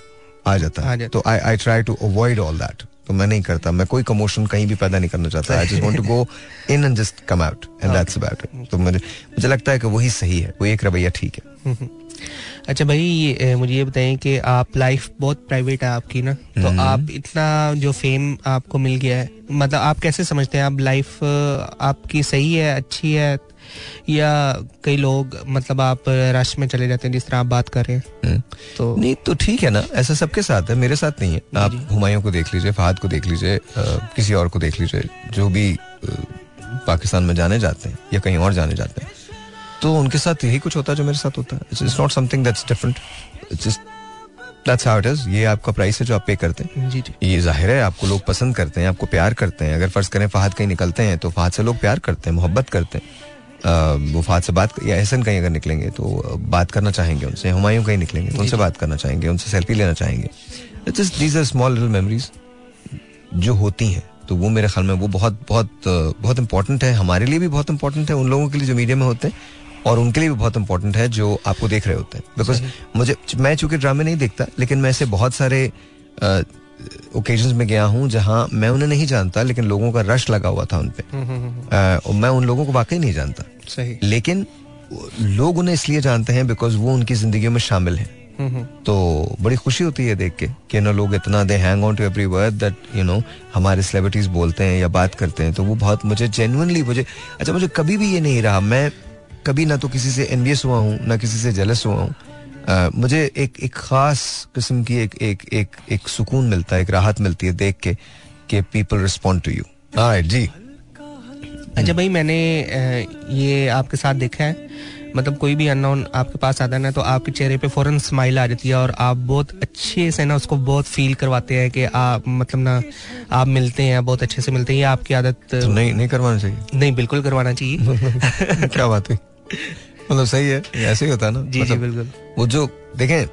आ जाता। है तो I I try to avoid all that तो मैं नहीं करता। मैं कोई कमोशन कहीं भी पैदा नहीं करना चाहता। I just want to go in and just come out and that's about it तो मुझे मुझे लगता है कि वही सही है। वो एक रवैया ठीक है। अच्छा भाई ये, मुझे ये बताएँ कि आप लाइफ बहुत प्राइवेट है आपकी ना? तो हम्म। आप इतना जो फेम आपको मिल गया है मतलब आप कैसे समझते हैं आप लाइफ आपकी सही है अच्छी है? या कई लोग मतलब आप रश में चले जाते हैं जिस तरह आप बात कर रहे हैं हम्म। तो नहीं तो ठीक है ना ऐसा सबके साथ है मेरे साथ नहीं है। आप हुमायूं को देख लीजिए फहद को देख लीजिए किसी और को देख लीजिए जो भी पाकिस्तान में जाने जाते हैं या कहीं और जाने जाते हैं तो उनके साथ यही कुछ होता है जो मेरे साथ होता है। It's not something that's different it's that's how it is ये आपका प्राइस है जो आप पे करते हैं। जी जी। ये ज़ाहिर है आपको लोग पसंद करते हैं आपको प्यार करते हैं। अगर फ़र्ज़ करें फहद कहीं निकलते हैं तो फहद से लोग प्यार करते हैं मोहब्बत करते हैं। वो फहद से बात या एहसन कहीं अगर निकलेंगे तो बात करना चाहेंगे उनसे हुमायूं कहीं निकलेंगे तो उनसे बात करना चाहेंगे उनसे सेल्फी लेना चाहेंगे। Just these are small little memories जो होती हैं तो वो मेरे ख्याल में वो बहुत बहुत बहुत इंपॉर्टेंट है हमारे लिए भी बहुत इंपॉर्टेंट है उन लोगों के लिए जो मीडिया में होते हैं और उनके लिए भी बहुत इंपॉर्टेंट है जो आपको देख रहे होते हैं। बिकॉज़ मुझे मैं चूँकि ड्रामे नहीं देखता लेकिन मैं ऐसे बहुत सारे ओकेजन में गया हूँ जहाँ मैं उन्हें नहीं जानता लेकिन लोगों का रश लगा हुआ था उन पे। हम्म, हम्म, हम्म, मैं उन लोगों को वाकई नहीं जानता। सही। लेकिन लोग उन्हें इसलिए जानते हैं बिकॉज़ वो उनकी ज़िंदगी में शामिल हैं। तो बड़ी खुशी होती है देख के कि ना लोग इतना they hang on to every word that you know हमारे सेलिब्रिटीज बोलते हैं या बात करते हैं। तो वो बहुत मुझे जेनुअनली मुझे अच्छा मुझे कभी भी ये नहीं रहा। मैं कभी ना तो किसी से एनवियस हुआ हूँ ना किसी से जेलस हुआ हूँ। मुझे एक एक खास किस्म की एक एक एक एक सुकून मिलता है एक राहत मिलती है देख के कि people respond to you right जी। अच्छा भाई मैंने ये आपके साथ देखा है। मतलब कोई भी अननोन आपके पास आता है ना तो आपके चेहरे पे फ़ौरन स्माइल आ जाती है और आप बहुत अच्छे से ना उसको बहुत फील करवाते हैं कि आप मतलब ना आप मिलते हैं बहुत अच्छे से मिलते हैं। ये आपकी आदत तो नहीं नहीं करवाना चाहिए। नहीं बिल्कुल करवाना चाहिए। क्या बात हुई? मतलब सही है ऐसे ही होता है ना। जी जी मतलब बिल्कुल। वो जो देखें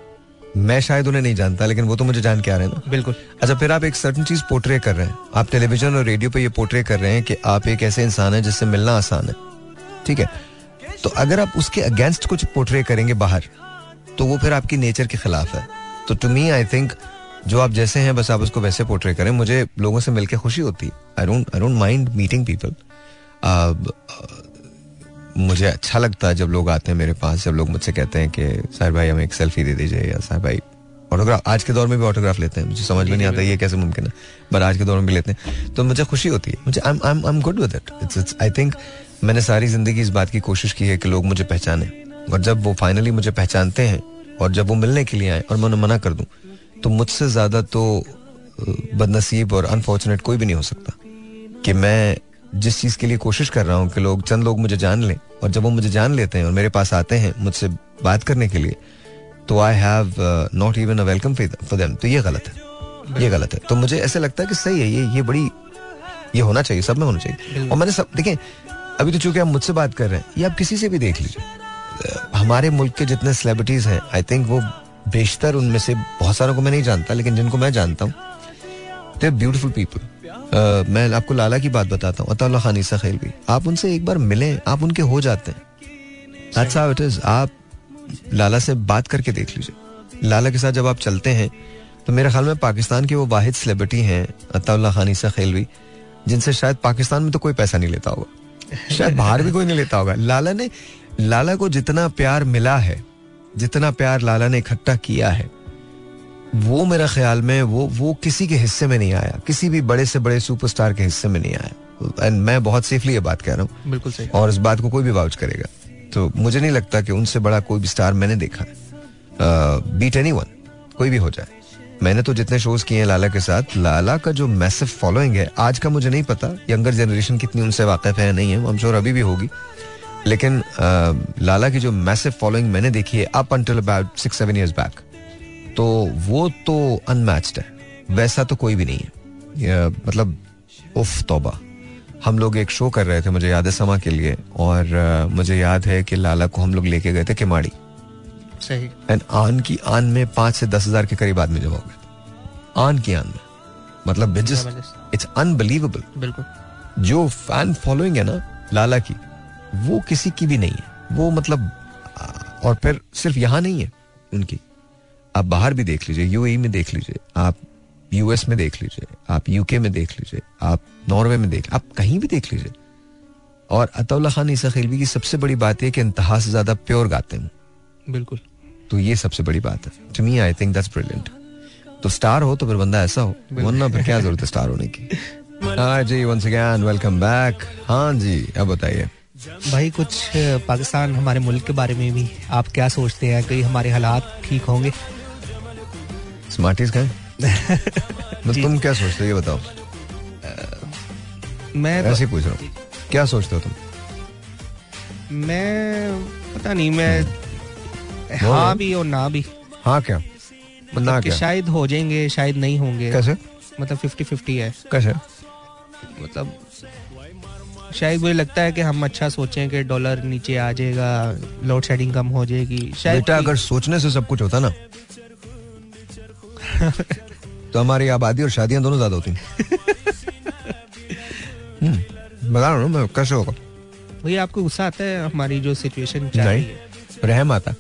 मैं शायद उन्हें नहीं जानता लेकिन वो तो मुझे जान के आ रहे हैं ना। बिल्कुल। अच्छा फिर आप एक सर्टन चीज़ पोर्ट्रे कर रहे हैं। आप टेलीविज़न और रेडियो पे ये पोर्ट्रे कर रहे हैं कि आप एक ऐसे इंसान हैं जिससे मिलना आसान है। ठीक है? तो अगर आप उसके अगेंस्ट कुछ पोर्ट्रे करेंगे बाहर तो वो फिर आपकी नेचर के खिलाफ है। तो टू मी आई थिंक जो आप जैसे हैं बस आप उसको वैसे पोर्ट्रे करें। मुझे लोगों से मिलकर खुशी होती है। I don't I don't mind meeting people मुझे अच्छा लगता है जब लोग आते हैं मेरे पास, जब लोग मुझसे कहते हैं कि, साहिर भाई, हमें एक सेल्फी दे दीजिए, या, साहिर भाई ऑटोग्राफ आज के दौर में भी ऑटोग्राफ लेते हैं। मुझे समझ में नहीं आता ये कैसे मुमकिन है बट आज के दौर में भी लेते हैं। तो मुझे खुशी होती है, मुझे I I am good with it it's I think मैंने सारी ज़िंदगी इस बात की कोशिश की है कि लोग मुझे पहचाने। और जब वो फाइनली मुझे पहचानते हैं, और जब वो मिलने के लिए आए, और मैं उन्हें मना कर दूँ तो मुझसे ज़्यादा तो बदनसीब और अनफॉर्चुनेट कोई भी नहीं हो सकता कि मैं जिस चीज़ के लिए कोशिश कर रहा हूँ कि लोग चंद लोग मुझे जान लें और जब वो मुझे जान लेते हैं और मेरे पास आते हैं मुझसे बात करने के लिए तो I have not even a welcome for them तो ये गलत है। ये गलत है। तो मुझे ऐसे लगता है कि सही है ये ये बड़ी ये होना चाहिए सब में होना चाहिए। और मैंने सब देखें अभी तो चूँकि आप मुझसे बात कर रहे हैं ये आप किसी से भी देख लीजिए। हमारे मुल्क के जितने सेलिब्रिटीज हैं आई थिंक वो बेशतर उनमें से बहुत सारों को मैं नहीं जानता लेकिन जिनको मैं जानता हूँ दे ब्यूटिफुल पीपल मैं आपको लाला की बात बताता हूँ अताउल्ला खान खेल भी। आप उनसे एक बार मिलें, आप उनके हो जाते हैं। How it is. आप लाला से बात करके देख लीजिए। लाला के साथ जब आप चलते हैं तो मेरे ख्याल में पाकिस्तान के वो वाहिद सेलिब्रिटी हैं अताउल्ला खान ईसा खेलवी जिनसे शायद पाकिस्तान में तो कोई पैसा नहीं लेता होगा। शायद बाहर भी कोई नहीं लेता होगा। लाला ने, लाला को जितना प्यार मिला है, जितना प्यार लाला ने इकट्ठा किया है वो मेरा ख्याल में वो वो किसी के हिस्से में नहीं आया। किसी भी बड़े से बड़े सुपरस्टार के हिस्से में नहीं आया। एंड मैं बहुत सेफली ये बात कह रहा हूँ। बिल्कुल सही। और इस बात को कोई भी वाउच करेगा। तो मुझे नहीं लगता कि उनसे बड़ा कोई भी स्टार मैंने देखा। है बीट एनी वन कोई भी हो जाए। मैंने तो जितने शोज़ किए हैं लाला के साथ लाला का जो मैसिव फॉलोइंग है आज का मुझे नहीं पता यंगर जनरेशन कितनी उनसे वाकिफ है नहीं है हम श्योर अभी भी होगी। लेकिन आ, लाला की जो मैसिव फॉलोइंग मैंने देखी है up until about six seven years back तो वो तो अनमैच्ड है। वैसा तो कोई भी नहीं है। मतलब उफ तौबा। हम लोग एक शो कर रहे थे मुझे याद है समा के लिए। और आ, मुझे याद है कि लाला को हम लोग लेके गए थे किमाड़ी। सही। एंड आन की आन में पाँच से दस हज़ार के करीब आदमी जमा हो गए आन की आन में। मतलब इट्स अनबिलीवेबल बिल्कुल। जो फ़ैन फॉलोइंग है ना लाला की वो किसी की भी नहीं है। वो मतलब और फिर सिर्फ़ यहाँ नहीं है उनकी। आप बाहर भी देख लीजिए यूएई में देख लीजिए आप यूएस में देख लीजिए आप यूके में देख लीजिए आप नॉर्वे में देख आप कहीं भी देख लीजिए। और अतौला खान ईसा खिलवी की सबसे बड़ी बात यह कि इंतहा से ज़्यादा प्योर गाते हैं। बिल्कुल। तो ये सबसे बड़ी बात है। To me I think that's brilliant तो स्टार हो तो फिर बंदा ऐसा हो। वरना फिर क्या ज़रूरत है स्टार होने की? हाँ जी वंस अगेन वेलकम बैक हाँ जी अब बताइए। भाई कुछ पाकिस्तान हमारे मुल्क के बारे में भी आप क्या सोचते हैं? कि हमारे हालात ठीक होंगे? स्मार्टीज का तो तुम क्या सोचते हो ये बताओ। मैं ऐसे पूछ रहा हूँ। क्या सोचते हो तुम? मैं पता नहीं मैं हाँ भी और ना भी। हाँ क्या? मतलब ना कि क्या? शायद हो जाएँगे शायद नहीं होंगे। कैसे? मतलब फिफ्टी फिफ्टी है। कैसे? मतलब शायद मुझे लगता है कि हम अच्छा सोचें कि डॉलर नीचे आ जाएगा लोड शेडिंग कम हो जाएगी। शायद बेटा अगर सोचने से सब कुछ होता ना तो हमारी आबादी और शादियाँ दोनों ज़्यादा होती हम्म, बता रहा हूँ मैं कैसे होगा? वही आपको गुस्सा आता है? हमारी जो सिचुएशन नहीं रहम आता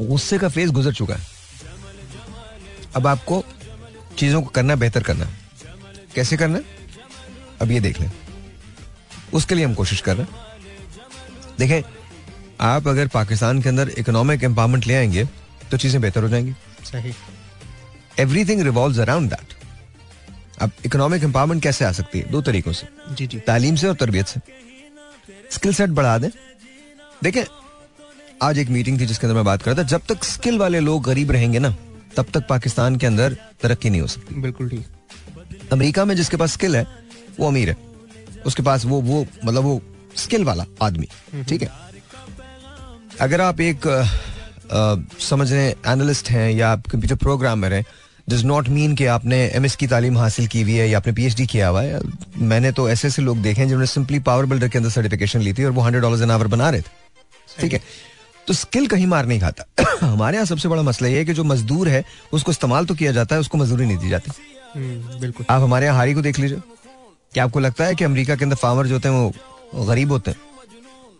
गुस्से का फ़ेज़ गुजर चुका है। अब आपको चीज़ों को करना बेहतर करना कैसे करना अब ये देख लें। उसके लिए हम कोशिश कर रहे हैं। देखें आप अगर पाकिस्तान के अंदर इकोनॉमिक एम्पावरमेंट ले आएँगे तो चीज़ें बेहतर हो जाएँगी। सही। एवरीथिंग रिवॉल्व अराउंड दैट अब इकोनॉमिक एम्पावरमेंट कैसे आ सकती है? दो तरीकों से। जी जी। तालीम से और तरबियत से। स्किल सेट बढ़ा दें। देखें आज एक मीटिंग थी जिसके अंदर मैं बात कर रहा था। जब तक स्किल वाले लोग गरीब रहेंगे ना तब तक पाकिस्तान के अंदर तरक्की नहीं हो सकती। बिल्कुल ठीक। अमेरिका में जिसके पास स्किल है वो अमीर है। उसके पास वो वो मतलब वो स्किल वाला आदमी। ठीक है? अगर आप एक समझ रहे एनालिस्ट हैं या आप कंप्यूटर प्रोग्रामर हैं डज नॉट मीन कि आपने एमएस की तालीम हासिल की हुई है या आपने पीएचडी किया हुआ है। मैंने तो ऐसे ऐसे लोग देखे हैं जिन्होंने सिंपली पावर बिल्डर के अंदर सर्टिफिकेशन ली थी और वो हंड्रेड डॉलर एन आवर बना रहे थे। ठीक है? तो स्किल कहीं मार नहीं खाता। हमारे यहाँ सबसे बड़ा मसला ये है कि जो मजदूर है उसको इस्तेमाल तो किया जाता है उसको मजदूरी नहीं दी जाती। हम्म, बिल्कुल। आप हमारे यहाँ हारी को देख लीजिए। क्या आपको लगता है कि अमेरिका के अंदर फार्मर जो होते हैं वो गरीब होते हैं?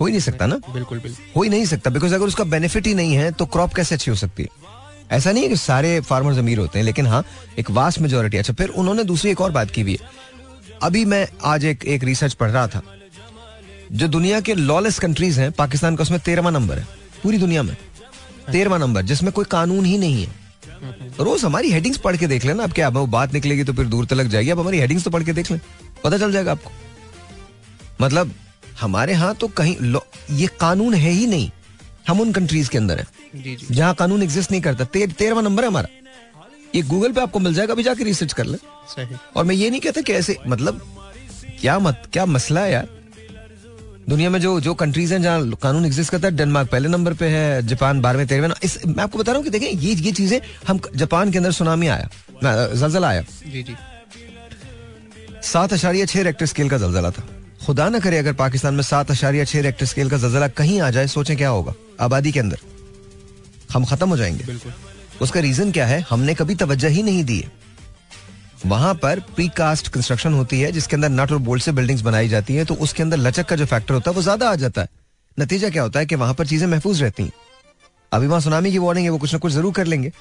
हो ही नहीं सकता ना? बिल्कुल बिल्कुल। हो ही नहीं सकता बिकॉज़ अगर उसका बेनिफिट ही नहीं है तो क्रॉप कैसे अच्छी हो सकती है? ऐसा नहीं है कि सारे फार्मर्स अमीर होते हैं लेकिन हाँ एक वास्ट मेजोरिटी अच्छा फिर उन्होंने दूसरी एक और बात की हुई है। अभी मैं आज एक एक रिसर्च पढ़ रहा था। जो दुनिया के लॉलेस कंट्रीज़ हैं पाकिस्तान का उसमें तेरहवा नंबर है पूरी दुनिया में। तेरहवा नंबर जिसमें कोई कानून ही नहीं है। रोज हमारी हेडिंग्स पढ़ के देख लेना अब क्या अब वो बात निकलेगी तो फिर दूर तक जाएगी। अब हमारी हेडिंग्स तो पढ़ के देख लें पता चल जाएगा आपको। मतलब हमारे यहाँ तो कहीं ये कानून है ही नहीं। हम उन कंट्रीज़ के अंदर है। जहाँ कानून एग्जिस्ट नहीं करता। ते, तेरहवा नंबर है हमारा। ये गूगल पे आपको मिल जाएगा अभी जाके रिसर्च कर ले। और मैं ये नहीं कहता कि ऐसे मतलब क्या मत क्या मसला है यार? दुनिया में जो जो कंट्रीज़ हैं जहाँ कानून एग्जिस्ट करता है डेनमार्क पहले नंबर पे है जापान बारहवें तेरहवें इस मैं आपको बता रहा हूँ कि देखें ये ये चीज़ें हम जापान के अंदर सुनामी आया। जलजला आया। जी जी। सात अशारिया छह रेक्टर स्केल का जलजला था। खुदा ना करे अगर पाकिस्तान में सात अशारिया छह रेक्टर स्केल का जलजला कहीं आ जाए सोचें क्या होगा? आबादी के अंदर। हम खत्म हो जाएँगे। उसका रीजन क्या है? हमने कभी तवज्जो ही नहीं दी है। वहाँ पर प्री कास्ट कंस्ट्रक्शन होती है जिसके अंदर नट और बोल्ट से बिल्डिंग्स बनाई जाती है तो उसके अंदर लचक का जो फैक्टर होता है वो ज़्यादा आ जाता है। नतीजा क्या होता है कि वहाँ पर चीज़ें महफूज रहती हैं। अभी वहाँ सुनामी की वार्निंग है वो कुछ ना कुछ ज़रूर कर लेंगे।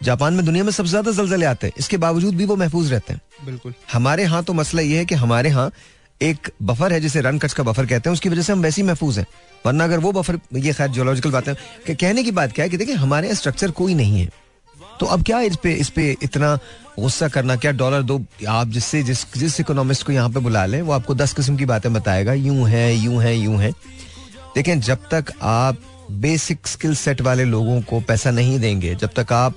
जापान में दुनिया में सबसे ज़्यादा जलजले आते हैं इसके बावजूद भी वो महफूज रहते हैं। बिल्कुल। हमारे यहाँ तो मसला ये है कि हमारे यहाँ एक बफर है जिसे रन कच का बफर कहते हैं, उसकी वजह से हम वैसे ही महफूज हैं। वरना अगर वो बफर ये खैर जियोलॉजिकल बात है, कि कहने की बात क्या है कि देखिए, हमारे यहाँ स्ट्रक्चर कोई नहीं है। तो अब क्या इस पे इस पे इतना गुस्सा करना, क्या डॉलर दो, आप जिससे, जिस जिस इकोनॉमिस्ट को यहाँ पे बुला लें, वो आपको दस किस्म की बातें बताएगा, यूँ है यूँ है यूँ है। देखें जब तक आप बेसिक स्किल सेट वाले लोगों को पैसा नहीं देंगे, जब तक आप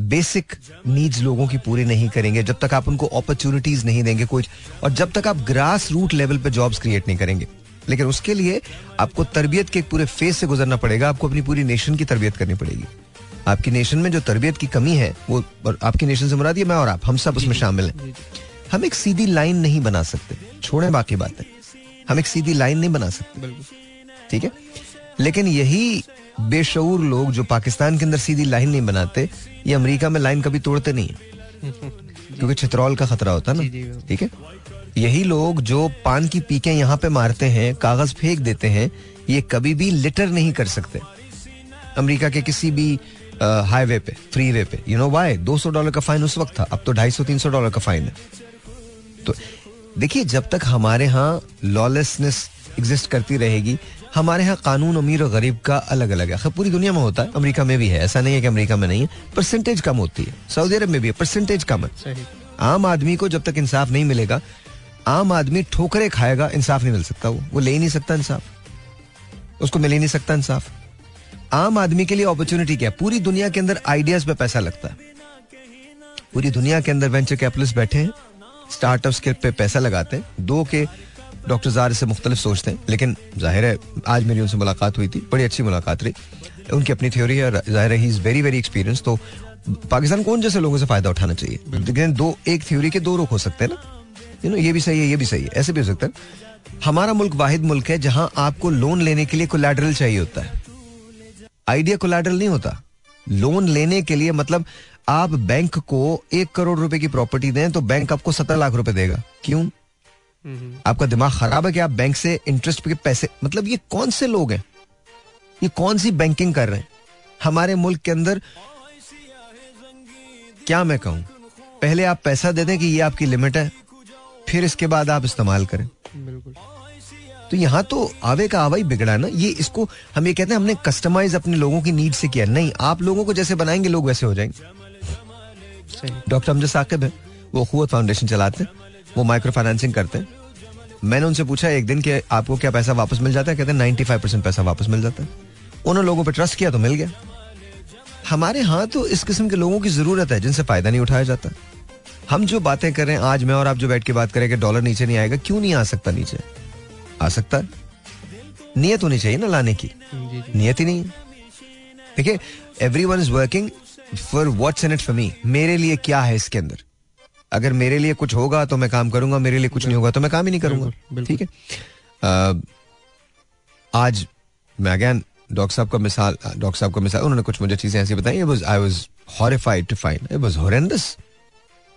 बेसिक नीड्स लोगों की पूरी नहीं करेंगे जब तक आप उनको अपॉर्चुनिटीज़ नहीं देंगे कोई और जब तक आप ग्रास रूट लेवल पे जॉब्स क्रिएट नहीं करेंगे। लेकिन उसके लिए आपको तरबियत के पूरे फ़ेज़ से गुजरना पड़ेगा आपको अपनी पूरी नेशन की तरबियत करनी पड़ेगी। आपकी नेशन में जो तरबियत की कमी है वो और आपकी नेशन से मुराद ये मैं और आप हम सब उसमें शामिल हैं। हम एक सीधी लाइन नहीं बना सकते। छोड़े बाकी बातें। हम एक सीधी लाइन नहीं बना सकते। ठीक है? लेकिन यही बेशूर लोग जो पाकिस्तान के अंदर सीधी लाइन नहीं बनाते ये अमेरिका में लाइन कभी तोड़ते नहीं क्योंकि चित्रोल का खतरा होता है ना। ठीक है? यही लोग जो पान की पीके यहाँ पे मारते हैं कागज़ फेंक देते हैं ये कभी भी लिटर नहीं कर सकते। अमेरिका के किसी भी हाईवे पे फ्री वे पे यू नो वाई 200 डॉलर का फाइन उस वक्त था। अब तो 250 300 डॉलर का फाइन है। तो देखिए जब तक हमारे यहाँ लॉलेसनेस एग्जिस्ट करती रहेगी हमारे यहाँ कानून अमीर और गरीब का अलग अलग है पूरी दुनिया में होता है। अमेरिका में भी है। ऐसा नहीं है कि अमेरिका में नहीं है। परसेंटेज कम होती है। सऊदी अरब में भी है। परसेंटेज कम है। आम आदमी को जब तक इंसाफ नहीं मिलेगा आम आदमी ठोकरे खाएगा इंसाफ नहीं मिल सकता वो। वो ले ही नहीं सकता इंसाफ। उसको मिल ही नहीं सकता इंसाफ। आम आदमी के लिए अपॉर्चुनिटी क्या है? पूरी दुनिया के अंदर आइडियाज़ पे पैसा लगता है। पूरी दुनिया के अंदर वेंचर कैपिटलिस्ट बैठे हैं। स्टार्टअप्स के पे पैसा लगाते हैं। दो के डॉक्टर जार से मुख्तलिफ़ सोचते हैं लेकिन ज़ाहिर है आज मेरी उनसे मुलाकात हुई थी बड़ी अच्छी मुलाकात रही। उनकी अपनी थ्योरी है ज़ाहिर है ही इज़ वेरी वेरी एक्सपीरियंस तो पाकिस्तान को उन जैसे लोगों से फ़ायदा उठाना चाहिए? लेकिन दो एक थ्योरी के दो रुख हो सकते हैं ना। यू नो ये भी सही है ये भी सही है ऐसे भी हो सकता है। हमारा मुल्क वाहिद मुल्क है जहाँ आपको लोन लेने के लिए कोलैटरल चाहिए होता है। आइडिया कोलैटरल नहीं होता। लोन लेने के लिए मतलब आप बैंक को एक करोड़ रुपए की प्रॉपर्टी दें तो बैंक आपको सत्तर लाख रुपए देगा। क्यों? आपका दिमाग खराब है कि आप बैंक से इंटरेस्ट पे पैसे मतलब ये कौन से लोग हैं? ये कौन सी बैंकिंग कर रहे हैं? हमारे मुल्क के अंदर क्या मैं कहूँ? पहले आप पैसा दे दें कि ये आपकी लिमिट है फिर इसके बाद आप इस्तेमाल करें। बिल्कुल। तो यहाँ तो आवे का आवा ही बिगड़ा ना। ये इसको हम ये कहते हैं हमने कस्टमाइज अपने लोगों की नीड से किया। नहीं आप लोगों को जैसे बनाएँगे लोग वैसे हो जाएँगे। डॉक्टर अमजद साकिब है वो खुवत फाउंडेशन चलाते हैं। वो माइक्रो फाइनेंसिंग करते हैं। मैंने उनसे पूछा एक दिन कि आपको क्या पैसा वापस मिल जाता है? कहते हैं नाइन्टी फाइव परसेंट पैसा वापस मिल जाता है। उन्होंने लोगों पर ट्रस्ट किया तो मिल गया। हमारे यहाँ तो इस किस्म के लोगों की ज़रूरत है जिनसे फ़ायदा नहीं उठाया जाता। हम जो बातें कर रहे हैं आज मैं और आप जो बैठ के बात करें कि डॉलर नीचे नहीं आएगा क्यों नहीं आ सकता नीचे? आ सकता है। नियत होनी चाहिए ना लाने की। नियत ही नहीं है। देखिए everyone is working for what's in it for me मेरे लिए क्या है इसके अंदर? अगर मेरे लिए कुछ होगा तो मैं काम करूँगा मेरे लिए कुछ नहीं होगा तो मैं काम ही नहीं करूँगा। ठीक है? आज मैं अगेन डॉक्टर साहब का मिसाल डॉक्टर साहब का मिसाल उन्होंने कुछ मुझे चीज़ें ऐसी बताई I was horrified to find it was horrendous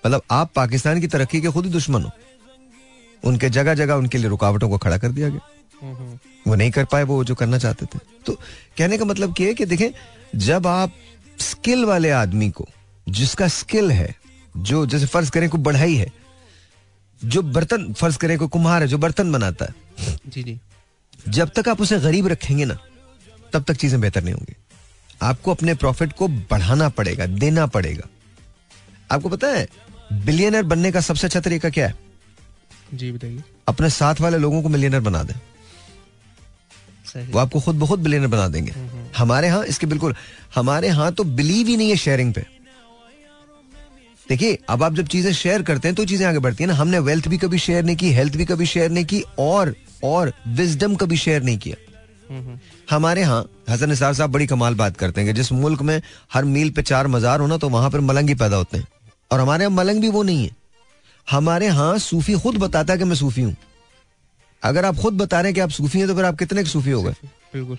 मतलब आप पाकिस्तान की तरक्की के खुद ही दुश्मन हो। उनके जगह जगह उनके लिए रुकावटों को खड़ा कर दिया गया। वो नहीं कर पाए वो जो करना चाहते थे। तो कहने का मतलब है कि देखें जब आप स्किल वाले आदमी को जिसका स्किल है जो जैसे फ़र्ज़ करें कोई बढ़ाई है जो बर्तन फ़र्ज़ करें कोई कुम्हार है जो बर्तन बनाता है। जी जी। जब तक आप उसे गरीब रखेंगे ना तब तक चीज़ें बेहतर नहीं होंगी। आपको अपने प्रॉफिट को बढ़ाना पड़ेगा देना पड़ेगा। आपको पता है बिलियनर बनने का सबसे अच्छा तरीका क्या है? जी बताइए। अपने साथ वाले लोगों को मिलियनर बना दें। वो आपको खुद ब खुद बिलियनर बना देंगे। हमारे यहाँ इसके बिल्कुल हमारे यहाँ तो बिलीव ही नहीं है शेयरिंग पे। देखिए अब आप जब चीज़ें शेयर करते हैं तो चीज़ें आगे बढ़ती है ना। हमने वेल्थ भी कभी शेयर नहीं की हेल्थ भी कभी शेयर नहीं की और और विजडम कभी शेयर नहीं किया। हमारे यहाँ हसन निसार साहब बड़ी कमाल बात करते हैं कि जिस मुल्क में हर मील पे चार मजार हो ना तो वहाँ पर मलंग ही पैदा होते हैं। और हमारे यहाँ मलंग भी वो नहीं है। हमारे यहाँ सूफी खुद बताता है कि मैं सूफी हूँ। अगर आप खुद बता रहे हैं कि आप सूफी हैं तो फिर आप कितने के सूफी हो गए? बिल्कुल।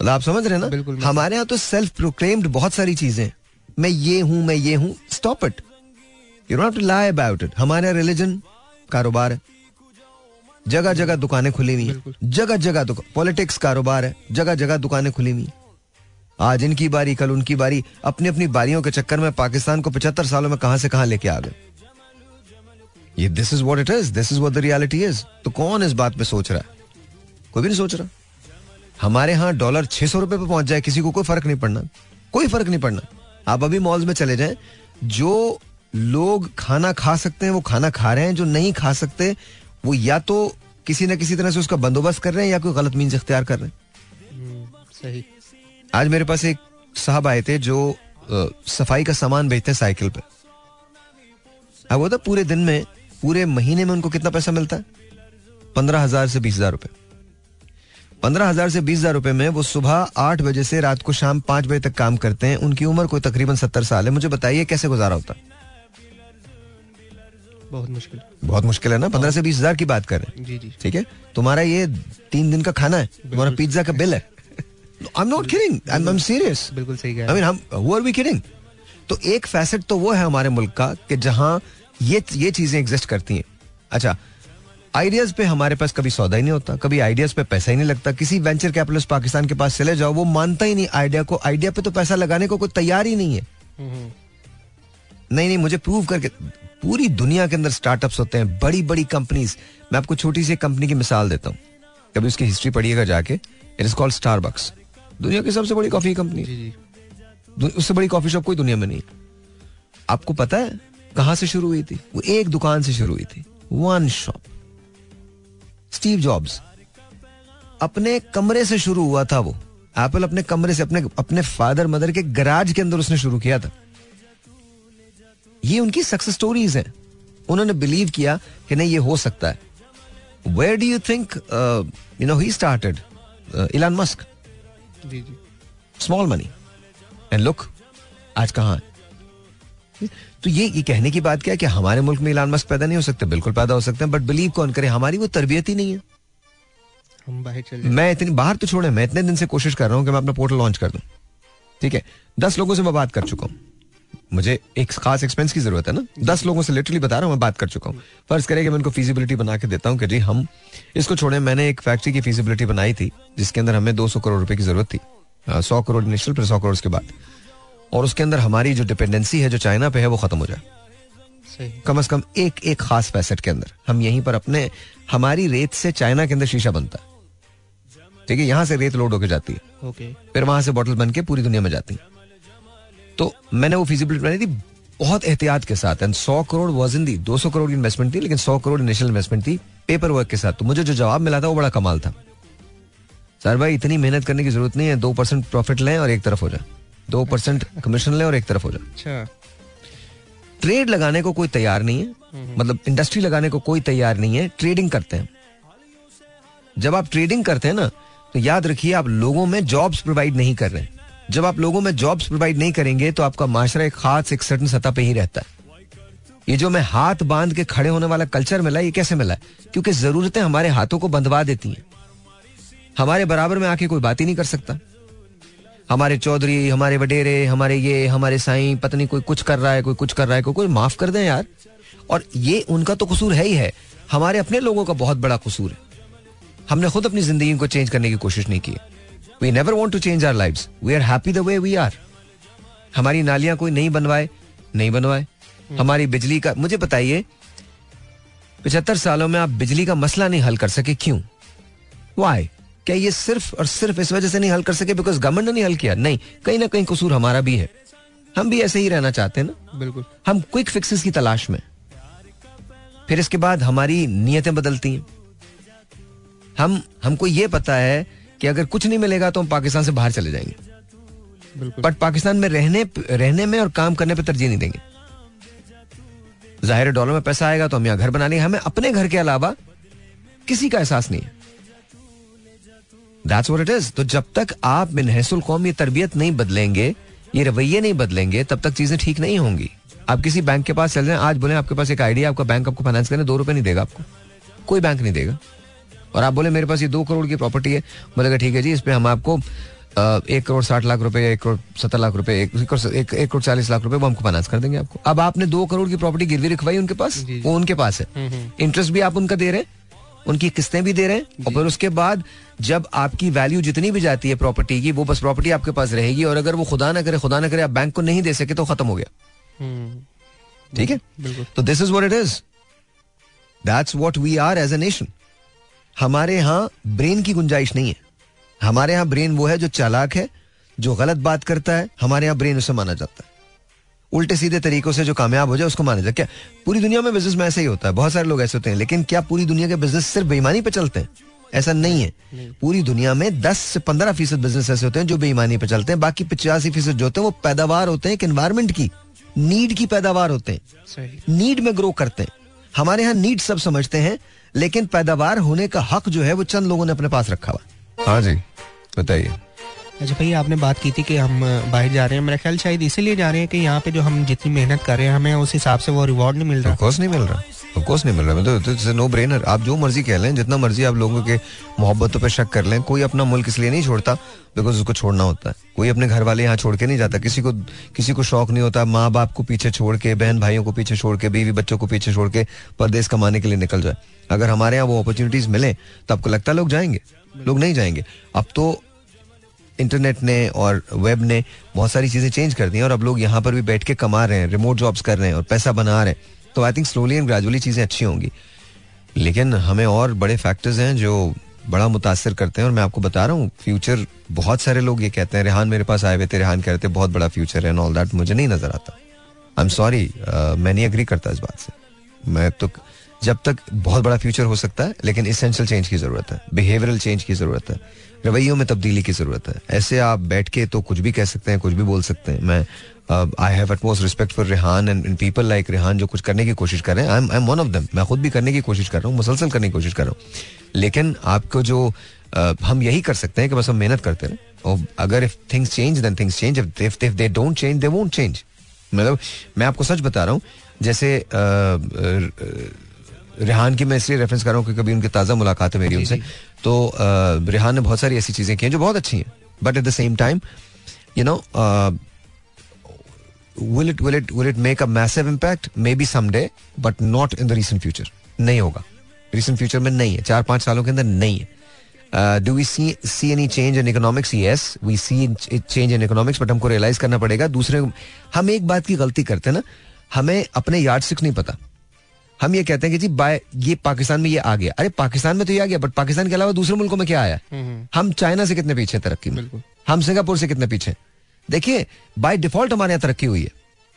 मतलब आप समझ रहे हैं ना? बिल्कुल, हमारे यहाँ तो सेल्फ प्रोक्लेम्ड बहुत सारी चीज़ें मैं ये हूँ मैं ये हूँ stop it you don't have to lie about it हमारे रिलीजन कारोबार है। जगह जगह दुकानें खुली हुई हैं। जगह जगह पॉलिटिक्स कारोबार है। जगह जगह दुकानें खुली हुई आज इनकी बारी कल उनकी बारी। अपनी अपनी बारियों के चक्कर में पाकिस्तान को पचहत्तर सालों में कहाँ से कहाँ लेके आ गए। ये this is what it is this is what the reality is तो कौन इस बात पे सोच रहा है? कोई भी नहीं सोच रहा। हमारे यहाँ डॉलर छह सौ रुपए पे पहुँच जाए किसी को कोई फ़र्क नहीं पड़ना। कोई फ़र्क नहीं पड़ना। आप अभी मॉल्स में चले जाएँ जो लोग खाना खा सकते हैं वो खाना खा रहे हैं जो नहीं खा सकते वो या तो किसी ना किसी तरह से उसका बंदोबस्त कर रहे हैं या कोई गलत मीन्स इख्तियार कर रहे हैं। हम्म, सही। आज मेरे पास एक साहब आए थे जो अ, सफ़ाई का सामान बेचते साइकिल पे। अब वो तो पूरे दिन में पूरे महीने में उनको कितना पैसा मिलता है? पंद्रह हज़ार से बीस हज़ार रुपए। पंद्रह हज़ार से बीस हज़ार रुपए में वो सुबह आठ बजे से रात को शाम पाँच बजे तक काम करते हैं। उनकी उम्र कोई तकरीबन सत्तर साल है। मुझे बताइए कैसे गुजारा होता है? बहुत मुश्किल। बहुत मुश्किल है ना? पंद्रह से बीस हज़ार की बात कर रहे हैं। जी जी। ठीक है? तुम्हारा ये तीन दिन का खाना है तुम्हारा पिज्जा का बिल है। I am not kidding I am serious बिल्कुल सही आई मीन हम हु आर वी किडिंग तो एक फैसेट तो वो है हमारे मुल्क का कि जहाँ ये ये चीज़ें एग्जिस्ट करती हैं। अच्छा आइडियाज़ पे हमारे पास कभी सौदा ही नहीं होता कभी आइडियाज़ पे पैसा ही नहीं लगता। किसी वेंचर कैपिटलिस्ट पाकिस्तान के पास चले जाओ वो मानता ही नहीं आइडिया को। आइडिया पे तो पैसा लगाने को कोई तैयार ही नहीं है। हम्म, नहीं नहीं मुझे प्रूव करके पूरी दुनिया के अंदर स्टार्टअप्स होते हैं बड़ी बड़ी कंपनीज़ मैं आपको छोटी सी कंपनी की मिसाल देता हूँ। कभी उसकी हिस्ट्री पढ़िएगा जाके। इट इज़ कॉल्ड स्टारबक्स दुनिया की सबसे बड़ी कॉफ़ी कंपनी उससे बड़ी कॉफ़ी शॉप कोई दुनिया में नहीं। आपको पता है कहाँ से शुरू हुई थी? वो एक दुकान से शुरू हुई थी। वन शॉप स्टीव जॉब्स अपने कमरे से शुरू हुआ था वो। एप्पल अपने कमरे से अपने अपने फादर मदर के गराज के अंदर उसने शुरू किया था। ये उनकी सक्सेस स्टोरीज हैं। उन्होंने बिलीव किया कि नहीं ये हो सकता है। Where do you think you know he started Elon Musk small money and look आज कहाँ है? तो ये ये कहने की बात क्या है कि हमारे मुल्क में इलान मस्क पैदा नहीं हो सकते? बिल्कुल पैदा हो सकते हैं बट बिलीव कौन करे? हमारी वो तरबियत ही नहीं है। हम बाहर चल मैं इतनी बाहर तो छोड़े मैं इतने दिन से कोशिश कर रहा हूँ कि मैं अपना पोर्टल लॉन्च कर दूँ। ठीक है दस लोगों से मैं बात कर चुका हूँ। मुझे एक खास एक्सपेंस की ज़रूरत है ना? दस लोगों से लिटरली बता रहा हूँ मैं बात कर चुका हूँ। फ़र्ज़ करें कि मैं उनको फीजिबिलिटी बना के देता हूँ कि जी हम इसको छोड़े। मैंने एक फैक्ट्री की फीजिबिलिटी बनाई थी जिसके अंदर हमें 200 करोड़ रुपए की ज़रूरत थी। सौ करोड़ इनिशियल फिर सौ करोड़ के बाद। और उसके अंदर हमारी जो डिपेंडेंसी है जो चाइना पे है वो खत्म हो जाए। कम से कम एक एक खास पैसेट के अंदर। हम यहीं पर अपने हमारी रेत से चाइना के अंदर शीशा बनता है। ठीक है यहाँ से रेत लोड होकर जाती है। फिर वहाँ से बॉटल बन के पूरी दुनिया में जाती है। तो मैंने वो फिजिबिलिटी बनाई थी बहुत एहतियात के साथ। एंड सौ करोड़ वॉज़ इन दी दो सौ करोड़ की इन्वेस्टमेंट थी लेकिन सौ करोड़ इनिशियल इन्वेस्टमेंट थी पेपर वर्क के साथ। तो मुझे जो जवाब मिला था वो बड़ा कमाल था। सर भाई इतनी मेहनत करने की ज़रूरत नहीं है दो परसेंट प्रॉफिट लें और एक तरफ़ हो जाए। दो परसेंट कमीशन लें और एक तरफ़ हो जाए। अच्छा। ट्रेड लगाने को कोई तैयार नहीं है। मतलब इंडस्ट्री लगाने को कोई तैयार नहीं है ट्रेडिंग करते हैं। जब आप ट्रेडिंग करते हैं ना तो याद रखिए आप लोगों में जॉब्स प्रोवाइड नहीं कर रहे हैं। जब आप लोगों में जॉब्स प्रोवाइड नहीं करेंगे तो आपका माशरा एक खास, एक सर्टन सतह पे ही रहता है। ये जो मैं हाथ बाँध के खड़े होने वाला कल्चर मिला, ये कैसे मिला? क्योंकि जरूरतें हमारे हाथों को बंधवा देती हैं। हमारे बराबर में आके कोई बात ही नहीं कर सकता। हमारे चौधरी, हमारे वडेरे, हमारे ये, हमारे साईं पत्नी कोई कुछ कर रहा है, कोई कुछ कर रहा है, कोई कोई माफ़ कर दें यार। और ये उनका तो कसूर है ही है। हमारे अपने लोगों का बहुत बड़ा कसूर है। हमने खुद अपनी ज़िंदगी को चेंज करने की कोशिश नहीं की we never want to change our life we are happy the way we are हमारी नालियाँ कोई नहीं बनवाए नहीं बनवाए। हमारी बिजली का मुझे बताइए पिछहत्तर सालों में आप बिजली का मसला नहीं हल कर सके क्यों? वाई क्या ये सिर्फ़ और सिर्फ़ इस वजह से नहीं हल कर सके? बिकॉज़ गवर्नमेंट ने नहीं हल किया? नहीं कहीं ना कहीं कसूर हमारा भी है। हम भी ऐसे ही रहना चाहते हैं ना। बिल्कुल। हम क्विक फिक्सेस की तलाश में। फिर इसके बाद हमारी नीयतें बदलती हैं। हम हमको ये पता है कि अगर कुछ नहीं मिलेगा तो हम पाकिस्तान से बाहर चले जाएँगे। बट पाकिस्तान में रहने रहने में और काम करने पर तरजीह नहीं देंगे। ज़ाहिर डॉलर में पैसा आएगा तो हम यहाँ घर बना लेंगे। हमें अपने घर के अलावा किसी का एहसास नहीं है। दैट्स व्हाट इट इज़ तो जब तक आप मिनहसुल कौम ये तरबियत नहीं बदलेंगे ये रवैये नहीं बदलेंगे तब तक चीज़ें ठीक नहीं होंगी। आप किसी बैंक के पास चल जाएँ आज बोले आपके पास एक आइडिया आपका बैंक आपको फाइनेंस करने दो रुपए नहीं देगा आपको। कोई बैंक नहीं देगा। और आप बोले मेरे पास ये दो करोड़ की प्रॉपर्टी है। बोलेगा ठीक है जी इस पे हम आपको एक करोड़ साठ लाख रुपए एक करोड़ सत्तर लाख रुपए एक करोड़- चालीस लाख रुपए वो हमको फाइनेंस कर देंगे आपको। अब आपने दो करोड़ की प्रॉपर्टी गिरवी रखवाई उनके पास। वो उनके पास है। इंटरेस्ट भी आप उनका दे रहे हैं उनकी किस्तें भी दे रहे हैं और फिर उसके बाद जब आपकी वैल्यू जितनी भी जाती है प्रॉपर्टी की वो बस प्रॉपर्टी आपके पास रहेगी और अगर वो खुदा ना करे खुदा ना करे आप बैंक को नहीं दे सके तो खत्म हो गया। हम्म, ठीक है? तो this is what it is that's what we are as a nation हमारे यहाँ ब्रेन की गुंजाइश नहीं है। हमारे यहाँ ब्रेन वो है जो चालाक है जो गलत बात करता है हमारे यहाँ ब्रेन उसे माना जाता है। उल्टे सीधे तरीकों से जो कामयाब हो जाए उसको माना जाए। क्या पूरी दुनिया में बिज़नेस में ऐसे ही होता है? बहुत सारे लोग ऐसे होते हैं लेकिन क्या पूरी दुनिया के बिज़नेस सिर्फ़ बेईमानी पे चलते हैं? ऐसा नहीं है। पूरी दुनिया में 10 से 15 फ़ीसद बिज़नेस ऐसे होते हैं जो बेईमानी पे चलते हैं। बाकी पचासी फ़ीसद जो होते हैं वो पैदावार होते हैं एक एनवायरमेंट की। नीड की पैदावार होते हैं। नीड में ग्रो करते हैं। हमारे यहाँ नीड सब समझते हैं लेकिन पैदावार होने का हक जो है वो चंद लोगों ने अपने पास रखा हुआ हाँ। जी, बताइए। अच्छा भैया आपने बात की थी कि हम बाहर जा रहे हैं। मेरा ख्याल शायद इसीलिए जा रहे हैं कि यहाँ पे जो हम जितनी मेहनत कर रहे हैं, हमें उस हिसाब से वो रिवॉर्ड नहीं मिल रहा। ऑफकोर्स नहीं मिल रहा। ऑफकोर्स नहीं मिल रहा। मैं तो नो ब्रेनर आप जो मर्ज़ी कह लें, जितना मर्ज़ी आप लोगों के मोहब्बतों पे शक कर लें, कोई अपना मुल्क इसलिए नहीं छोड़ता बिकॉज़ उसको छोड़ना होता है। कोई अपने घर वाले यहाँ छोड़ के नहीं जाता। किसी को किसी को शौक नहीं होता माँ बाप को पीछे छोड़ के बहन भाइयों को पीछे छोड़ के, बीवी बच्चों को पीछे छोड़ के परदेश कमाने के लिए निकल जाए। अगर हमारे यहाँ वो अपॉर्चुनिटीज़ मिले तो आपको लगता है लोग जाएँगे। लोग नहीं जाएँगे। अब तो इंटरनेट ने और वेब ने बहुत सारी चीज़ें चेंज कर दी और अब लोग यहाँ पर भी बैठ के कमा रहे हैं रिमोट जॉब्स कर रहे हैं और पैसा बना रहे हैं। तो I think slowly and gradually चीज़ें अच्छी होंगी। लेकिन हमें और बड़े फैक्टर्स हैं जो बड़ा मुतासर करते हैं और मैं आपको बता रहा हूँ फ्यूचर बहुत सारे लोग ये कहते हैं, रेहान मेरे पास आए हुए थे, रेहान कहते हैं बहुत बड़ा फ्यूचर है ऑल दैट मुझे नहीं नज़र आता। आई एम सॉरी मैं नहीं अग्री करता इस बात से। मैं तो जब तक बहुत बड़ा फ्यूचर हो सकता है, लेकिन इसेंशियल चेंज की ज़रूरत है बिहेवियरल चेंज की ज़रूरत है। रवैयों में तब्दीली की ज़रूरत है। ऐसे आप बैठ के तो कुछ भी कह सकते हैं कुछ भी बोल सकते हैं। मैं I have utmost respect for Rehan and people like Rehan जो कुछ करने की कोशिश कर रहे हैं। I am one of them मैं खुद भी करने की कोशिश कर रहा हूँ मुसलसल करने की कोशिश कर रहा हूँ। लेकिन आपको जो uh, हम यही कर सकते हैं कि बस हम मेहनत करते रहे। और अगर if things change then things change if if they don't change they won't change मतलब मैं आपको सच बता रहा हूँ जैसे रेहान की मैं इसलिए रेफरेंस कर रहा हूँ कि कभी उनकी ताज़ा मुलाकात है मेरी उनसे। तो रेहान ने बहुत सारी ऐसी चीज़ें की हैं जो बहुत अच्छी हैं। But at the same time you know will it will it will it make a massive impact? Maybe someday but not in the recent future. नहीं होगा। Recent future में नहीं है। चार पाँच सालों के अंदर नहीं है। Do we see see any change in economics yes we see change in economics but हमको रियलाइज़ करना पड़ेगा। दूसरे हम एक बात की गलती करते हैं ना। हमें अपने यार्ड सिक्स नहीं पता। हम ये कहते हैं कि जी बाय ये पाकिस्तान में ये आ गया। अरे पाकिस्तान में तो ये आ गया बट पाकिस्तान के अलावा दूसरे मुल्कों में क्या आया? हम चाइना से कितने पीछे तरक्की में? हम सिंगापुर से कितने पीछे देखिए बाय डिफ़ॉल्ट हमारे यहाँ तरक्की हुई है।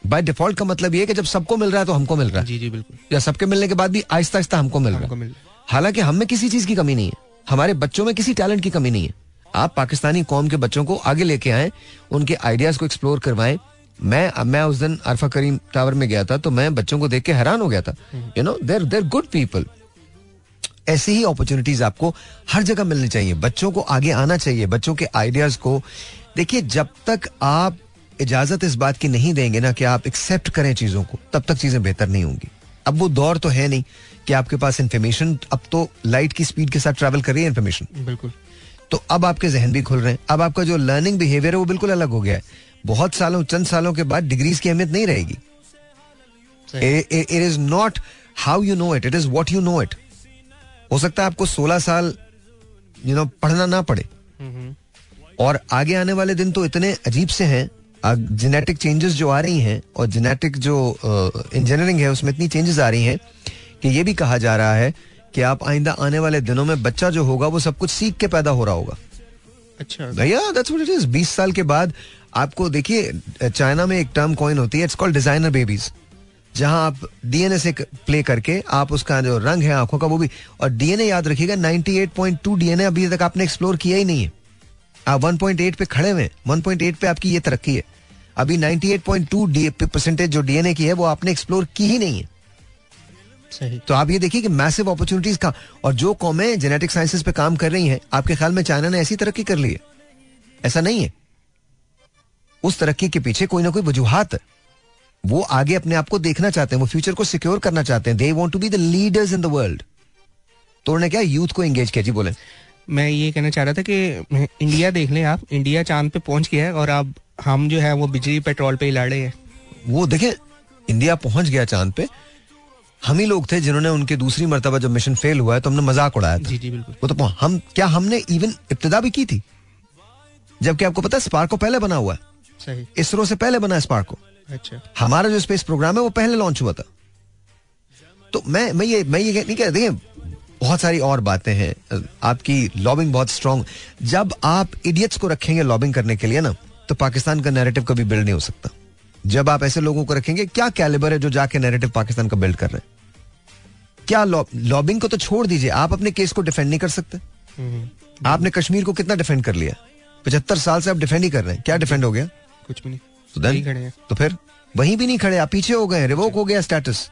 बाय डिफ़ॉल्ट का मतलब ये कि जब सबको मिल रहा है तो हमको मिल रहा है। जी जी बिल्कुल। या सबके मिलने के बाद भी आहिस्ता आहिस्ता हमको मिल रहा है। हालाँकि हम में किसी चीज़ की कमी नहीं है। हमारे बच्चों में किसी टैलेंट की कमी नहीं है। आप पाकिस्तानी कौम के बच्चों को आगे लेके आए उनके आइडियाज़ को एक्सप्लोर करवाएँ मैं मैं उस दिन अरफा करीम टावर में गया था तो मैं बच्चों को देख के हैरान हो गया था। You know there there good people ऐसी ही अपॉर्चुनिटीज़ आपको हर जगह मिलनी चाहिए। बच्चों को आगे आना चाहिए बच्चों के आइडियाज़ को। देखिए जब तक आप इजाज़त इस बात की नहीं देंगे ना कि आप एक्सेप्ट करें चीज़ों को तब तक चीज़ें बेहतर नहीं होंगी। अब वो दौर तो है नहीं कि आपके पास इंफॉर्मेशन अब तो लाइट की स्पीड के साथ ट्रेवल कर रही है इन्फॉर्मेशन बिल्कुल। तो अब आपके जहन भी खुल रहे हैं। अब आपका जो लर्निंग बिहेवियर है वो बिल्कुल अलग हो गया है। बहुत सालों चंद सालों के बाद डिग्रीज की अहमियत नहीं रहेगी। It is not how you know it it is what you know it हो सकता है आपको सोलह साल यू नो पढ़ना ना पड़े। और आगे आने वाले दिन तो इतने अजीब से हैं जेनेटिक चेंजेस जो आ रही हैं और जेनेटिक जो इंजीनियरिंग है उसमें इतनी चेंजेस आ रही हैं कि ये भी कहा जा रहा है कि आप आइंदा आने वाले दिनों में बच्चा जो होगा वो सब कुछ सीख के पैदा हो रहा होगा। अच्छा। भैया दैट्स व्हाट इट इज़ 20 साल के बाद आपको देखिए चाइना में एक टर्म कॉइन होती है इट्स कॉल्ड डिज़ाइनर बेबीज जहाँ आप डीएनए से प्ले करके आप उसका जो रंग है आँखों का वो भी और डीएनए याद रखिएगा 98.2 डीएनए अभी तक आपने एक्सप्लोर किया ही नहीं है। आप 1.8 पे खड़े हुए 1.8 पे आपकी ये तरक्की है। अभी 98.2 परसेंटेज जो डीएनए की है वो आपने एक्सप्लोर की ही नहीं है। सही। तो आप ये देखिए कि मैसिव अपॉर्चुनिटीज़ का और जो कौमें जेनेटिक साइंसेस पे काम कर रही हैं आपके ख्याल में चाइना ने ऐसी तरक्की कर ली है? ऐसा नहीं है। उस तरक्की के पीछे कोई ना कोई वजूहत। वो आगे अपने आप को देखना चाहते हैं वो फ्यूचर को सिक्योर करना चाहते हैं। They want to be the leaders in the world तो उन्होंने क्या यूथ को एंगेज किया? जी बोले। मैं ये कहना चाह रहा था कि इंडिया देख लें आप। इंडिया चाँद पे पहुँच गया है और अब हम जो है वो बिजली पेट्रोल पे ही लड़ रहे हैं। वो देखें इंडिया पहुँच गया चाँद पे। हम ही लोग थे जिन्होंने उनके दूसरी मरतबा जब मिशन फेल हुआ है तो हमने मज़ाक उड़ाया था। जी जी बिल्कुल। वो तो हम क्या हमने इवन इब्तदा भी की थी? जबकि आपको पता है स्पार्क को पहले बना हुआ है। सही। इसरो से पहले बना स्पार्क को। अच्छा। हमारा जो स्पेस प्रोग्राम है वो पहले लॉन्च हुआ था। तो मैं मैं ये मैं ये नहीं कह देखिए बहुत सारी और बातें हैं। आपकी लॉबिंग बहुत स्ट्रांग जब आप इडियट्स को रखेंगे लॉबिंग करने के लिए ना तो पाकिस्तान का नैरेटिव कभी बिल्ड नहीं हो सकता। जब आप ऐसे लोगों को रखेंगे क्या कैलिबर है जो जाके नैरेटिव पाकिस्तान का बिल्ड कर रहे हैं? क्या लॉबिंग को तो छोड़ दीजिए आप अपने केस को डिफेंड नहीं कर सकते। हम्म, आपने कश्मीर को कितना डिफेंड कर लिया? पचहत्तर साल से आप डिफेंड ही कर रहे हैं। क्या डिफेंड हो गया? कुछ भी नहीं। तो यही खड़े हैं। तो फिर वहीं भी नहीं खड़े आप पीछे हो गए रिवोक हो गया status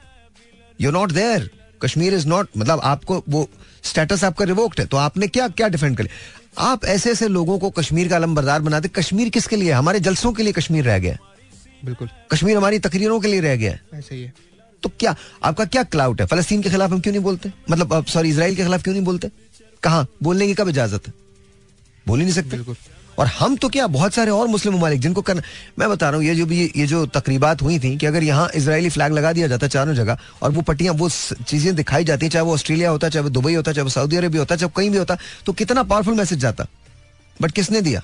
you not there Kashmir is not मतलब आपको वो स्टेटस आपका रिवोक्ड है तो आपने क्या क्या डिफेंड कर आप ऐसे ऐसे लोगों को कश्मीर का अलमबरदार बनाते कश्मीर किसके लिए? हमारे जलसों के लिए कश्मीर रह गया। बिल्कुल। कश्मीर हमारी तकरीरों के लिए रह गया। ऐसे ही है। तो क्या आपका क्या क्लाउट है? फलस्तीन के खिलाफ हम क्यों नहीं बोलते? मतलब सॉरी इसराइल के खिलाफ क्यों नहीं बोलते? कहा? बोलने की कब इजाज़त है? बोल ही नहीं सकते। बिल्कुल। और हम तो क्या बहुत सारे और मुस्लिम ममालिक जिनको करना मैं बता रहा हूँ ये जो भी ये जो तकरीबात हुई थी कि अगर यहाँ इसराइली फ्लैग लगा दिया जाता चारों जगह और वो पट्टियाँ वो चीज़ें दिखाई जाती हैं चाहे वो ऑस्ट्रेलिया होता चाहे वो दुबई होता चाहे वो सऊदी अरेबिया होता चाहे कहीं भी होता तो कितना पावरफुल मैसेज जाता? बट किसने दिया?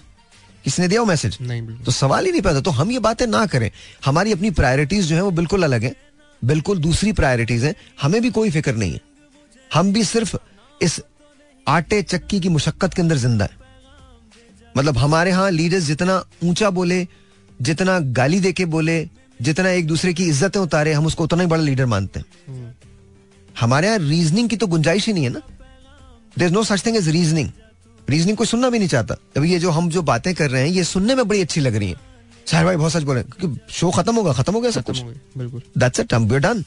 किसने दिया वो मैसेज नहीं तो सवाल ही नहीं पैदा तो हम ये बातें ना करें। हमारी अपनी प्रायोरिटीज जो है वो बिल्कुल अलग है बिल्कुल दूसरी प्रायोरिटीज है हमें भी कोई फ़िक्र नहीं है। हम भी सिर्फ़ इस आटे चक्की की मुशक्कत के अंदर ज़िंदा है। मतलब हमारे यहाँ लीडर्स जितना ऊँचा बोले जितना गाली देके बोले जितना एक दूसरे की इज्जतें उतारे हम उसको उतना ही बड़ा लीडर मानते हैं। हम्म, हमारे यहाँ रीजनिंग की तो गुंजाइश ही नहीं है ना। There no such thing as reasoning reasoning कोई सुनना भी नहीं चाहता। अभी ये जो हम जो बातें कर रहे हैं ये सुनने में बड़ी अच्छी लग रही है। साहिर भाई बहुत सच बोले क्योंकि शो खत्म होगा खत्म हो गया सब कुछ। हो बिल्कुल। दैट्स इट हम डन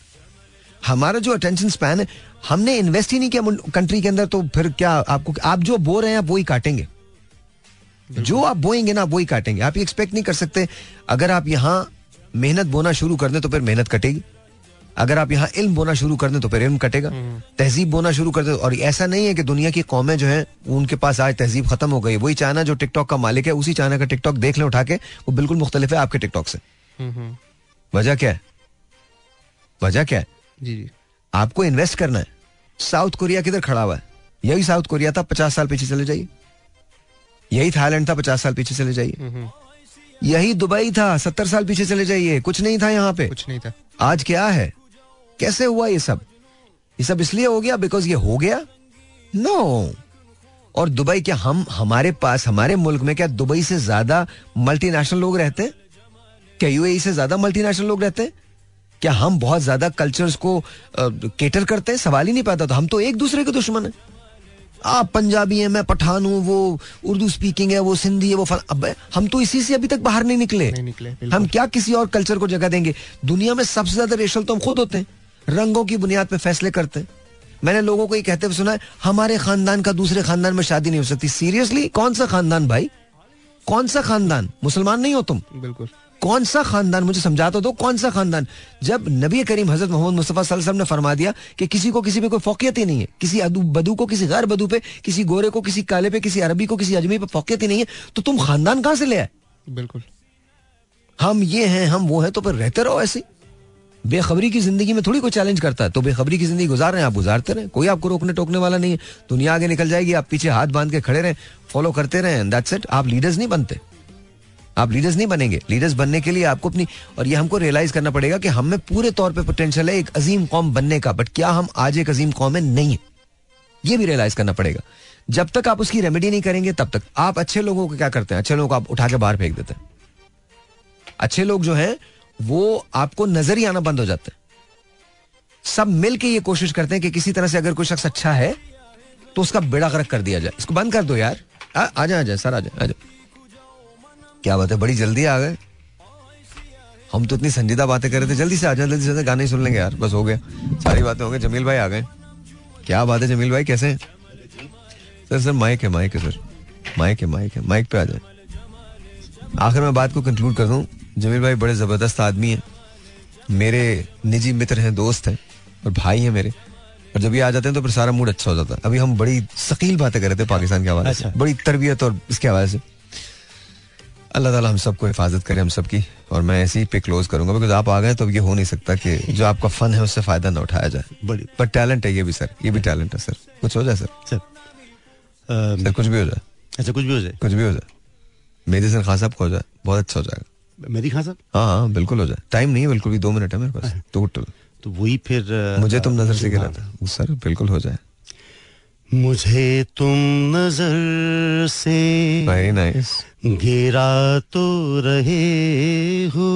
हमारा जो अटेंशन स्पैन है हमने इन्वेस्ट ही नहीं किया कंट्री के अंदर तो फिर क्या आपको आप जो बो रहे हैं आप वो ही काटेंगे। जो आप बोएँगे ना आप वही काटेंगे। आप ये एक्सपेक्ट नहीं कर सकते। अगर आप यहाँ मेहनत बोना शुरू कर दें तो फिर मेहनत कटेगी। अगर आप यहाँ इल्म बोना शुरू कर दें तो फिर इल्म कटेगा। हम्म। तहजीब बोना शुरू कर दें और ऐसा नहीं है कि दुनिया की कौमें जो हैं उनके पास आज तहजीब खत्म हो गई वही चाइना जो टिकटॉक का मालिक है उसी चाइना का टिकटॉक देख लें उठा के वो बिल्कुल मुख्तलिफ़ है आपके टिकटॉक से। हम्म, हम्म, वजह क्या है? वजह क्या है? जी जी। आपको इन्वेस्ट करना है। साउथ कोरिया किधर खड़ा हुआ है? यही साउथ कोरिया था पचास साल पीछे चले जाइए। यही थाईलैंड था पचास साल पीछे चले जाइए। हम्म, हम्म, यही दुबई था सत्तर साल पीछे चले जाइए। कुछ नहीं था यहाँ पे। कुछ नहीं था। आज क्या है? कैसे हुआ ये सब? ये सब इसलिए हो गया बिकॉज़ ये हो गया? No no. और दुबई क्या हम हमारे पास हमारे मुल्क में क्या दुबई से ज़्यादा मल्टीनेशनल लोग रहते हैं? क्या यूएई से ज़्यादा मल्टीनेशनल लोग रहते हैं? क्या हम बहुत ज़्यादा कल्चर्स को केटर करते हैं? सवाल ही नहीं पाता तो हम तो एक दूसरे के दुश्मन है। आप पंजाबी हैं मैं पठान हूँ वो उर्दू स्पीकिंग है वो सिंधी है वो फल... अबे हम तो इसी से अभी तक बाहर नहीं निकले। नहीं निकले हम क्या किसी और कल्चर को जगह देंगे? दुनिया में सबसे ज़्यादा रेशल तो हम खुद होते हैं रंगों की बुनियाद पे फैसले करते हैं। मैंने लोगों को ये कहते हुए सुना है हमारे खानदान का दूसरे खानदान में शादी नहीं हो सकती। सीरियसली कौन सा खानदान भाई? कौन सा खानदान? मुसलमान नहीं हो तुम? बिल्कुल। कौन सा खानदान मुझे समझा तो दो कौन सा खानदान? जब नबी करीम हज़रत मोहम्मद मुस्तफ़ा वसल्लम ने फरमा दिया कि किसी को किसी पे कोई फौकियत ही नहीं है किसी अदू बदू को किसी गैर बदू पे किसी गोरे को किसी काले पे किसी अरबी को किसी अजमी पे फौकियत ही नहीं है तो तुम खानदान कहाँ से ले आए? बिल्कुल। हम ये हैं हम वो हैं तो फिर रहते रहो ऐसे बेखबरी की ज़िंदगी में थोड़ी कोई चैलेंज करता है तो बेखबरी की ज़िंदगी गुजार रहे हैं आप गुजारते रहे कोई आपको रोकने टोकने वाला नहीं है दुनिया आगे निकल जाएगी आप पीछे हाथ बाँध के खड़े रहे फॉलो करते रहे दैट्स इट आप लीडर्स नहीं बनते। आप लीडर्स नहीं बनेंगे। लीडर्स बनने के लिए आपको अपनी और ये हमको रियलाइज़ करना पड़ेगा कि हम में पूरे तौर पे पोटेंशियल है एक अजीम कौम बनने का बट क्या हम आज एक अजीम कौम है नहीं है? ये भी रियलाइज़ करना पड़ेगा। जब तक आप उसकी रेमेडी नहीं करेंगे तब तक। आप अच्छे लोगों को क्या करते हैं? अच्छे लोगों को आप उठा के बाहर फेंक देते हैं। अच्छे लोग जो हैं वो आपको नज़र ही आना बंद हो जाते हैं। सब मिल के ये कोशिश करते हैं कि किसी तरह से अगर कोई शख्स अच्छा है तो उसका बेड़ा गर्क कर दिया जाए। इसको बंद कर दो यार। आ, जाए आ जाए सर आ जाए आ जाए क्या बात है बड़ी जल्दी आ गए। हम तो इतनी संजीदा बातें कर रहे थे। जल्दी से आ जाए जल्दी से गाने सुन लेंगे यार। बस हो गया सारी बातें हो गई। जमील भाई आ गए। क्या बात है जमील भाई कैसे हैं? सर सर माइक है माइक है सर। माइक है माइक है। माइक पे आ जाए आखिर में बात को कंक्लूड कर दूँ। जमील भाई बड़े ज़बरदस्त आदमी हैं। मेरे निजी मित्र हैं दोस्त हैं और भाई हैं मेरे। और जब ये आ जाते हैं तो फिर सारा मूड अच्छा हो जाता है। अभी हम बड़ी शकील बातें कर रहे थे पाकिस्तान के हवाले से। अच्छा। बड़ी तरबियत और इसके हवाले से। अल्लाह ताला हम सबको हिफाजत करे हम सबकी। और मैं ऐसे ही पे क्लोज करूँगा बिकॉज़ आप आ गए तो ये हो नहीं सकता कि जो आपका फन है उससे फ़ायदा ना उठाया जाए। बड़ी पर टैलेंट है ये भी सर ये भी टैलेंट है सर कुछ हो जाए सर सर अम, सर कुछ भी हो जाए। अच्छा कुछ भी हो जाए। कुछ भी हो जाए। मेरे सर खान साहब को हो जाए बहुत अच्छा हो जाएगा। मेरी खां साहब हाँ हाँ बिल्कुल हो जाए। टाइम नहीं है बिल्कुल भी दो मिनट है मेरे पास। टोटल तो वही फिर मुझे तुम नज़र से गिरा। था सर बिल्कुल हो जाए। मुझे तुम नज़र से वेरी नाइस गिरा तो रहे हो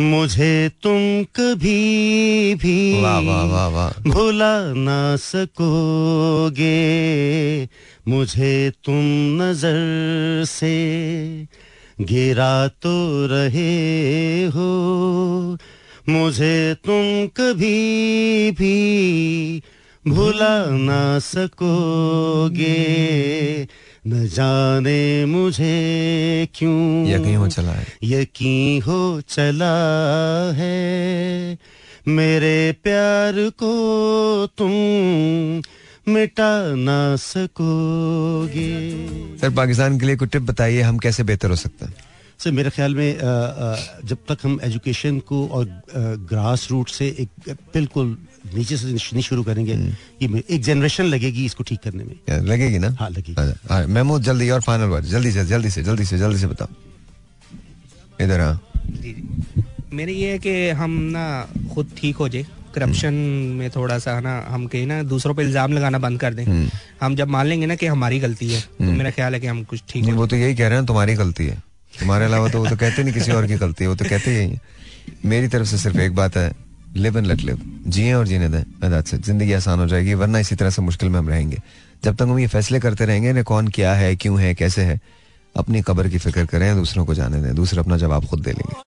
मुझे तुम कभी भी वाह वाह वाह वाह। भुला ना सकोगे। मुझे तुम नज़र से गिरा तो रहे हो मुझे तुम कभी भी भुला ना सकोगे। न जाने मुझे क्यों यकीन हो चला है? यकीन हो चला है? मेरे प्यार को तुम मिटा ना सकोगे। सर पाकिस्तान के लिए कुछ टिप बताइए हम कैसे बेहतर हो सकते हैं? सर मेरे ख्याल में जब तक हम एजुकेशन को और ग्रास रूट से एक बिल्कुल नीचे से नहीं शुरू करेंगे। ये एक जनरेशन लगेगी इसको ठीक करने में। लगेगी ना? हाँ, लगेगी। अच्छा, हाँ, जल्दी और फाइनल वर्ड जल्दी से जल्दी से जल्दी से जल्दी से बताओ। इधर हाँ मेरे ये है कि हम ना खुद ठीक हो जाए। करप्शन में थोड़ा सा ना हम कहीं ना दूसरों पे इल्ज़ाम लगाना बंद कर दें। हम्म। हम जब मान लेंगे ना कि हमारी गलती है तो मेरा ख्याल है कि हम कुछ ठीक हो वो तो यही कह रहे हैं तुम्हारी गलती है। तुम्हारे अलावा तो वो तो कहते नहीं किसी और की गलती है वो तो कहते ही यही है। मेरी तरफ़ से सिर्फ़ एक बात है लिव एंड लेट लिव जिए और जीने दें। ज़िंदगी आसान हो जाएगी, वरना इसी तरह से मुश्किल में हम रहेंगे। जब तक हम ये फैसले करते रहेंगे ना, कौन क्या है, क्यों है, कैसे है, अपनी कब्र की फ़िक्र करें, दूसरों को जाने दें, दूसरे अपना जवाब खुद दे लेंगे।